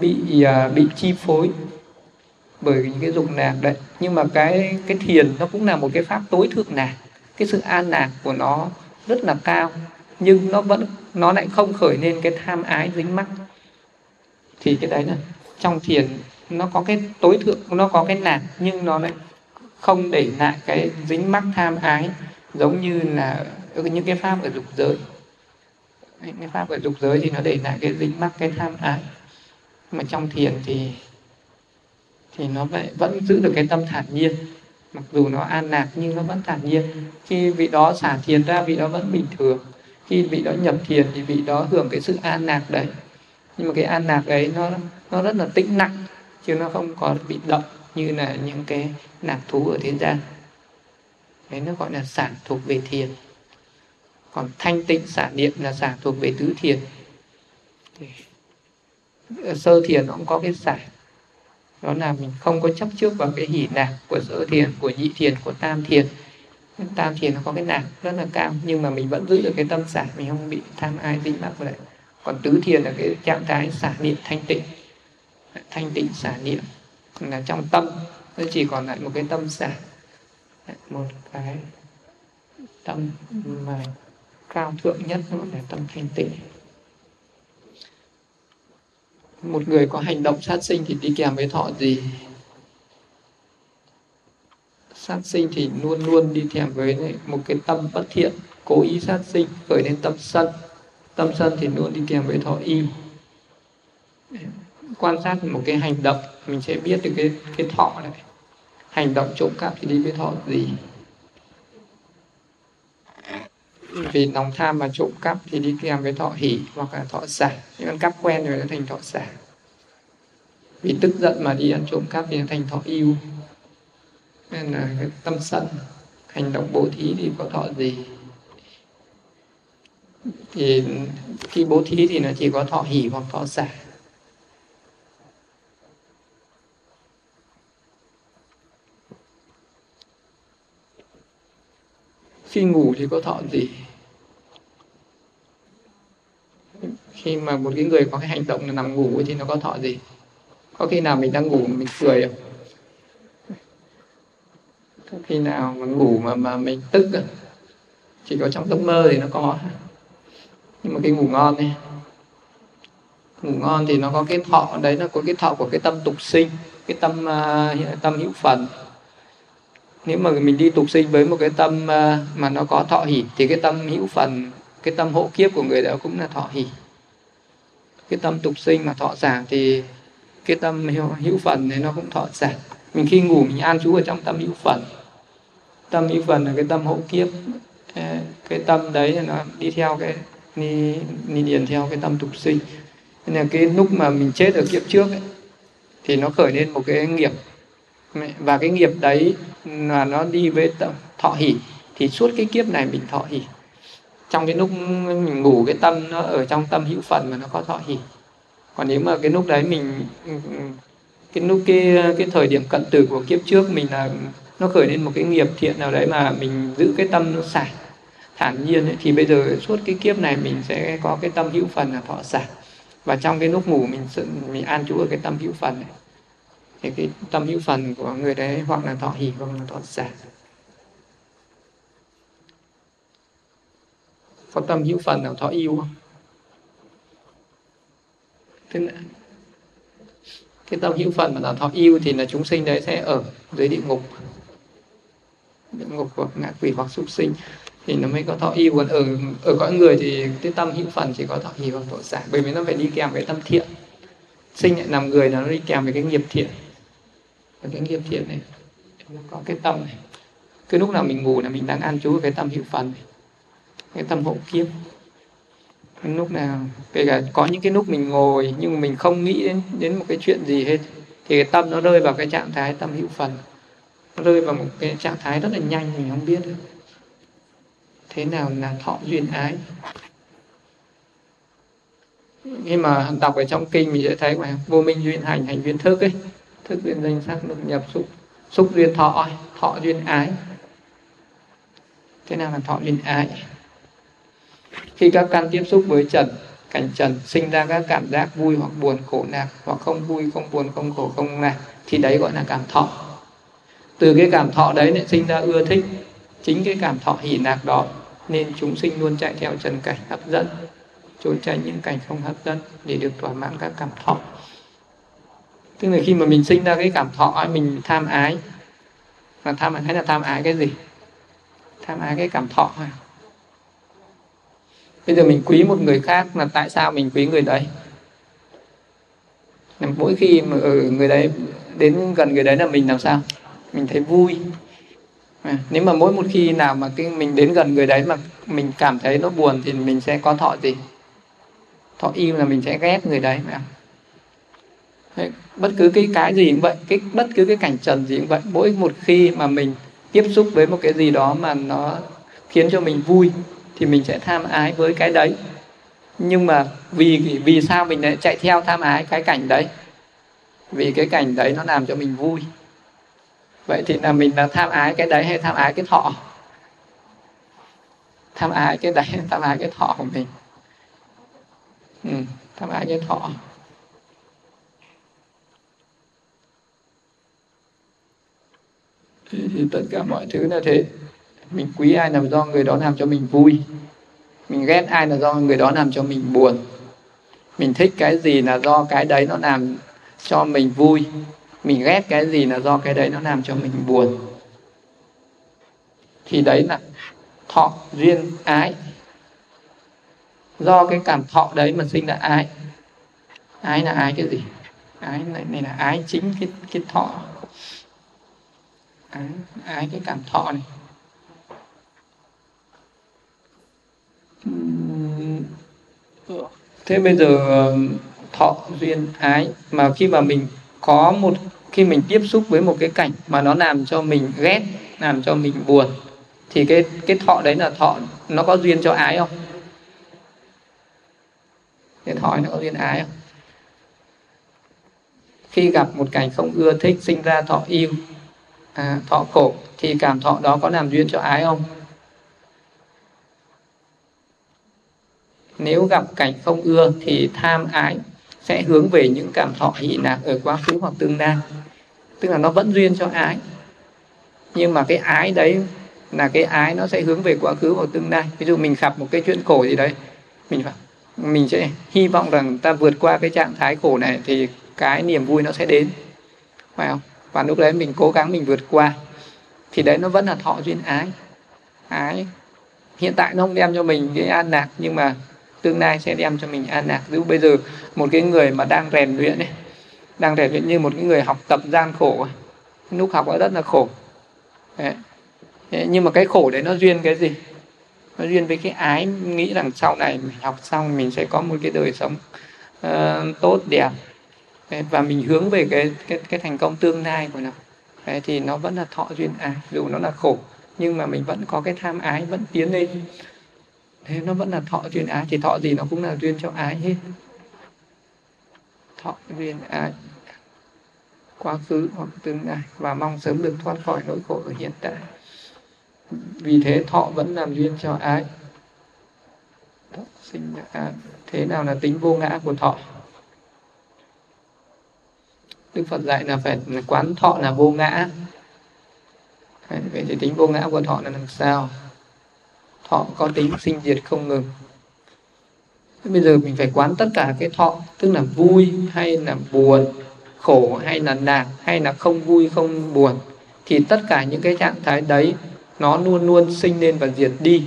bị à, bị chi phối bởi những cái dục nạp đấy. Nhưng mà cái cái thiền nó cũng là một cái pháp tối thượng nạp. Cái sự an lạc của nó rất là cao nhưng nó vẫn nó lại không khởi lên cái tham ái dính mắc. Thì cái đấy là trong thiền nó có cái tối thượng nó có cái nạp nhưng nó lại không để lại cái dính mắc tham ái giống như là Ừ, những cái pháp ở dục giới. Những cái pháp ở dục giới thì nó để lại cái dính mắc, cái tham ái. Mà trong thiền thì thì nó lại vẫn giữ được cái tâm thản nhiên. Mặc dù nó an lạc nhưng nó vẫn thản nhiên. Khi vị đó xả thiền ra, vị đó vẫn bình thường. Khi vị đó nhập thiền thì vị đó hưởng cái sự an lạc đấy. Nhưng mà cái an lạc ấy nó nó rất là tĩnh lặng, chứ nó không có bị động như là những cái lạc thú ở thế gian. Đấy, nó gọi là sản thuộc về thiền còn thanh tịnh xả niệm là xả thuộc về tứ thiền. Ờ, sơ thiền nó cũng có cái xả đó là mình không có chấp trước vào cái hỉ nạc của sơ thiền, của nhị thiền, của tam thiền. Tam thiền nó có cái nạc rất là cao, nhưng mà mình vẫn giữ được cái tâm xả mình không bị tham ai dính mắc vào đấy. Còn tứ thiền là cái trạng thái xả niệm thanh tịnh. Thanh tịnh xả niệm là trong tâm, nó chỉ còn lại một cái tâm xả một cái tâm mà cao thượng nhất nữa là tâm thanh tịnh. Một người có hành động sát sinh thì đi kèm với thọ gì? Sát sinh thì luôn luôn đi kèm với một cái tâm bất thiện, cố ý sát sinh, khởi lên tâm sân. Tâm sân thì luôn đi kèm với thọ y. Quan sát một cái hành động, mình sẽ biết được cái cái thọ này. Hành động trộm cắp thì đi với thọ gì? Vì lòng tham mà trộm cắp thì đi kèm với thọ hỉ hoặc là thọ xả. Nhưng ăn cắp quen rồi nó thành thọ xả. Vì tức giận mà đi ăn trộm cắp thì nó thành thọ yêu nên là cái tâm sân, hành động bố thí thì có thọ gì? Thì khi bố thí thì nó chỉ có thọ hỉ hoặc thọ xả. Khi ngủ thì có thọ gì? Khi mà một cái người có cái hành động là nằm ngủ thì nó có thọ gì? Có khi nào mình đang ngủ mình cười không? Có khi nào mà ngủ mà mà mình tức chỉ có trong giấc mơ thì nó có. Nhưng mà cái ngủ ngon này ngủ ngon thì nó có cái thọ đấy nó có cái thọ của cái tâm tục sinh cái tâm uh, tâm hữu phần nếu mà mình đi tục sinh với một cái tâm à, mà nó có thọ hỷ thì cái tâm hữu phần cái tâm hộ kiếp của người đó cũng là thọ hỷ. Cái tâm tục sinh mà thọ giả thì cái tâm hữu phần này nó cũng thọ giả mình khi ngủ mình an trú ở trong tâm hữu phần. Tâm hữu phần là cái tâm hộ kiếp. Cái tâm đấy nó đi theo cái đi, đi điền theo cái tâm tục sinh. Nên là cái lúc mà mình chết ở kiếp trước ấy, thì nó khởi lên một cái nghiệp và cái nghiệp đấy là nó đi với thọ hỉ thì suốt cái kiếp này mình thọ hỉ trong cái lúc mình ngủ cái tâm nó ở trong tâm hữu phần mà nó có thọ hỉ còn nếu mà cái lúc đấy mình cái lúc cái cái thời điểm cận tử của kiếp trước mình là nó khởi lên một cái nghiệp thiện nào đấy mà mình giữ cái tâm nó sạch thản nhiên ấy, thì bây giờ suốt cái kiếp này mình sẽ có cái tâm hữu phần là thọ sạch và trong cái lúc ngủ mình mình an trú ở cái tâm hữu phần này thì cái tâm hữu phần của người đấy, hoặc là thọ hỷ, hoặc là thọ xả có tâm hữu phần nào thọ yêu không? Là cái tâm hữu phần mà là thọ yêu thì là chúng sinh đấy sẽ ở dưới địa ngục. Địa ngục hoặc ngạ quỷ hoặc súc sinh thì nó mới có thọ yêu. Còn ở ở cõi người thì cái tâm hữu phần chỉ có thọ hỷ hoặc thọ xả bởi vì nó phải đi kèm với tâm thiện. Sinh lại làm người nó đi kèm với cái nghiệp thiện và cái nghiệp thiện này. Nó có cái tâm này. Cái lúc nào mình ngủ là mình đang an trú cái tâm hữu phần này. Cái tâm hộ kiếp. Cái lúc nào, kể cả có những cái lúc mình ngồi nhưng mình không nghĩ đến đến một cái chuyện gì hết, thì cái tâm nó rơi vào cái trạng thái tâm hữu phần. Nó rơi vào một cái trạng thái rất là nhanh, mình không biết thế nào là thọ duyên ái? Khi mà đọc ở trong kinh mình sẽ thấy mà, vô minh duyên hành hành duyên thức ấy thức duyên danh sắc được nhập xúc. Xúc duyên thọ thọ duyên ái. Thế nào là thọ duyên ái? Khi các căn tiếp xúc với trần, cảnh trần, sinh ra các cảm giác vui hoặc buồn khổ lạc hoặc không vui, không buồn, không khổ, không lạc thì đấy gọi là cảm thọ. Từ cái cảm thọ đấy lại sinh ra ưa thích. Chính cái cảm thọ hỉ lạc đó nên chúng sinh luôn chạy theo trần cảnh hấp dẫn, trốn tránh những cảnh không hấp dẫn để được thỏa mãn các cảm thọ tức là khi mà mình sinh ra cái cảm thọ mình tham ái. Mà tham ái là tham ái cái gì? Tham ái cái cảm thọ bây giờ mình quý một người khác là tại sao mình quý người đấy? Mỗi khi mà ở người đấy đến gần người đấy là mình làm sao? Mình thấy vui. À, nếu mà mỗi một khi nào mà cái mình đến gần người đấy mà mình cảm thấy nó buồn thì mình sẽ có thọ gì? Thọ yêu là mình sẽ ghét người đấy phải không? Bất cứ cái cái gì cũng vậy cái bất cứ cái cảnh trần gì cũng vậy. Mỗi một khi mà mình tiếp xúc với một cái gì đó mà nó khiến cho mình vui thì mình sẽ tham ái với cái đấy. Nhưng mà vì vì sao mình lại chạy theo tham ái cái cảnh đấy? Vì cái cảnh đấy nó làm cho mình vui. Vậy thì là mình là tham ái cái đấy hay tham ái cái thọ? Tham ái cái đấy tham ái cái thọ của mình? Ừ, tham ái cái thọ. Thì, <laughs> thì tất cả mọi thứ là thế. Mình quý ai là do người đó làm cho mình vui. Mình ghét ai là do người đó làm cho mình buồn. Mình thích cái gì là do cái đấy nó làm cho mình vui. Mình ghét cái gì là do cái đấy nó làm cho mình buồn. Thì đấy là thọ duyên ái. Do cái cảm thọ đấy mà sinh ra ái. Ái là ái cái gì? Ái này, này là ái chính cái cái thọ ái, ái cái cảm thọ này? Ừ. Thế bây giờ um, thọ duyên ái mà khi mà mình có một khi mình tiếp xúc với một cái cảnh mà nó làm cho mình ghét làm cho mình buồn thì cái cái thọ đấy là thọ nó có duyên cho ái không? Cái thọ nó có duyên ái không? Khi gặp một cảnh không ưa thích sinh ra thọ yêu à, thọ khổ thì cảm thọ đó có làm duyên cho ái không? Nếu gặp cảnh không ưa thì tham ái sẽ hướng về những cảm thọ hỷ lạc ở quá khứ hoặc tương lai. Tức là nó vẫn duyên cho ái. Nhưng mà cái ái đấy là cái ái nó sẽ hướng về quá khứ hoặc tương lai. Ví dụ mình gặp một cái chuyện khổ gì đấy mình phải mình sẽ hy vọng rằng ta vượt qua cái trạng thái khổ này thì cái niềm vui nó sẽ đến. Phải không? Và lúc đấy mình cố gắng mình vượt qua. Thì đấy nó vẫn là thọ duyên ái. Ái. Hiện tại nó không đem cho mình cái an lạc nhưng mà tương lai sẽ đem cho mình an lạc. Dù bây giờ một cái người mà đang rèn luyện ấy đang rèn luyện như một cái người học tập gian khổ lúc học nó rất là khổ. Đấy. nhưng mà cái khổ đấy nó duyên cái gì? Nó duyên với cái ái nghĩ rằng sau này mình học xong mình sẽ có một cái đời sống uh, tốt đẹp và mình hướng về cái cái cái thành công tương lai của nó. Đấy, thì nó vẫn là thọ duyên ái dù nó là khổ nhưng mà mình vẫn có cái tham ái vẫn tiến lên. Thế nó vẫn là thọ duyên ái thì thọ gì nó cũng là duyên cho ái hết. Thọ duyên ái quá khứ hoặc tương lai và mong sớm được thoát khỏi nỗi khổ ở hiện tại. Vì thế thọ vẫn làm duyên cho ái. Thọ sinh ra ái. Thế nào là tính vô ngã của thọ? Đức phật dạy là phải quán thọ là vô ngã. Vậy thì tính vô ngã của thọ là làm sao? Thọ có tính sinh diệt không ngừng. Bây giờ mình phải quán tất cả cái thọ, tức là vui hay là buồn, khổ hay là lạc hay là không vui, không buồn, thì tất cả những cái trạng thái đấy, nó luôn luôn sinh lên và diệt đi.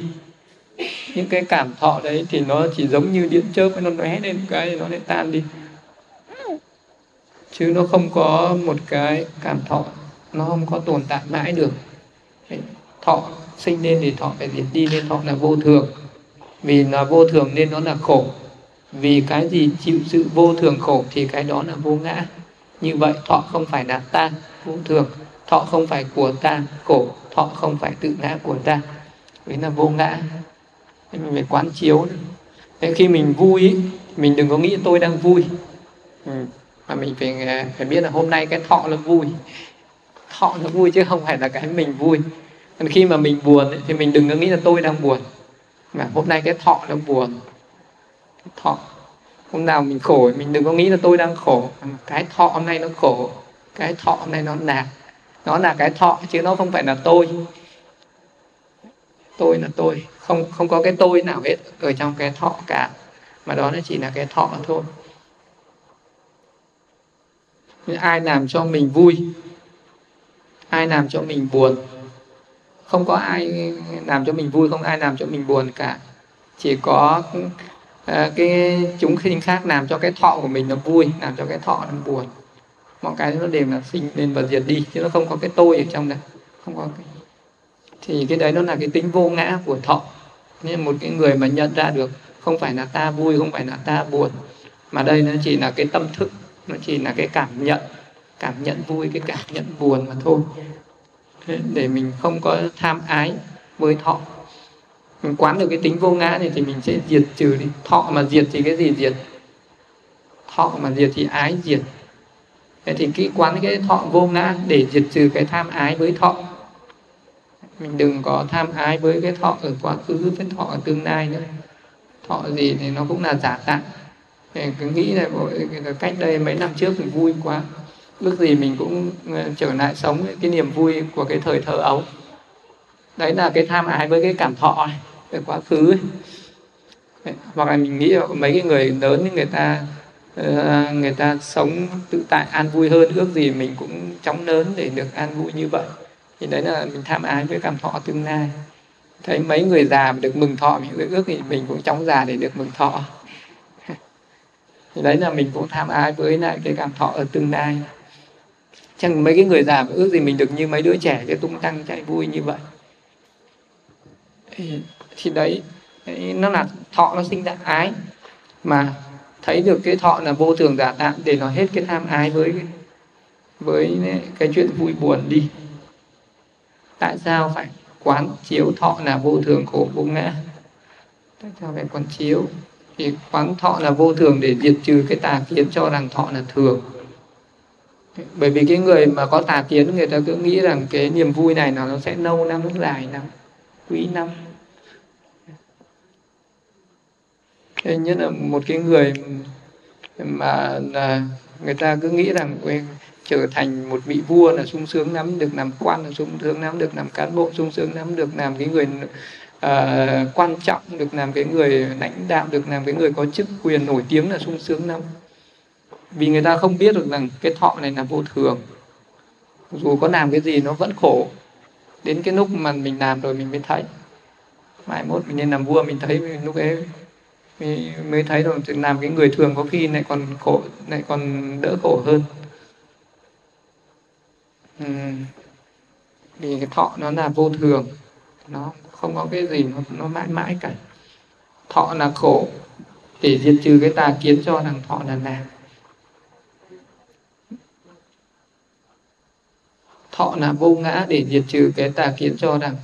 Những cái cảm thọ đấy thì nó chỉ giống như điện chớp, nó lóe lên cái, nó lại tan đi chứ nó không có một cái cảm thọ, nó không có tồn tại mãi được. Thọ sinh lên thì thọ phải diệt đi, nên thọ là vô thường. Vì là vô thường nên nó là khổ. Vì cái gì chịu sự vô thường khổ thì cái đó là vô ngã. Như vậy thọ không phải là ta, vô thường. Thọ không phải của ta, khổ. Thọ không phải tự ngã của ta. Đấy là vô ngã. Nên mình phải quán chiếu. Thế khi mình vui mình đừng có nghĩ tôi đang vui. Ừ mà mình phải à, phải biết là hôm nay cái thọ là vui. Thọ là vui chứ không phải là cái mình vui. Còn khi mà mình buồn ấy, thì mình đừng có nghĩ là tôi đang buồn. Mà hôm nay cái thọ nó buồn. Cái thọ hôm nào mình khổ mình đừng có nghĩ là tôi đang khổ. Cái thọ hôm nay nó khổ cái thọ hôm nay nó nạt, nó là cái thọ chứ nó không phải là tôi. Tôi là tôi. Không không có cái tôi nào hết ở trong cái thọ cả. Mà đó nó chỉ là cái thọ thôi ai làm cho mình vui ai làm cho mình buồn. Không có ai làm cho mình vui không ai làm cho mình buồn cả. Chỉ có uh, cái chúng sinh khác làm cho cái thọ của mình nó vui làm cho cái thọ nó buồn. Mọi cái nó đều là sinh lên và diệt đi chứ nó không có cái tôi ở trong đây, không có cái thì cái đấy nó là cái tính vô ngã của thọ. Nên một cái người mà nhận ra được không phải là ta vui không phải là ta buồn mà đây nó chỉ là cái tâm thức nó chỉ là cái cảm nhận cảm nhận vui, cái cảm nhận buồn mà thôi. Để mình không có tham ái với thọ. Mình quán được cái tính vô ngã này thì mình sẽ diệt trừ đi. Thọ mà diệt thì cái gì diệt? Thọ mà diệt thì ái diệt. Thế thì cái quán cái thọ vô ngã để diệt trừ cái tham ái với thọ, mình đừng có tham ái với cái thọ ở quá khứ, với thọ ở tương lai nữa. Thọ gì thì nó cũng là giả tạm thì cứ nghĩ là cách đây mấy năm trước mình vui quá. Ước gì mình cũng ờ, trở lại sống cái niềm vui của cái thời thơ ấu. Đấy là cái tham ái với cái cảm thọ về cái quá khứ ấy. hoặc là mình nghĩ mấy cái người lớn người ta ờ, người ta sống tự tại an vui hơn. Ước gì mình cũng chóng lớn để được an vui như vậy. Thì đấy là mình tham ái với cảm thọ tương lai. Thấy mấy người già mà được mừng thọ, mình ước thì mình cũng chóng già để được mừng thọ thì đấy là mình cũng tham ái với lại cái cảm thọ ở tương lai. Chẳng mấy cái người già ước gì mình được như mấy đứa trẻ cái tung tăng chạy vui như vậy. Thì đấy, nó là thọ nó sinh ra ái. Mà thấy được cái thọ là vô thường giả tạm để nó hết cái tham ái với với cái chuyện vui buồn đi. Tại sao phải quán chiếu thọ là vô thường khổ vô ngã? Tại sao phải quán chiếu? Thì quán thọ là vô thường để diệt trừ cái tà kiến cho rằng thọ là thường. Bởi vì cái người mà có tà kiến, người ta cứ nghĩ rằng cái niềm vui này nó sẽ lâu năm nó dài năm quý năm thế nhất là một cái người mà là người ta cứ nghĩ rằng trở thành một vị vua là sung sướng lắm, được làm quan là sung sướng lắm, được làm cán bộ sung sướng lắm, được làm cái người uh, quan trọng được làm cái người lãnh đạo được làm cái người có chức quyền nổi tiếng là sung sướng lắm. Vì người ta không biết được rằng cái thọ này là vô thường. Dù có làm cái gì nó vẫn khổ. Đến cái lúc mà mình làm rồi mình mới thấy. Mai mốt mình nên làm vua mình thấy lúc ấy mới thấy rồi. Làm cái người thường có khi lại còn khổ lại còn đỡ khổ hơn. Ừ. vì cái thọ nó là vô thường. Nó không có cái gì nó, nó mãi mãi cả. Thọ là khổ. Để diệt trừ cái tà kiến cho rằng thọ là làm thọ là vô ngã để diệt trừ cái tà kiến cho rằng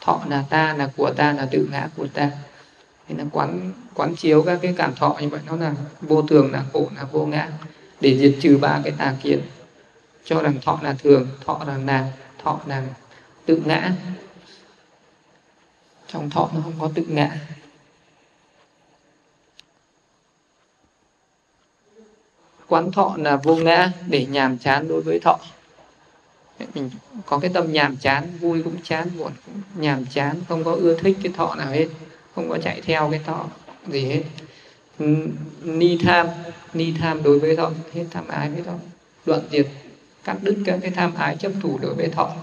thọ là ta là của ta là tự ngã của ta. Thì nó quán quán chiếu các cái cảm thọ như vậy nó là vô thường là khổ là vô ngã. Để diệt trừ ba cái tà kiến cho rằng thọ là thường thọ là nàng thọ là tự ngã trong thọ nó không có tự ngã. Quán thọ là vô ngã để nhàm chán đối với thọ. Mình có cái tâm nhàm chán, vui cũng chán, buồn cũng nhàm chán, không có ưa thích cái thọ nào hết, không có chạy theo cái thọ gì hết. Ni tham ni tham đối với thọ, hết tham ái với thọ. Đoạn diệt, cắt đứt các cái tham ái chấp thủ đối với thọ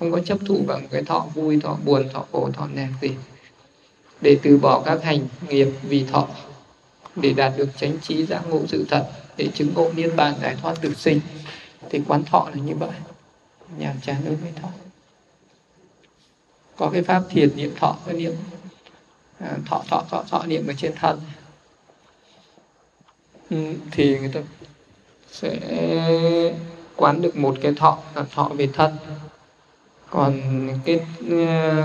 không có chấp thủ bằng cái thọ vui thọ buồn thọ khổ thọ nạc gì. Để từ bỏ các hành nghiệp vì thọ để đạt được chánh trí giác ngộ sự thật để chứng ngộ niết bàn giải thoát được sinh thì quán thọ là như vậy. Nhàm chán đối với thọ. Có cái pháp thiền niệm thọ cái niệm à, thọ thọ thọ thọ niệm ở trên thân. Ừ, thì người ta sẽ quán được một cái thọ là thọ về thân còn cái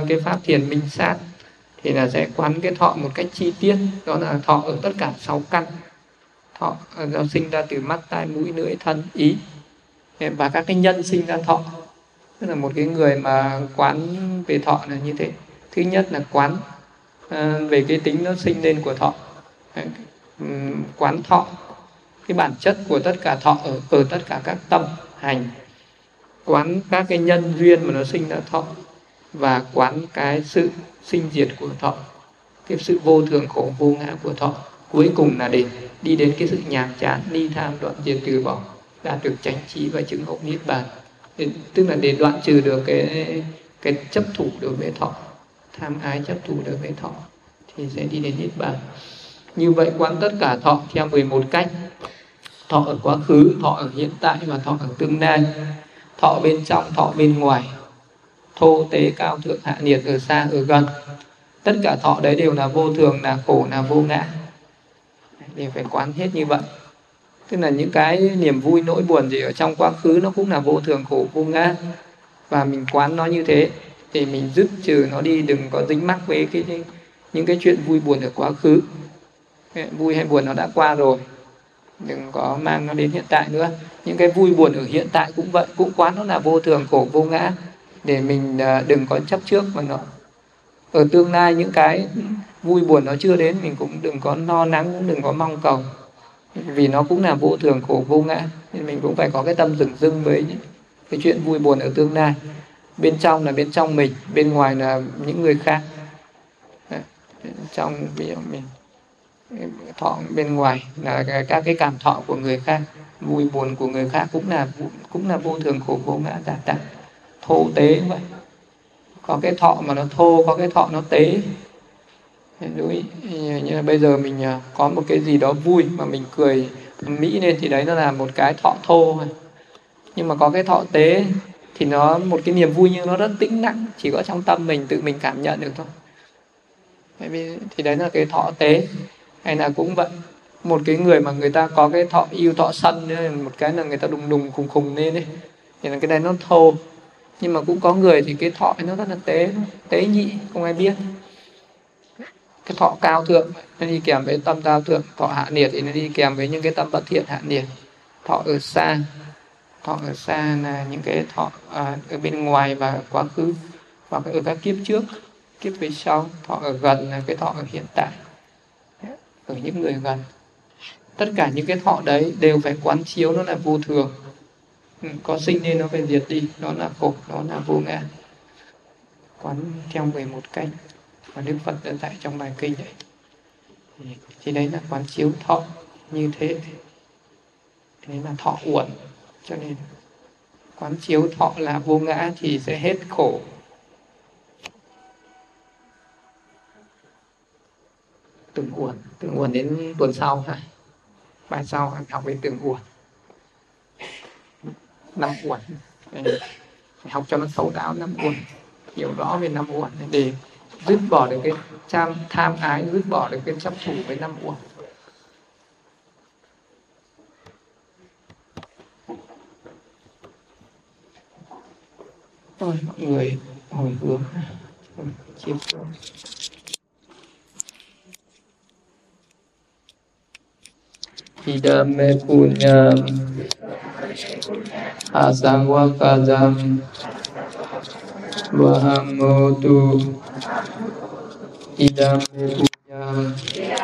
cái pháp thiền minh sát thì là sẽ quán cái thọ một cách chi tiết. Đó là thọ ở tất cả sáu căn. Thọ do sinh ra từ mắt tai mũi lưỡi thân ý. Và các cái nhân sinh ra thọ. Tức là một cái người mà quán về thọ là như thế. Thứ nhất là quán à, về cái tính nó sinh lên của thọ. Quán thọ. Cái bản chất của tất cả thọ ở ở tất cả các tâm hành quán các cái nhân duyên mà nó sinh ra thọ và quán cái sự sinh diệt của thọ, cái sự vô thường khổ vô ngã của thọ. Cuối cùng là để đi đến cái sự nhàm chán, ni tham, đoạn diệt, từ bỏ, đạt được chánh trí và chứng ngộ niết bàn. Tức là để đoạn trừ được cái cái chấp thủ đối với thọ, tham ái chấp thủ đối với thọ, thì sẽ đi đến niết bàn. Như vậy quán tất cả thọ theo 11 cách. Thọ ở quá khứ, thọ ở hiện tại và thọ ở tương lai thọ bên trong thọ bên ngoài thô tế cao thượng hạ nhiệt ở xa ở gần. Tất cả thọ đấy đều là vô thường là khổ là vô ngã. Đều phải quán hết như vậy. Tức là những cái niềm vui nỗi buồn gì ở trong quá khứ nó cũng là vô thường khổ vô ngã. Và mình quán nó như thế thì mình dứt trừ nó đi đừng có dính mắc với cái, cái những cái chuyện vui buồn ở quá khứ. Vui hay buồn nó đã qua rồi đừng có mang nó đến hiện tại nữa. Những cái vui buồn ở hiện tại cũng vậy, cũng quán nó là vô thường, khổ, vô ngã. Để mình à, đừng có chấp trước mà nó. Ở tương lai những cái vui buồn nó chưa đến, mình cũng đừng có no nắng, cũng đừng có mong cầu. Vì nó cũng là vô thường, khổ, vô ngã. Nên mình cũng phải có cái tâm dừng dưng với cái chuyện vui buồn ở tương lai. Bên trong là bên trong mình, bên ngoài là những người khác. Trong ví dụ mình thọ bên ngoài là các cái cảm thọ của người khác, vui buồn của người khác cũng là cũng là vô thường khổ vô ngã giả tạm thô tế vậy. Có cái thọ mà nó thô, có cái thọ nó tế. Đối như là bây giờ mình à, có một cái gì đó vui mà mình cười mỹ lên thì đấy nó là một cái thọ thô nhưng mà có cái thọ tế thì nó, một cái niềm vui nhưng nó rất tĩnh lặng, chỉ có trong tâm mình, tự mình cảm nhận được thôi. Thì đấy là cái thọ tế hay là cũng vậy. Một cái người mà người ta có cái thọ yêu thọ sân một cái là người ta đùng đùng khùng khùng lên đấy thì là cái này nó thô. Nhưng mà cũng có người thì cái thọ nó rất là tế tế nhị không ai biết. Cái thọ cao thượng nó đi kèm với tâm cao thượng thọ hạ nhiệt thì nó đi kèm với những cái tâm bất thiện hạ nhiệt. Thọ ở xa thọ ở xa là những cái thọ à, ở bên ngoài và quá khứ hoặc ở các kiếp trước kiếp về sau. Thọ ở gần là cái thọ ở hiện tại ở những người gần. Tất cả những cái thọ đấy đều phải quán chiếu, nó là vô thường. Ừ, có sinh nên nó phải diệt đi, nó là khổ, nó là vô ngã. Quán theo 11 cách mà Đức Phật đã dạy trong bài kinh đấy thì đấy là quán chiếu thọ như thế. Đấy là thọ uẩn. Cho nên quán chiếu thọ là vô ngã thì sẽ hết khổ. Từng uẩn từng uẩn đến tuần sau ha bài sau anh học về từng uẩn năm uẩn học cho nó thấu đáo năm uẩn hiểu rõ về năm uẩn để dứt bỏ được cái tham tham ái dứt bỏ được cái chấp thủ với năm uẩn Ôi, mọi người hồi hướng chiêm xuống इदम Punyam asang wakazam kazam. Wa idam me punyam.